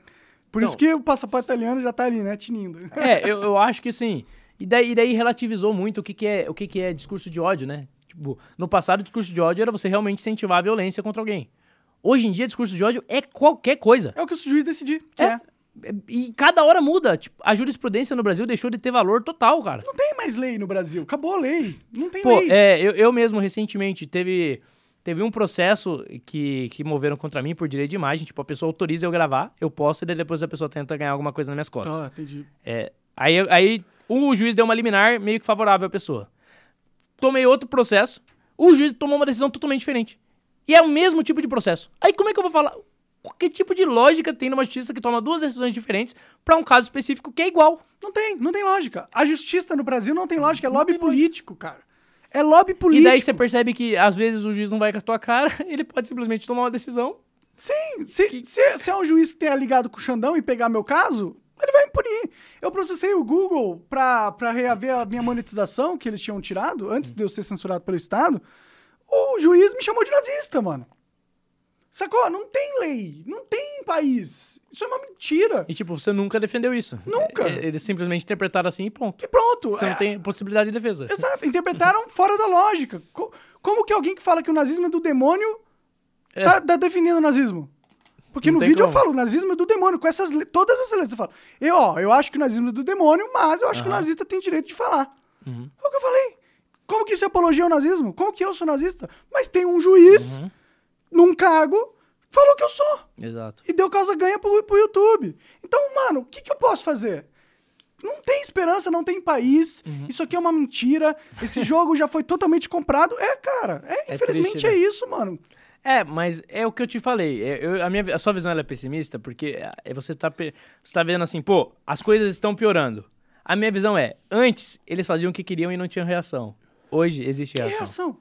Por Então- isso que o passaporte italiano já tá ali, né? Tinindo. É, eu, eu acho que assim. E daí, e daí relativizou muito o que, que é o que, que é discurso de ódio, né? Tipo, no passado, discurso de ódio era você realmente incentivar a violência contra alguém. Hoje em dia, discurso de ódio é qualquer coisa. É o que o juiz decidir, que É. é. E cada hora muda. Tipo, a jurisprudência no Brasil deixou de ter valor total, cara. Não tem mais lei no Brasil. Acabou a lei. Não tem Pô, lei. é, eu, eu mesmo recentemente teve, teve um processo que, que moveram contra mim por direito de imagem. Tipo, a pessoa autoriza eu gravar, eu posto, e daí depois a pessoa tenta ganhar alguma coisa nas minhas costas. Ah, entendi. É, aí, aí o juiz deu uma liminar meio que favorável à pessoa. Tomei outro processo, o juiz tomou uma decisão totalmente diferente. E é o mesmo tipo de processo. Aí como é que eu vou falar? Que tipo de lógica tem numa justiça que toma duas decisões diferentes pra um caso específico que é igual? Não tem, não tem lógica. A justiça no Brasil não tem lógica, é lobby político, cara. É lobby político. E daí você percebe que às vezes o juiz não vai com a tua cara, ele pode simplesmente tomar uma decisão. Sim, se, se, se é um juiz que tenha ligado com o Xandão e pegar meu caso, ele vai me punir. Eu processei o Google pra, pra reaver a minha monetização que eles tinham tirado antes de eu ser censurado pelo Estado. O juiz me chamou de nazista, mano. Sacou? Não tem lei, não tem país. Isso é uma mentira. E tipo, você nunca defendeu isso. Nunca. É, Eles simplesmente interpretaram assim e ponto. E pronto. Você é- não tem possibilidade de defesa. Exato, interpretaram fora da lógica. Co- Como que alguém que fala que o nazismo é do demônio É. tá, tá defendendo o nazismo? Porque Não no vídeo eu como. falo, o nazismo é do demônio, com essas todas essas letras. Eu falo, eu, ó, eu acho que o nazismo é do demônio, mas eu acho que o nazista tem direito de falar. Uhum. É o que eu falei. Como que isso é apologia ao nazismo? Como que eu sou nazista? Mas tem um juiz Uhum. Num cargo falou que eu sou. Exato. E deu causa ganha pro, pro YouTube. Então, mano, o que, que eu posso fazer? Não tem esperança, não tem país. Uhum. Isso aqui é uma mentira. Esse jogo já foi totalmente comprado. É, cara. É, É infelizmente triste, né? é isso, mano. É, mas é o que eu te falei. É, eu- a, minha, a sua visão é pessimista porque é, você tá, você tá vendo assim, pô, as coisas estão piorando. A minha visão é, antes eles faziam o que queriam e não tinham reação. Hoje existe Que reação. reação?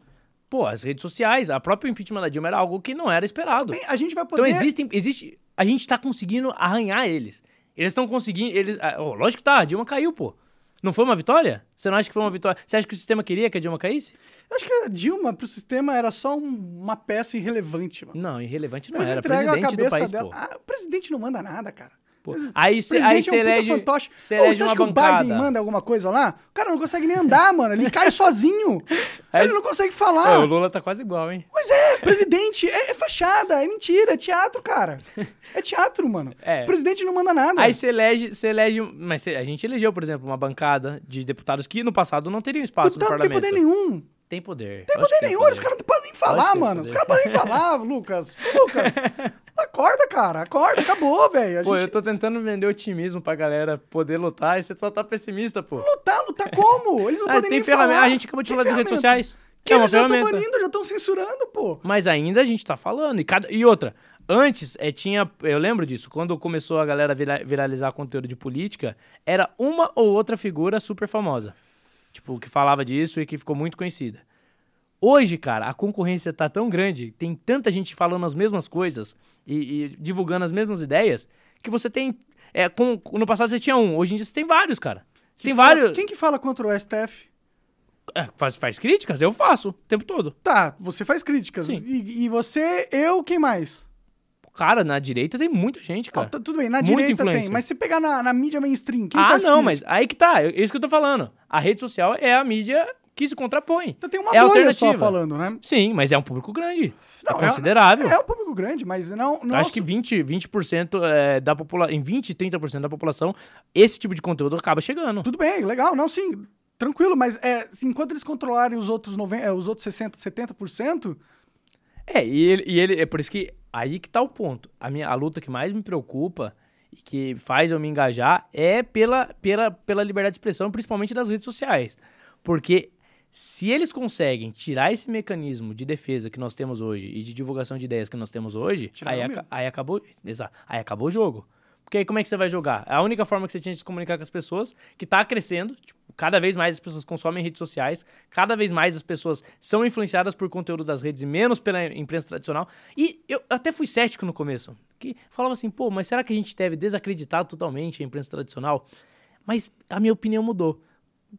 Pô, as redes sociais, a própria impeachment da Dilma era algo que não era esperado. Bem, a gente vai poder... Então existem, existe, a gente tá conseguindo arranhar eles. Eles estão conseguindo, eles, oh, lógico que tá, a Dilma caiu, pô. Não foi uma vitória? Você não acha que foi uma vitória? Você acha que o sistema queria que a Dilma caísse? Eu acho que a Dilma, pro sistema, era só um- uma peça irrelevante, mano. Não, irrelevante não Eles era. entregam a Presidente do cabeça país, dela. pô. Ah, o presidente não manda nada, cara. Pô. Aí você aí você é um elege, fantoche. você Ô, elege você uma acha que o bancada. Biden manda alguma coisa lá? O cara não consegue nem andar, mano. Ele cai sozinho. Aí- Ele não consegue Pô, falar. o Lula tá quase igual, hein? Mas é, presidente, é, é fachada, é mentira, é teatro, cara. É teatro, mano. É. O presidente não manda nada. Aí você elege, você elege. Mas cê- a gente elegeu, por exemplo, uma bancada de deputados que no passado não teriam espaço Deputado no não tem parlamento. poder nenhum. Tem poder. Tem poder nenhum, os caras não podem nem falar, tem mano. Os poder. caras podem nem falar, Lucas. Lucas, acorda, cara. Acorda, acabou, velho. Pô, gente eu tô tentando vender otimismo pra galera poder lutar e você só tá pessimista, pô. lutar, lutar como? Eles não Ah, podem tem nem ferramenta. falar. A gente acabou de Que falar das redes sociais. Que é uma eles já estão banindo, já estão censurando, pô. Mas ainda a gente tá falando. E, cada... e outra, antes é, tinha. Eu lembro disso, quando começou a galera vira- viralizar conteúdo de política, era uma ou outra figura super famosa. Tipo, que falava disso e que ficou muito conhecida. Hoje, cara, a concorrência tá tão grande, tem tanta gente falando as mesmas coisas e, e divulgando as mesmas ideias, que você tem. É, com, no passado você tinha um, hoje em dia você tem vários, cara. Você tem Fala- vários. Quem que fala contra o STF? É, faz, faz críticas? Eu faço o tempo todo. Tá, você faz críticas. Sim. E, e você, eu, quem mais? Cara, na direita tem muita gente, cara. tá- tudo bem, na Muita direita tem, influência. mas se pegar na, na mídia mainstream, quem ah, faz não, crítica? mas aí que tá. É isso que eu tô falando. A rede social é a mídia que se contrapõe. Então tem uma é bolha só alternativa. falando, né? Sim, mas é um público grande. Não, é considerável. É, um público grande, mas não... não Acho que 20, 20% é, da população, em 20, 30% da população, esse tipo de conteúdo acaba chegando. Tudo bem, legal. Não, sim, tranquilo, mas é, enquanto eles controlarem os outros, 90, é, os outros 60, 70%, É, e ele, e ele- é por isso que aí que tá o ponto. A minha a luta que mais me preocupa e que faz eu me engajar é pela, pela, pela liberdade de expressão, principalmente das redes sociais. Porque se eles conseguem tirar esse mecanismo de defesa que nós temos hoje e de divulgação de ideias que nós temos hoje, aí, aca- aí acabou, exato, aí acabou o jogo. Porque aí como é que você vai jogar? A única forma que você tinha de se comunicar com as pessoas, que tá crescendo, tipo, cada vez mais as pessoas consomem redes sociais, cada vez mais as pessoas são influenciadas por conteúdo das redes e menos pela imprensa tradicional. E eu até fui cético no começo, que falava assim, pô, mas será que a gente deve desacreditar totalmente a imprensa tradicional? Mas a minha opinião mudou.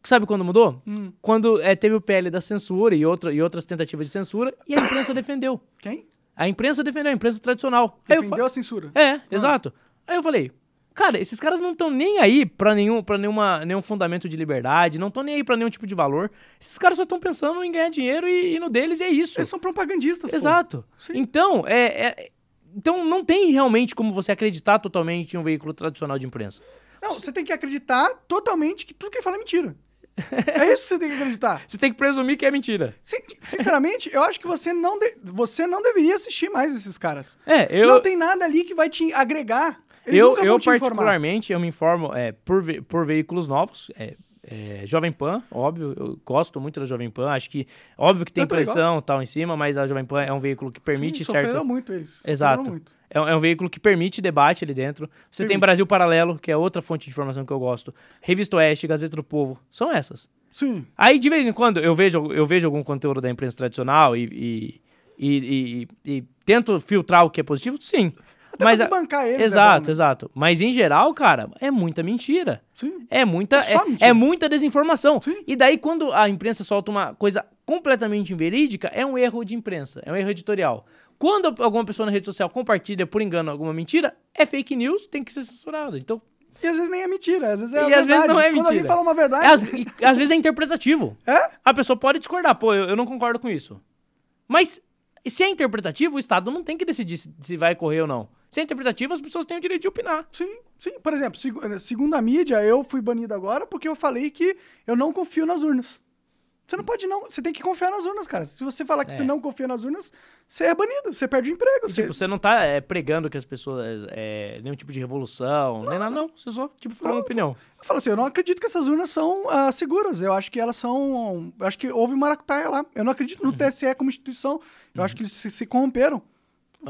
Sabe quando mudou? Quando eh, teve o PL da censura e, outra, e outras tentativas de censura, e a imprensa defendeu. quem? A imprensa defendeu, a imprensa tradicional. Defendeu a censura. é, exato. Aí eu falei, cara, esses caras não estão nem aí pra nenhum, pra nenhuma, nenhum fundamento de liberdade, não estão nem aí pra nenhum tipo de valor. Esses caras só estão pensando em ganhar dinheiro e, e no deles e é isso. Eles são propagandistas. Exato. Então, é, é- então não tem realmente como você acreditar totalmente em um veículo tradicional de imprensa. Não, você tem que acreditar totalmente que tudo que ele fala é mentira. é isso que você tem que acreditar. Você tem que presumir que é mentira. Sin- Sinceramente, eu acho que você não, você não deveria assistir mais esses caras. É, eu, Não tem nada ali que vai te agregar. Eles eu, eu particularmente, eu me informo é, por, ve- por veículos novos. É, é, Jovem Pan, óbvio, eu gosto muito da Jovem Pan. Acho que, óbvio que tem pressão e tal em cima, mas a Jovem Pan é um veículo que permite Sim, certo. muito eles. Exato. muito. É um, é um veículo que permite debate ali dentro. Você tem Permite. Brasil Paralelo, que é outra fonte de informação que eu gosto. Revista Oeste, Gazeta do Povo. São essas. Sim. Aí, de vez em quando, eu vejo, eu vejo algum conteúdo da imprensa tradicional e, e, e- e- e tento filtrar o que é positivo, sim. Até Mas desbancar eles. é exato, né? exato. Mas em geral, cara, é muita mentira. Sim. É muita, É é, mentira. é muita desinformação. Sim. E daí, quando a imprensa solta uma coisa completamente inverídica, é um erro de imprensa, é um erro editorial. Quando alguma pessoa na rede social compartilha por engano alguma mentira, é fake news, tem que ser censurado. Então, E às vezes nem é mentira, às vezes é E a às verdade. vezes não é Quando alguém mentira. fala uma verdade... é, às, e, às vezes é interpretativo. É? A pessoa pode discordar, pô, eu, eu não concordo com isso. Mas se é interpretativo, o Estado não tem que decidir se, se vai correr ou não. Se é interpretativo, as pessoas têm o direito de opinar. Sim, sim. Por exemplo, seg- segundo a mídia, eu fui banido agora porque eu falei que eu não confio nas urnas. Você não pode não, você tem que confiar nas urnas, cara. Se você falar que É. você não confia nas urnas, você é banido, você perde o emprego. E, você- tipo, você não tá é, pregando que as pessoas. É, nenhum tipo de revolução, nem nada, não. Você só, tipo, falou uma opinião. Eu falo assim, eu não acredito que essas urnas são ah, seguras. Eu acho que elas são. Eu acho que houve maracutaia lá. Eu não acredito Uhum. no TSE como instituição. Eu acho que eles se, se corromperam.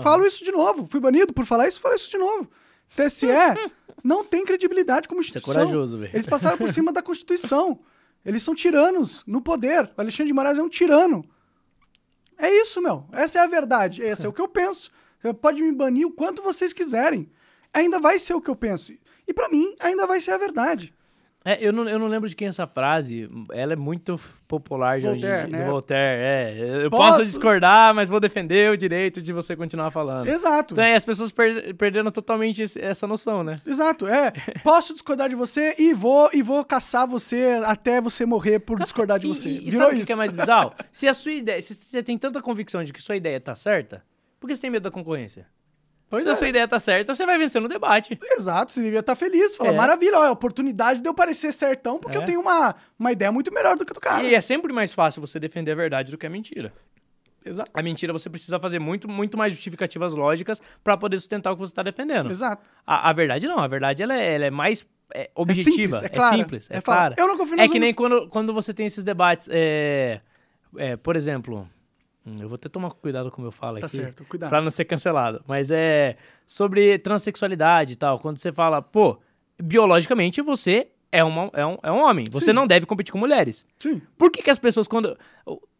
Falo isso de novo. Fui banido por falar isso, falo isso de novo. TSE não tem credibilidade como Isso é instituição. corajoso, velho. Eles passaram por cima da Constituição. Eles são tiranos no poder. O Alexandre de Moraes é um tirano. É isso, meu. Essa é a verdade. Esse é o que eu penso. Você pode me banir o quanto vocês quiserem. Ainda vai ser o que eu penso. E pra mim, ainda vai ser a verdade. É, eu não, eu não lembro de quem é essa frase. Ela é muito popular já Voltaire, hoje, né? do Voltaire. É, eu Posso- posso discordar, mas vou defender o direito de você continuar falando. Exato. Então, é, as pessoas per- perderam totalmente esse- essa noção, né? Exato, é. Posso discordar de você e vou e vou caçar você até você morrer por discordar de E- você. E, e sabe o que é mais bizarro? se a sua ideia, se você tem tanta convicção de que sua ideia tá certa, por que você tem medo da concorrência? Pois se é. a sua ideia tá certa, você vai vencer no debate. Exato, você devia estar feliz. Fala, É. maravilha, é a oportunidade de eu parecer certão, porque É. eu tenho uma, uma ideia muito melhor do que a do cara. E é sempre mais fácil você defender a verdade do que a mentira. Exato. A mentira você precisa fazer muito, muito mais justificativas lógicas pra poder sustentar o que você tá defendendo. Exato. A, a verdade não, a verdade ela é, ela é mais é, objetiva, simples, é clara. simples, é, É clara. Eu não confio É que nem quando, quando você tem esses debates, é, é, por exemplo, hum, eu vou até tomar cuidado como eu falo Tá aqui, certo, cuidado. pra não ser cancelado, mas é sobre transexualidade e tal, quando você fala, pô, biologicamente você é, uma, é, um, é um homem, você Sim. não deve competir com mulheres. Sim. Por que, que as pessoas, quando.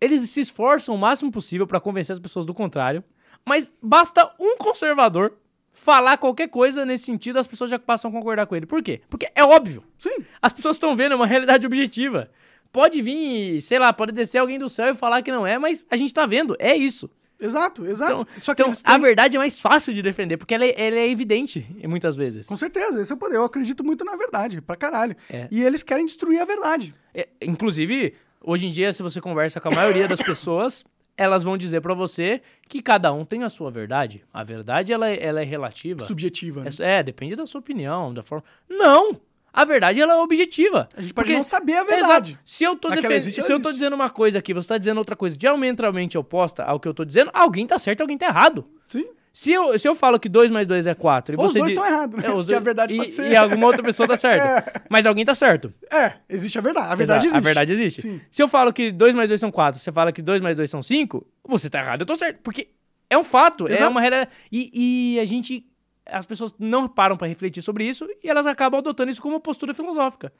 Eles se esforçam o máximo possível pra convencer as pessoas do contrário, mas basta um conservador falar qualquer coisa nesse sentido, as pessoas já passam a concordar com ele. Por quê? Porque é óbvio. Sim. As pessoas estão vendo é uma realidade objetiva. Pode vir, sei lá, pode descer alguém do céu e falar que não é, mas a gente tá vendo, é isso. Exato, exato. Então, Só que então eles a têm- verdade é mais fácil de defender, porque ela é, ela é evidente, muitas vezes. Com certeza, esse é o poder. Eu acredito muito na verdade, pra caralho. É. E eles querem destruir a verdade. É, inclusive, hoje em dia, se você conversa com a maioria das pessoas, elas vão dizer pra você que cada um tem a sua verdade. A verdade, ela, é- ela é relativa. Subjetiva. né? É, é, depende da sua opinião, da forma... Não! A verdade, ela é objetiva. A gente pode Porque- não saber a verdade. Exato. Se eu tô, defen- se eu tô existe. dizendo uma coisa aqui, você tá dizendo outra coisa diametralmente oposta ao que eu tô dizendo, alguém tá certo e alguém tá errado. Sim. Se eu, se eu falo que 2 mais 2 é 4 e Ou os você dois di- estão errados, né? É, os Porque a dois- verdade e, pode ser- E alguma outra pessoa tá certa. Mas alguém tá certo. É, existe a verdade. A verdade Exato, existe. A verdade existe. Sim. Se eu falo que 2 mais 2 são 4, você fala que 2 mais 2 são 5, você tá errado, eu tô certo. Porque é um fato, é Exato. uma realidade. E, e a gente. As pessoas não param pra refletir sobre isso e elas acabam adotando isso como uma postura filosófica.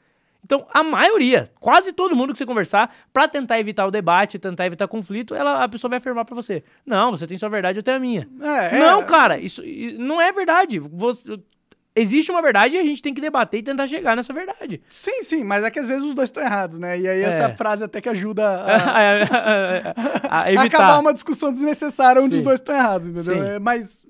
Então, a maioria, quase todo mundo que você conversar, pra tentar evitar o debate, tentar evitar conflito, ela, a pessoa vai afirmar pra você: Não, você tem sua verdade, eu tenho a minha. É, é. Não, cara, isso, i- não é verdade. Você- existe uma verdade e a gente tem que debater e tentar chegar nessa verdade. Sim, sim, mas é que às vezes os dois estão errados, né? E aí É. essa frase até que ajuda a, a, a evitar. acabar uma discussão desnecessária onde Sim. os dois estão errados, entendeu? Sim. É, mas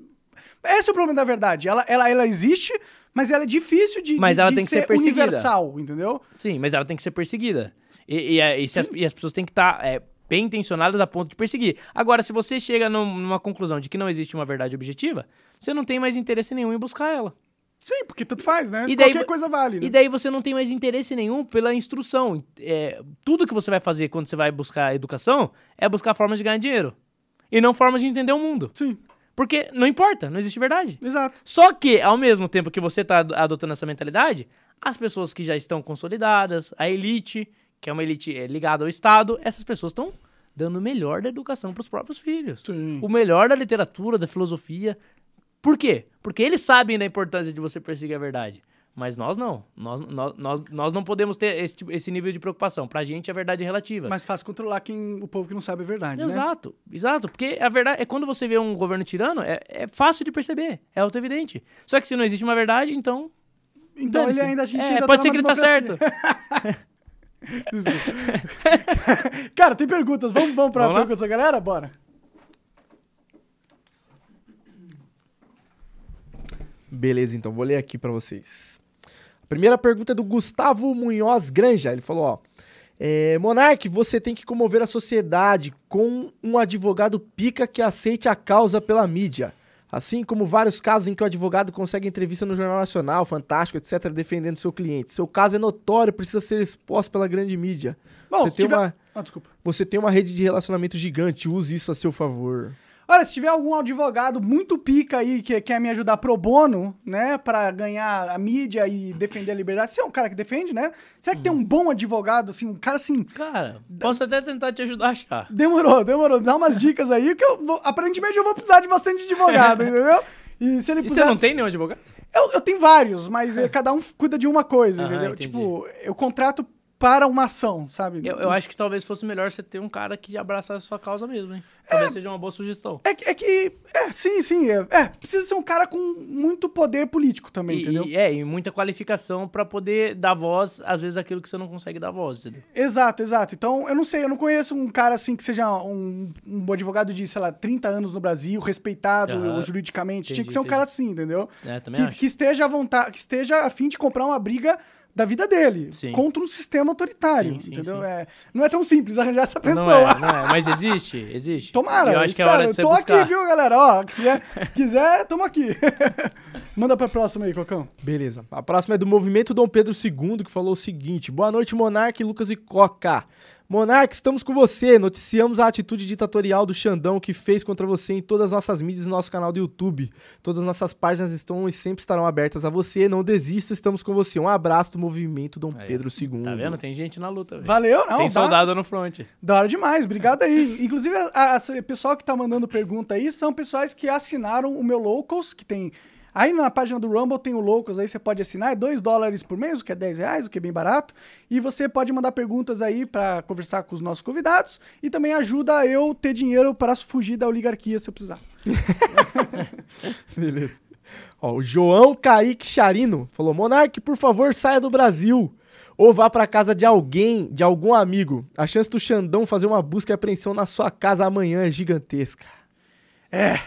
esse é o problema da verdade. Ela, ela, ela existe, mas ela é difícil de, Mas de- ela de tem que ser perseguida. universal, entendeu? Sim, mas ela tem que ser perseguida. E, e, é, e as, e as pessoas têm que estar bem intencionadas a ponto de perseguir. Agora, se você chega num- numa conclusão de que não existe uma verdade objetiva, você não tem mais interesse nenhum em buscar ela. Sim, porque tudo faz, né? E daí Qualquer coisa vale. né? E daí você não tem mais interesse nenhum pela instrução. É, tudo que você vai fazer quando você vai buscar educação é buscar formas de ganhar dinheiro. E não formas de entender o mundo. Sim, Porque não importa, não existe verdade. exato. Só que, ao mesmo tempo que você está adotando essa mentalidade, as pessoas que já estão consolidadas, a elite, que é uma elite é, ligada ao Estado, essas pessoas estão dando o melhor da educação para os próprios filhos. Sim. O melhor da literatura, da filosofia. Por quê? Porque eles sabem da importância de você perseguir a verdade. Mas nós não. Nós, nós, nós, nós não podemos ter esse, tipo- esse nível de preocupação. Pra gente, a verdade é relativa. Mais fácil controlar quem, o povo que não sabe a verdade, né? Exato, exato. Porque a verdade é quando você vê um governo tirano, é, é fácil de perceber, é auto-evidente. Só que se não existe uma verdade, então. Então ele ainda, a gente É, ainda pode tá ser que ele tá certo. Cara, tem perguntas. Vamos, vamos pra Vamos perguntas da galera? Bora. Beleza, então vou ler aqui pra vocês. Primeira pergunta é do Gustavo Munhoz Granja. Ele falou, ó: é, Monark, você tem que comover a sociedade com um advogado pica que aceite a causa pela mídia. Assim como vários casos em que o advogado consegue entrevista no Jornal Nacional, Fantástico, etc., defendendo seu cliente. Seu caso é notório, precisa ser exposto pela grande mídia. Bom, você, tem tiver... uma, Ah, desculpa. você tem uma rede de relacionamento gigante, use isso a seu favor. Olha, se tiver algum advogado muito pica aí que quer me ajudar pro bono, né, pra ganhar a mídia e defender a liberdade, você é um cara que defende, né? Será que tem um bom advogado, assim, um cara assim... Cara, posso até tentar te ajudar a achar. Demorou, demorou. Dá umas dicas aí, que eu vou... Aparentemente eu vou precisar de bastante advogado, entendeu? E se ele E puder... você não tem nenhum advogado? Eu, eu tenho vários, mas eh, cada um cuida de uma coisa, Aham, entendeu? entendi. Tipo, eu contrato para uma ação, sabe? Eu, eu acho que talvez fosse melhor você ter um cara que abraçasse a sua causa mesmo, hein? Talvez seja uma boa sugestão. É, que- é que. É, sim, sim. É, é, precisa ser um cara com muito poder político também, E, entendeu? e- é, e muita qualificação pra poder dar voz, às vezes, aquilo que você não consegue dar voz, entendeu? Exato, exato. Então, eu não sei, eu não conheço um cara assim que seja um, um bom advogado de, sei lá, 30 anos no Brasil, respeitado Aham. juridicamente. Tinha Entendi, que ser um entendi. cara assim, entendeu? É, também Que, acho. que esteja à vontade, que esteja a fim de comprar uma briga da vida dele Sim. contra um sistema autoritário, Sim, sim, entendeu? sim. É, não é tão simples arranjar essa pessoa. Não é, não é, mas existe, existe. Tomara, eu acho que é espero. hora de você Tô buscar. aqui, viu, galera? Ó, quiser, quiser, tamo aqui. Manda pra próxima aí, Cocão. Beleza. A próxima é do Movimento Dom Pedro II, que falou o seguinte: Boa noite, Monark, Lucas e Coca. Monark, estamos com você. Noticiamos a atitude ditatorial do Xandão que fez contra você em todas as nossas mídias e nosso canal do YouTube. Todas as nossas páginas estão e sempre estarão abertas a você. Não desista, estamos com você. Um abraço do Movimento Dom Aí, Pedro II. Tá vendo? Tem gente na luta, velho. Valeu, não. Tem dá- soldado no front. Da hora demais, obrigado aí. Inclusive, esse pessoal que tá mandando pergunta aí são pessoais que assinaram o meu Locals, que tem. Aí na página do Rumble tem o Locals, aí você pode assinar, é 2 dólares por mês, o que é 10 reais, o que é bem barato. E você pode mandar perguntas aí pra conversar com os nossos convidados e também ajuda eu ter dinheiro para fugir da oligarquia se eu precisar. Beleza. Ó, o João Kaique Charino falou: Monark, por favor, saia do Brasil. Ou vá pra casa de alguém, de algum amigo. A chance do Xandão fazer uma busca e apreensão na sua casa amanhã é gigantesca. É,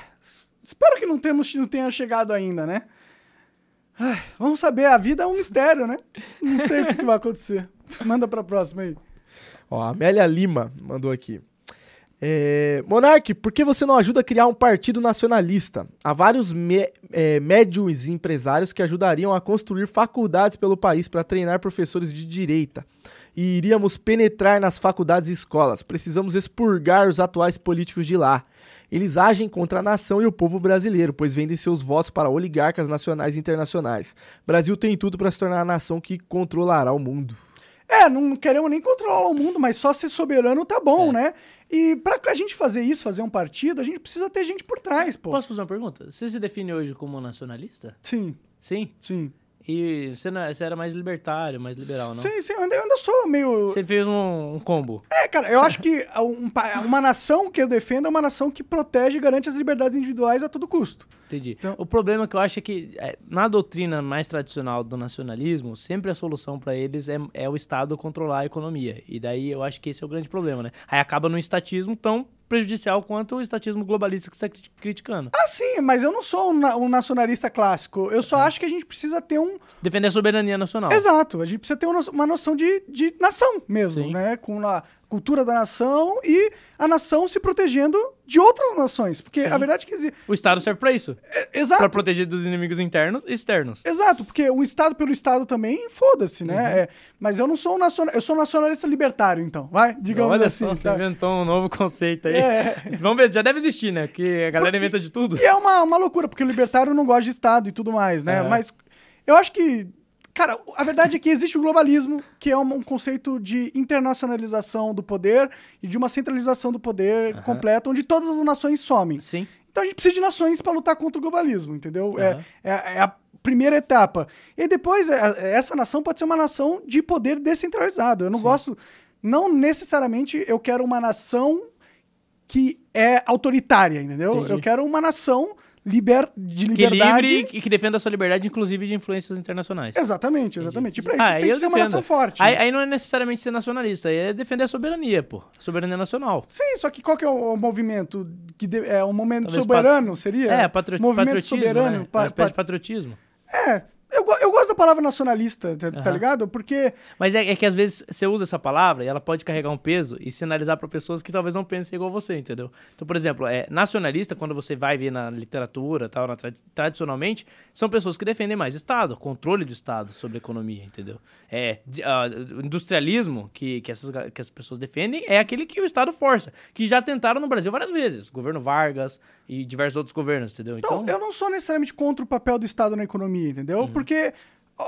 espero que não, temos, não tenha chegado ainda, né? Ai, vamos saber, a vida é um mistério, né? Não sei o que, que vai acontecer. Manda pra próxima aí. Ó, a Amélia Lima mandou aqui. É, por que você não ajuda a criar um partido nacionalista? Há vários me- é, médios empresários que ajudariam a construir faculdades pelo país para treinar professores de direita. E iríamos penetrar nas faculdades e escolas. Precisamos expurgar os atuais políticos de lá. Eles agem contra a nação e o povo brasileiro, pois vendem seus votos para oligarcas nacionais e internacionais. Brasil tem tudo para se tornar a nação que controlará o mundo. É, não queremos nem controlar o mundo, mas só ser soberano tá bom, É. né? E pra a gente fazer isso, fazer um partido, a gente precisa ter gente por trás, pô. Posso fazer uma pergunta? Você se define hoje como nacionalista? Sim, Sim. sim. E você, não, é, você era mais libertário, mais liberal, não? Sim, sim, eu ainda, sou meio. Você fez um, um combo. É, cara, eu acho que um uma nação que eu defendo é uma nação que protege e garante as liberdades individuais a todo custo. Entendi. Então- O problema que eu acho é que é, na doutrina mais tradicional do nacionalismo, sempre a solução pra eles é, é o Estado controlar a economia. E daí eu acho que esse é o grande problema, né? Aí acaba num estatismo tão prejudicial quanto o estatismo globalista que você está criticando. Ah, sim, mas eu não sou um, na- um nacionalista clássico. Eu só acho que a gente precisa ter um. Defender a soberania nacional. Exato, a gente precisa ter uma noção de, de nação mesmo, Sim. né? Com a cultura da nação e a nação se protegendo de outras nações. Porque Sim. a verdade é que existe. O Estado serve pra isso. Exato. Pra proteger dos inimigos internos e externos. Exato, porque o Estado pelo Estado também, foda-se, né? Uhum. É, mas eu não sou um nacional, eu sou um nacionalista libertário, então, vai, digamos Olha assim. só, você tá? inventou um novo conceito aí. É. Vamos ver, já deve existir, né? Porque a galera inventa de tudo. E é uma, uma loucura, porque o libertário não gosta de Estado e tudo mais, né? É. Mas eu acho que. Cara, a verdade é que existe o globalismo, que é um, um conceito de internacionalização do poder e de uma centralização do poder Aham. completa, onde todas as nações somem. Sim. Então a gente precisa de nações para lutar contra o globalismo, entendeu? É- Aham. É, é a primeira etapa. E depois, é- essa nação pode ser uma nação de poder descentralizado. Eu não Sim. gosto. Não necessariamente eu quero uma nação que é autoritária, entendeu? Entendi. Eu quero uma nação liber, de Que liberdade. livre e que defenda a sua liberdade, inclusive de influências internacionais. Exatamente, exatamente. E pra isso Ah, tem que ser uma defendo. nação forte. Aí, né? aí não é necessariamente ser nacionalista, aí é defender a soberania, pô. A soberania nacional. Sim, só que qual que é o, o movimento? Que de- é um momento Talvez soberano, seria? É, patri movimento patriotismo, soberano. né? pa- Uma patriotismo. É, eu, eu gosto da palavra nacionalista, tá, tá Aham. ligado? Porque Mas é, é que às vezes você usa essa palavra e ela pode carregar um peso e sinalizar para pessoas que talvez não pensem igual você, entendeu? Então, por exemplo, é, nacionalista, quando você vai ver na literatura, tal, na tradi- tradicionalmente, são pessoas que defendem mais Estado, controle do Estado sobre a economia, entendeu? É, o industrialismo que, que, essas, que as pessoas defendem é aquele que o Estado força, que já tentaram no Brasil várias vezes, governo Vargas e diversos outros governos, entendeu? Então, eu não sou necessariamente contra o papel do Estado na economia, entendeu? Porque, Uhum. Então,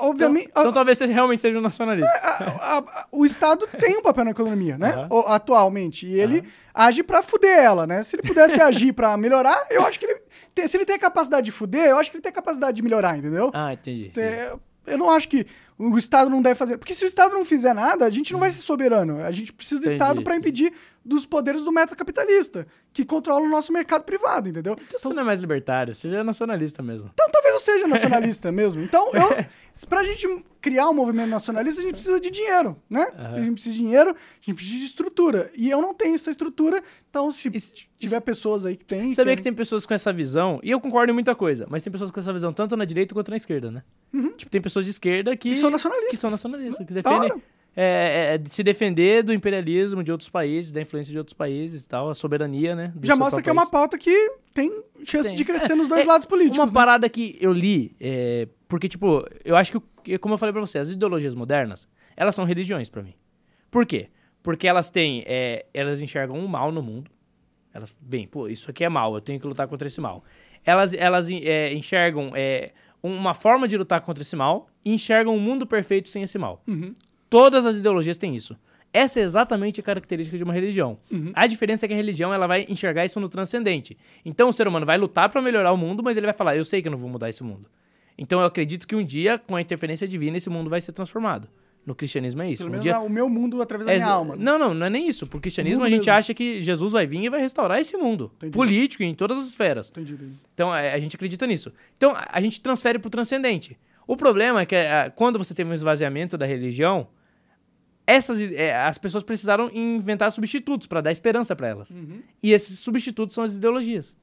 obviamente, então a- talvez você realmente seja um nacionalista. a- a- o Estado tem um papel na economia, né? Aham. O- atualmente. E ele age pra fuder ela, né? Se ele pudesse agir pra melhorar, eu acho que ele. tem- se ele tem a capacidade de fuder, eu acho que ele tem a capacidade de melhorar, entendeu? Ah, entendi. É, eu não acho que o Estado não deve fazer. Porque se o Estado não fizer nada, a gente não vai ser soberano. A gente precisa do Entendi. Estado para impedir dos poderes do metacapitalista, que controla o nosso mercado privado, entendeu? Então você não é mais libertário, você já é nacionalista mesmo. Então talvez eu seja nacionalista mesmo. Então, eu, pra gente criar um movimento nacionalista, a gente precisa de dinheiro, né? A gente precisa de dinheiro, a gente precisa de estrutura. E eu não tenho essa estrutura, então se se- tiver pessoas aí que tem... Sabia querem- que tem pessoas com essa visão, e eu concordo em muita coisa, mas tem pessoas com essa visão tanto na direita quanto na esquerda, né? Tipo, tem pessoas de esquerda que, Que são nacionalistas. que são nacionalistas, que defendem hora. É, é, de se defender do imperialismo de outros países, da influência de outros países e tal, a soberania, né? Já mostra que é próprio uma pauta que tem chance Tem. de crescer nos dois É, lados políticos. Uma né? parada que eu li, é, porque, tipo, eu acho que, como eu falei pra você, as ideologias modernas, elas são religiões pra mim. Por quê? Porque elas têm, é, elas enxergam um mal no mundo. Elas veem, pô, isso aqui é mal, eu tenho que lutar contra esse mal. Elas, elas é, enxergam é, uma forma de lutar contra esse mal e enxergam um mundo perfeito sem esse mal. Uhum. Todas as ideologias têm isso. Essa é exatamente a característica de uma religião. Uhum. A diferença é que a religião ela vai enxergar isso no transcendente. Então o ser humano vai lutar para melhorar o mundo, mas ele vai falar: eu sei que eu não vou mudar esse mundo. Então eu acredito que um dia, com a interferência divina, esse mundo vai ser transformado. No cristianismo é isso. Pelo um menos dia... o meu mundo através da É, minha alma. Não, não, não é nem isso. Por cristianismo a gente mesmo. acha que Jesus vai vir e vai restaurar esse mundo. Entendi. Político, em todas as esferas. Entendi, entendi. Então a, a gente acredita nisso. Então a, a gente transfere pro transcendente. O problema é que ah, quando você teve um esvaziamento da religião, essas, eh, as pessoas precisaram inventar substitutos para dar esperança para elas. E esses substitutos são as ideologias,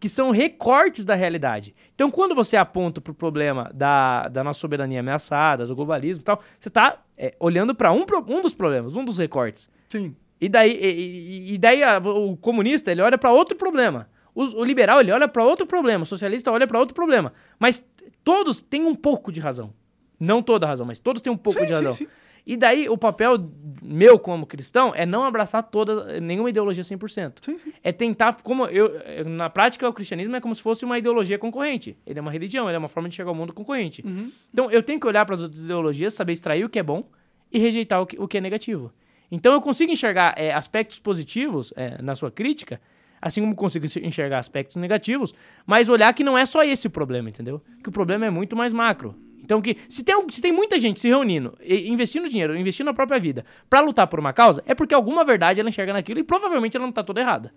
que são recortes da realidade. Então quando você aponta pro problema da, da nossa soberania ameaçada, do globalismo e tal, você está olhando para um, um dos problemas, um dos recortes. Sim. E daí, e, e- e daí a- o comunista ele olha para outro problema. O, o liberal ele olha para outro problema. O socialista olha para outro problema. Mas todos têm um pouco de razão. Não toda a razão, mas todos têm um pouco Sim, de sim, razão. sim. E daí o papel meu como cristão é não abraçar toda nenhuma ideologia 100%. Sim, sim. É tentar como eu eu- na prática o cristianismo é como se fosse uma ideologia concorrente. Ele é uma religião, ele é uma forma de chegar ao mundo concorrente. Uhum. Então eu tenho que olhar para as outras ideologias, saber extrair o que é bom e rejeitar o que, o que é negativo. Então eu consigo enxergar é, aspectos positivos é, na sua crítica, assim como consigo enxergar aspectos negativos, mas olhar que não é só esse o problema, entendeu? Que o problema é muito mais macro. Então que se tem, se tem muita gente se reunindo, investindo dinheiro, investindo na própria vida, pra lutar por uma causa, é porque alguma verdade ela enxerga naquilo e provavelmente ela não tá toda errada.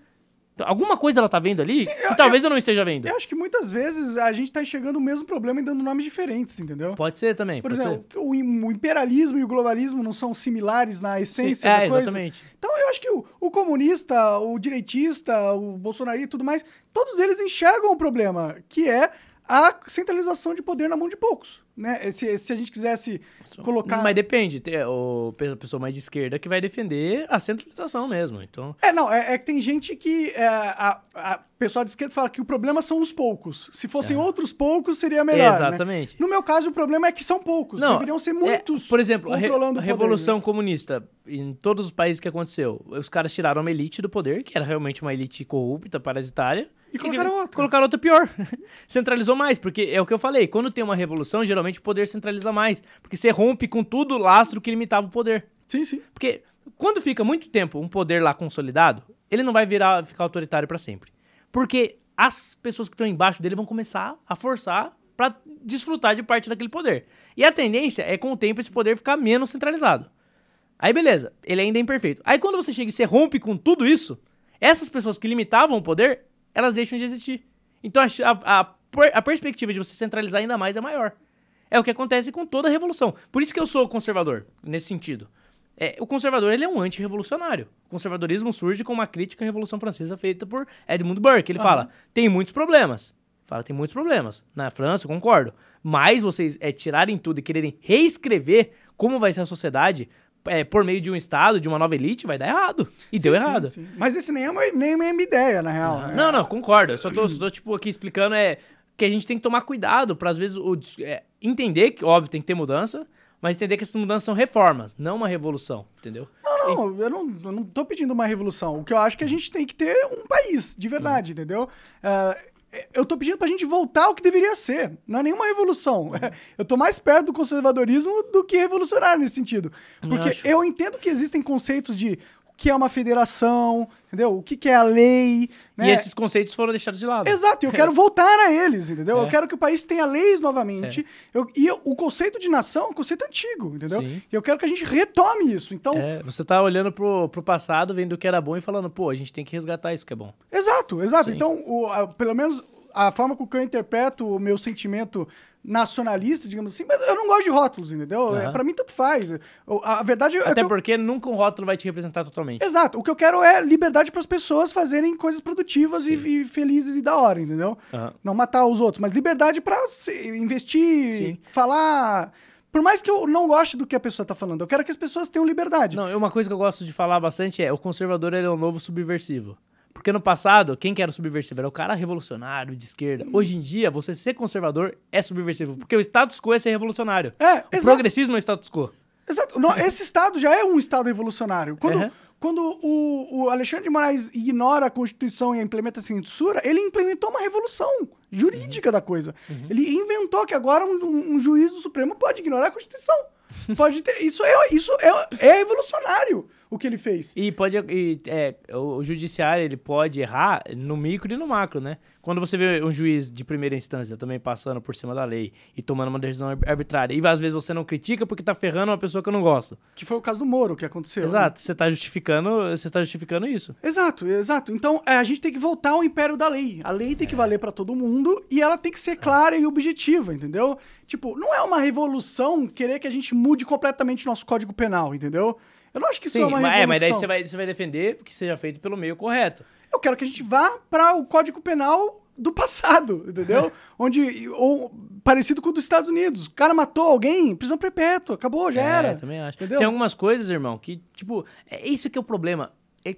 Então, alguma coisa ela tá vendo ali que eu- talvez eu não esteja vendo. Eu acho que muitas vezes a gente tá enxergando o mesmo problema e dando nomes diferentes, entendeu? Pode ser também, Por exemplo, que o, im- o imperialismo e o globalismo não são similares na ser. essência Sim, é, da coisa. exatamente. Então eu acho que o, o comunista, o direitista, o bolsonarista e tudo mais, todos eles enxergam o problema, que é a centralização de poder na mão de poucos. Né? Se, se a gente quisesse colocar. Mas depende, tem o, a pessoa mais de esquerda que vai defender a centralização mesmo. Então, É, não, é, é que tem gente que. É, a, a pessoal de esquerda fala que o problema são os poucos. Se fossem outros poucos, seria melhor. né? Exatamente. No meu caso, o problema é que são poucos. Não, Deveriam ser é, muitos. por exemplo, a, re- a o poder, Revolução né? Comunista, em todos os países que aconteceu, os caras tiraram uma elite do poder, que era realmente uma elite corrupta, parasitária. E colocaram outra. Colocaram outra pior. Centralizou mais, porque é o que eu falei, quando tem uma revolução, geralmente o poder centraliza mais. Porque você rompe com tudo o lastro que limitava o poder. Sim, sim. Porque quando fica muito tempo um poder lá consolidado, ele não vai virar ficar autoritário pra sempre. Porque as pessoas que estão embaixo dele vão começar a forçar pra desfrutar de parte daquele poder. E a tendência é com o tempo esse poder ficar menos centralizado. Aí beleza, ele ainda é imperfeito. Aí quando você chega e você rompe com tudo isso, essas pessoas que limitavam o poder, elas deixam de existir. Então a, a, a perspectiva de você centralizar ainda mais é maior. É o que acontece com toda revolução. Por isso que eu sou conservador, nesse sentido. É, o conservador ele é um antirrevolucionário. O conservadorismo surge com uma crítica à Revolução Francesa feita por Edmund Burke. Ele fala, tem muitos problemas. Fala, tem muitos problemas. Na França, concordo. Mas vocês é, tirarem tudo e quererem reescrever como vai ser a sociedade é, por meio de um Estado, de uma nova elite, vai dar errado. E deu Sim, sim, errado. sim. Mas esse nem é uma, nem é uma ideia, na real. né? Não, não, concordo. Eu só tô, só tô, tipo, aqui explicando é que a gente tem que tomar cuidado para às vezes, o é, entender que, óbvio, tem que ter mudança, mas entender que essas mudanças são reformas, não uma revolução, entendeu? Não, não, eu não, eu não tô pedindo uma revolução. O que eu acho é que a gente tem que ter um país, de verdade, entendeu? Ah, eu tô pedindo pra gente voltar ao que deveria ser. Não é nenhuma revolução. Uhum. Eu tô mais perto do conservadorismo do que revolucionário nesse sentido. Eu Porque acho. eu entendo que existem conceitos de que é uma federação, entendeu? O que, que é a lei, né? E esses conceitos foram deixados de lado. Exato, eu quero voltar a eles, entendeu? Eu É. quero que o país tenha leis novamente. Eu- e eu- o conceito de nação é um conceito antigo, entendeu? Sim. E eu quero que a gente retome isso. Então, É, você tá olhando pro, pro passado, vendo o que era bom e falando, pô, a gente tem que resgatar isso que é bom. Exato, exato. Sim. Então, o- a- pelo menos a forma com que eu interpreto o meu sentimento nacionalista, digamos assim, mas eu não gosto de rótulos, entendeu? É, Aham. pra mim, tanto faz. A, a verdade é Até que eu- porque nunca um rótulo vai te representar totalmente. Exato. O que eu quero é liberdade para as pessoas fazerem coisas produtivas e, e felizes e da hora, entendeu? Aham. Não matar os outros, mas liberdade para investir, Sim. falar. Por mais que eu não goste do que a pessoa tá falando, eu quero que as pessoas tenham liberdade. Não, uma coisa que eu gosto de falar bastante é o conservador ele é o novo subversivo. Porque no passado, quem que era o subversivo? Era o cara revolucionário de esquerda. Hoje em dia, você ser conservador é subversivo. Porque o status quo é ser revolucionário. É, o exato. progressismo é o status quo. Exato. No- esse estado já é um estado revolucionário. Quando, Uhum. quando o, o Alexandre de Moraes ignora a Constituição e implementa a censura, ele implementou uma revolução jurídica da coisa. Ele inventou que agora um, um- um juiz do Supremo pode ignorar a Constituição. Pode ter. Isso é, isso é, é revolucionário o que ele fez. E pode. e, é, o, judiciário ele pode errar no micro e no macro, né? Quando você vê um juiz de primeira instância também passando por cima da lei e tomando uma decisão ar- arbitrária, e às vezes você não critica porque tá ferrando uma pessoa que eu não gosto. Que foi o caso do Moro que aconteceu. né? Exato, você tá justificando, você tá justificando isso. Exato, exato. Então, é, a gente tem que voltar ao império da lei. A lei tem que valer pra todo mundo e ela tem que ser clara e objetiva, entendeu? Tipo, não é uma revolução querer que a gente mude completamente o nosso código penal, entendeu? Eu não acho que isso Sim, é uma revolução. é, mas daí você vai, você vai defender que seja feito pelo meio correto. Eu quero que a gente vá para o código penal do passado, entendeu? Onde ou parecido com o dos Estados Unidos. O cara matou alguém, prisão perpétua, acabou, já É, era. também acho. Entendeu? Tem algumas coisas, irmão, que, tipo, é isso que é o problema. É,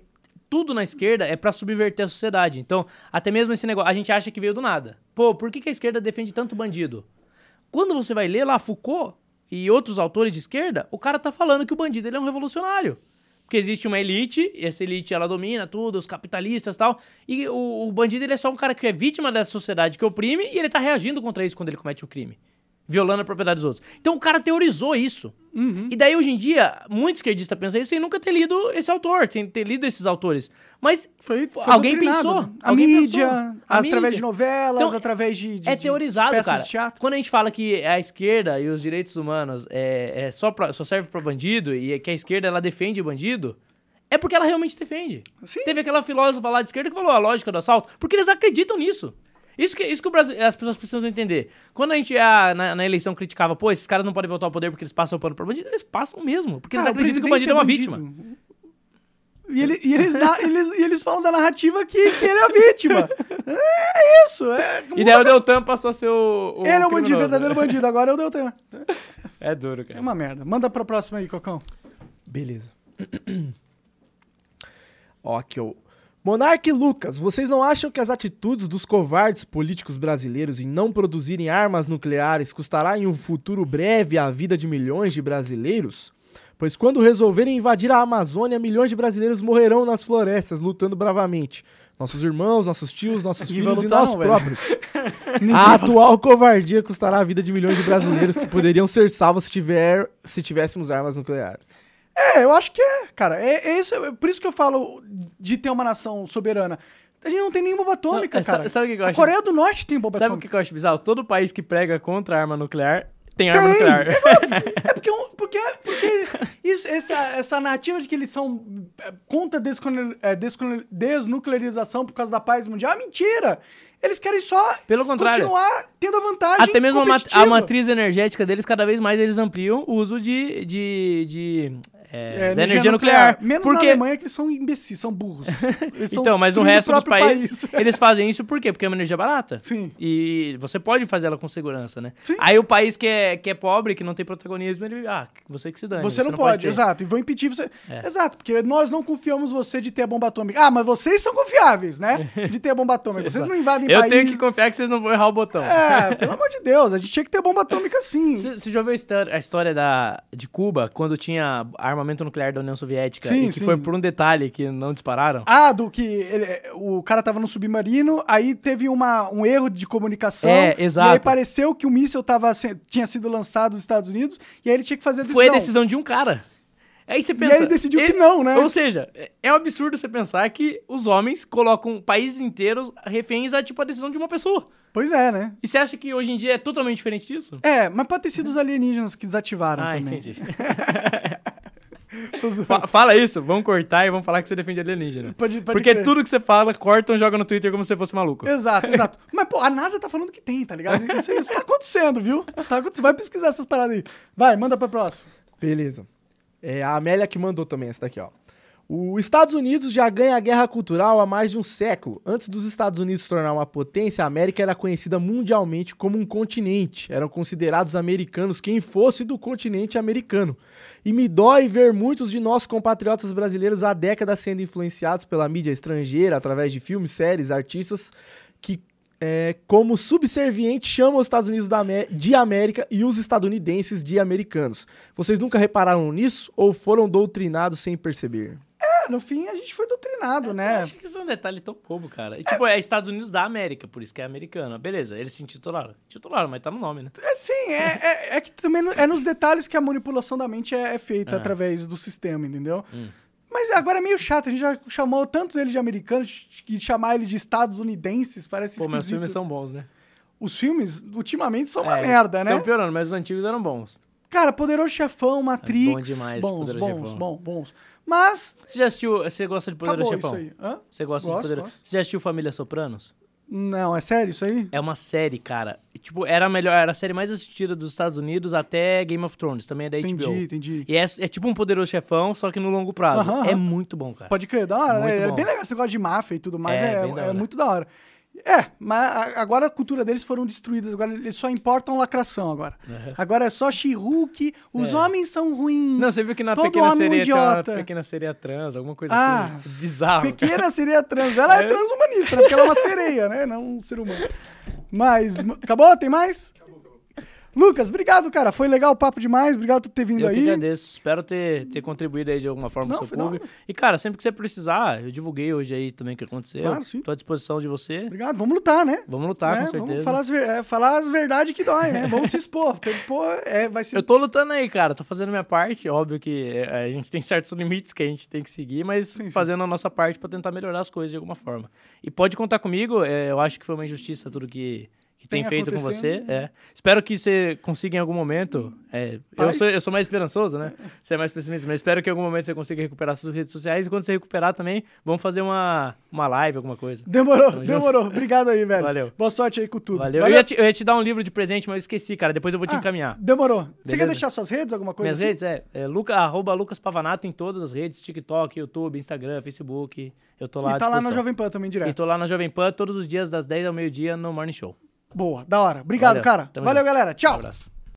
tudo na esquerda é pra subverter a sociedade. Então, até mesmo esse negócio, a gente acha que veio do nada. Pô, por que, que a esquerda defende tanto bandido? Quando você vai ler lá Foucault e outros autores de esquerda, o cara tá falando que o bandido ele é um revolucionário. Porque existe uma elite, e essa elite ela domina tudo, os capitalistas e tal, e o, o bandido ele é só um cara que é vítima dessa sociedade que oprime e ele tá reagindo contra isso quando ele comete um crime. Violando a propriedade dos outros. Então o cara teorizou isso. E daí, hoje em dia, muito esquerdista pensa isso sem nunca ter lido esse autor, sem ter lido esses autores. Mas Foi, foi alguém pensou. A alguém mídia, pensou. A através mídia. de novelas, Então, através de, de É de teorizado, peças cara. de teatro. Quando a gente fala que a esquerda e os direitos humanos é, é só, pra, só serve pra bandido e que a esquerda ela defende bandido, é porque ela realmente defende. Sim. Teve aquela filósofa lá de esquerda que falou a lógica do assalto, porque eles acreditam nisso. Isso que, isso que o Brasil- as pessoas precisam entender. Quando a gente ah, na, na eleição criticava, pô, esses caras não podem voltar ao poder porque eles passam pano pra bandido, eles passam mesmo. Porque eles Cara, acreditam que o bandido é uma vítima. E, ele- e eles, na- eles- e eles falam da narrativa que, que ele é a vítima. É isso. É, E daí o Deltan passou a ser o. o ele é o bandido, verdadeiro bandido. Agora é o Deltan. É duro, É cara. uma merda. Manda pra próxima aí, Cocão. Beleza. Ó, aqui, ó. Monark e Lucas, vocês não acham que as atitudes dos covardes políticos brasileiros em não produzirem armas nucleares custará em um futuro breve a vida de milhões de brasileiros? Pois quando resolverem invadir a Amazônia, milhões de brasileiros morrerão nas florestas lutando bravamente. Nossos irmãos, nossos tios, nossos vai filhos e nós não, próprios. A atual covardia custará a vida de milhões de brasileiros que poderiam ser salvos se, tiver, se tivéssemos armas nucleares. É, eu acho que é, cara. É, é isso, é por isso que eu falo de ter uma nação soberana. A gente não tem nem bomba atômica, Não, é, cara. sabe o que eu a acho? Coreia do Norte tem bomba Sabe o atômica. que que eu acho bizarro? Todo país que prega contra a arma nuclear tem arma Tem! nuclear. É porque, um- porque, porque isso, essa, essa narrativa de que eles são é, contra a é, desnuclearização por causa da paz mundial é mentira. Eles querem só Pelo contrário. continuar tendo a vantagem Até mesmo a, mat- a matriz energética deles, cada vez mais eles ampliam o uso de, de, de, é, É, da energia nuclear. Menos porque... na Alemanha, que eles são imbecis, são burros. Então, mas no resto dos próprio países, país. eles fazem isso por quê? Porque é uma energia barata. Sim. E você pode fazer ela com segurança, né? Sim. Aí o país que é, que é pobre, que não tem protagonismo, ele. Ah, você que se dane. Você, não, pode, ter. exato. E vão impedir você. É. Exato, porque nós não confiamos você de ter a bomba atômica. Ah, mas vocês são confiáveis, né? De ter a bomba atômica. Vocês não invadem Eu país. tenho que confiar que vocês não vão errar o botão. É, pelo amor de Deus, a gente tinha que ter bomba atômica sim. Você você já ouviu a história, da, de Cuba, quando tinha armamento nuclear da União Soviética? Sim, e que sim. foi por um detalhe que não dispararam? Ah, do que ele- o cara tava no submarino, aí teve uma, um erro de comunicação. É, E exato. aí pareceu que o míssil tava, tinha sido lançado nos Estados Unidos, e aí ele tinha que fazer a decisão. Foi a decisão de um cara. Aí você E pensa. aí decidiu que ele- não, né? Ou seja, é- é um absurdo você pensar que os homens colocam países inteiros reféns a tipo a decisão de uma pessoa. Pois é, né? E você acha que hoje em dia é totalmente diferente disso? É, mas pode ter sido os alienígenas que desativaram Ah, também. entendi. Fala isso, vamos cortar e vamos falar que você defende alienígena. Pode- pode Porque crer. tudo que você fala, cortam e jogam no Twitter como se você fosse maluco. Exato, exato. Mas, pô, a NASA tá falando que tem, tá ligado? Isso, isso tá acontecendo, viu? Tá acontecendo. Vai pesquisar essas paradas aí. Vai, manda pra próxima. Beleza. É a Amélia que mandou também essa daqui, ó. Os Estados Unidos já ganha a guerra cultural há mais de um século. Antes dos Estados Unidos se tornar uma potência, a América era conhecida mundialmente como um continente. Eram considerados americanos quem fosse do continente americano. E me dói ver muitos de nossos compatriotas brasileiros há décadas sendo influenciados pela mídia estrangeira, através de filmes, séries, artistas, que é, como subserviente chamam os Estados Unidos de América e os estadunidenses de americanos. Vocês nunca repararam nisso ou foram doutrinados sem perceber? É, no fim a gente foi doutrinado, Eu né? acho que isso é um detalhe tão bobo, cara. E, tipo, é Estados Unidos da América, por isso que é americano. Beleza, eles se intitularam. Titularam, mas tá no nome, né? É, sim, é, é, é que também é nos detalhes que a manipulação da mente é, é feita É. através do sistema, entendeu? Hum. Mas agora é meio chato, a gente já chamou tantos eles de americanos que chamar eles de estadunidenses parece Pô, mas os esquisito. filmes são bons, né? Os filmes, ultimamente, são uma É, merda, né? Estão piorando, mas os antigos eram bons. Cara, Poderoso Chefão, Matrix, bom demais, bons, bons, Chefão. bons, bons. Mas, Você já assistiu. Você gosta de Poderoso acabou Chefão? isso aí. Hã? Você gosta Gosto, de Poderoso gosto. Você já assistiu Família Sopranos? Não, é sério isso aí? É uma série, cara. Tipo, era a melhor, era a série mais assistida dos Estados Unidos até Game of Thrones, também é da Entendi, HBO. entendi. E é, é tipo um poderoso chefão, só que no longo prazo. Aham, É aham. muito bom, cara. Pode crer, da hora, né? É bem legal esse negócio de máfia e tudo mais, É, é, é muito da hora. É, mas agora a cultura deles foram destruídas, agora eles só importam lacração agora. Agora é só She-Hulk, os É. homens são ruins. Não, você viu que na todo pequena é um sereia tem uma idiota. pequena sereia trans, alguma coisa Ah, assim. Bizarro. cara. Pequena sereia trans. Ela é, É. transhumanista, né? Porque ela é uma sereia, né? Não um ser humano. Mas, acabou? Tem mais? Lucas, obrigado, cara. Foi legal o papo demais. Obrigado por ter vindo Eu que aí. agradeço. Espero ter, ter contribuído aí de alguma forma Não, seu público. E, cara, sempre que você precisar, eu divulguei hoje aí também o que aconteceu. Claro, sim. Tô à disposição de você. Obrigado. Vamos lutar, né? Vamos lutar, Né? com certeza. Vamos falar as, é, falar as verdades que dói, né? Vamos se expor. Tem que pôr, é, vai ser... Eu tô lutando aí, cara. Tô fazendo minha parte. Óbvio que é, a gente tem certos limites que a gente tem que seguir, mas Sim, sim. fazendo a nossa parte pra tentar melhorar as coisas de alguma forma. E pode contar comigo. é, eu acho que foi uma injustiça tudo que, que tem, Tem feito com você. acontecendo. É. Espero que você consiga em algum momento. é, eu, sou, eu sou mais esperançoso, né? Você é mais pessimista, mas espero que em algum momento você consiga recuperar suas redes sociais. E quando você recuperar também, vamos fazer uma, uma live, alguma coisa. Demorou, Tamo junto. demorou. Obrigado aí, velho. Valeu. Boa sorte aí com tudo. Valeu. Eu, ia te, eu ia te dar um livro de presente, mas eu esqueci, cara. Depois eu vou te Ah, encaminhar. Demorou. Você Beleza? quer deixar suas redes, alguma coisa Minhas assim? redes é, é Luca, arroba Lucas Pavanato em todas as redes, TikTok, YouTube, Instagram, Facebook. Eu tô lá E tá lá na. Jovem Pan também E direto. tô lá na Jovem Pan todos os dias, das 10 ao meio-dia, no Morning Show. Boa, da hora. Obrigado, Valeu. cara. Valeu, junto. galera. Tchau. Um abraço.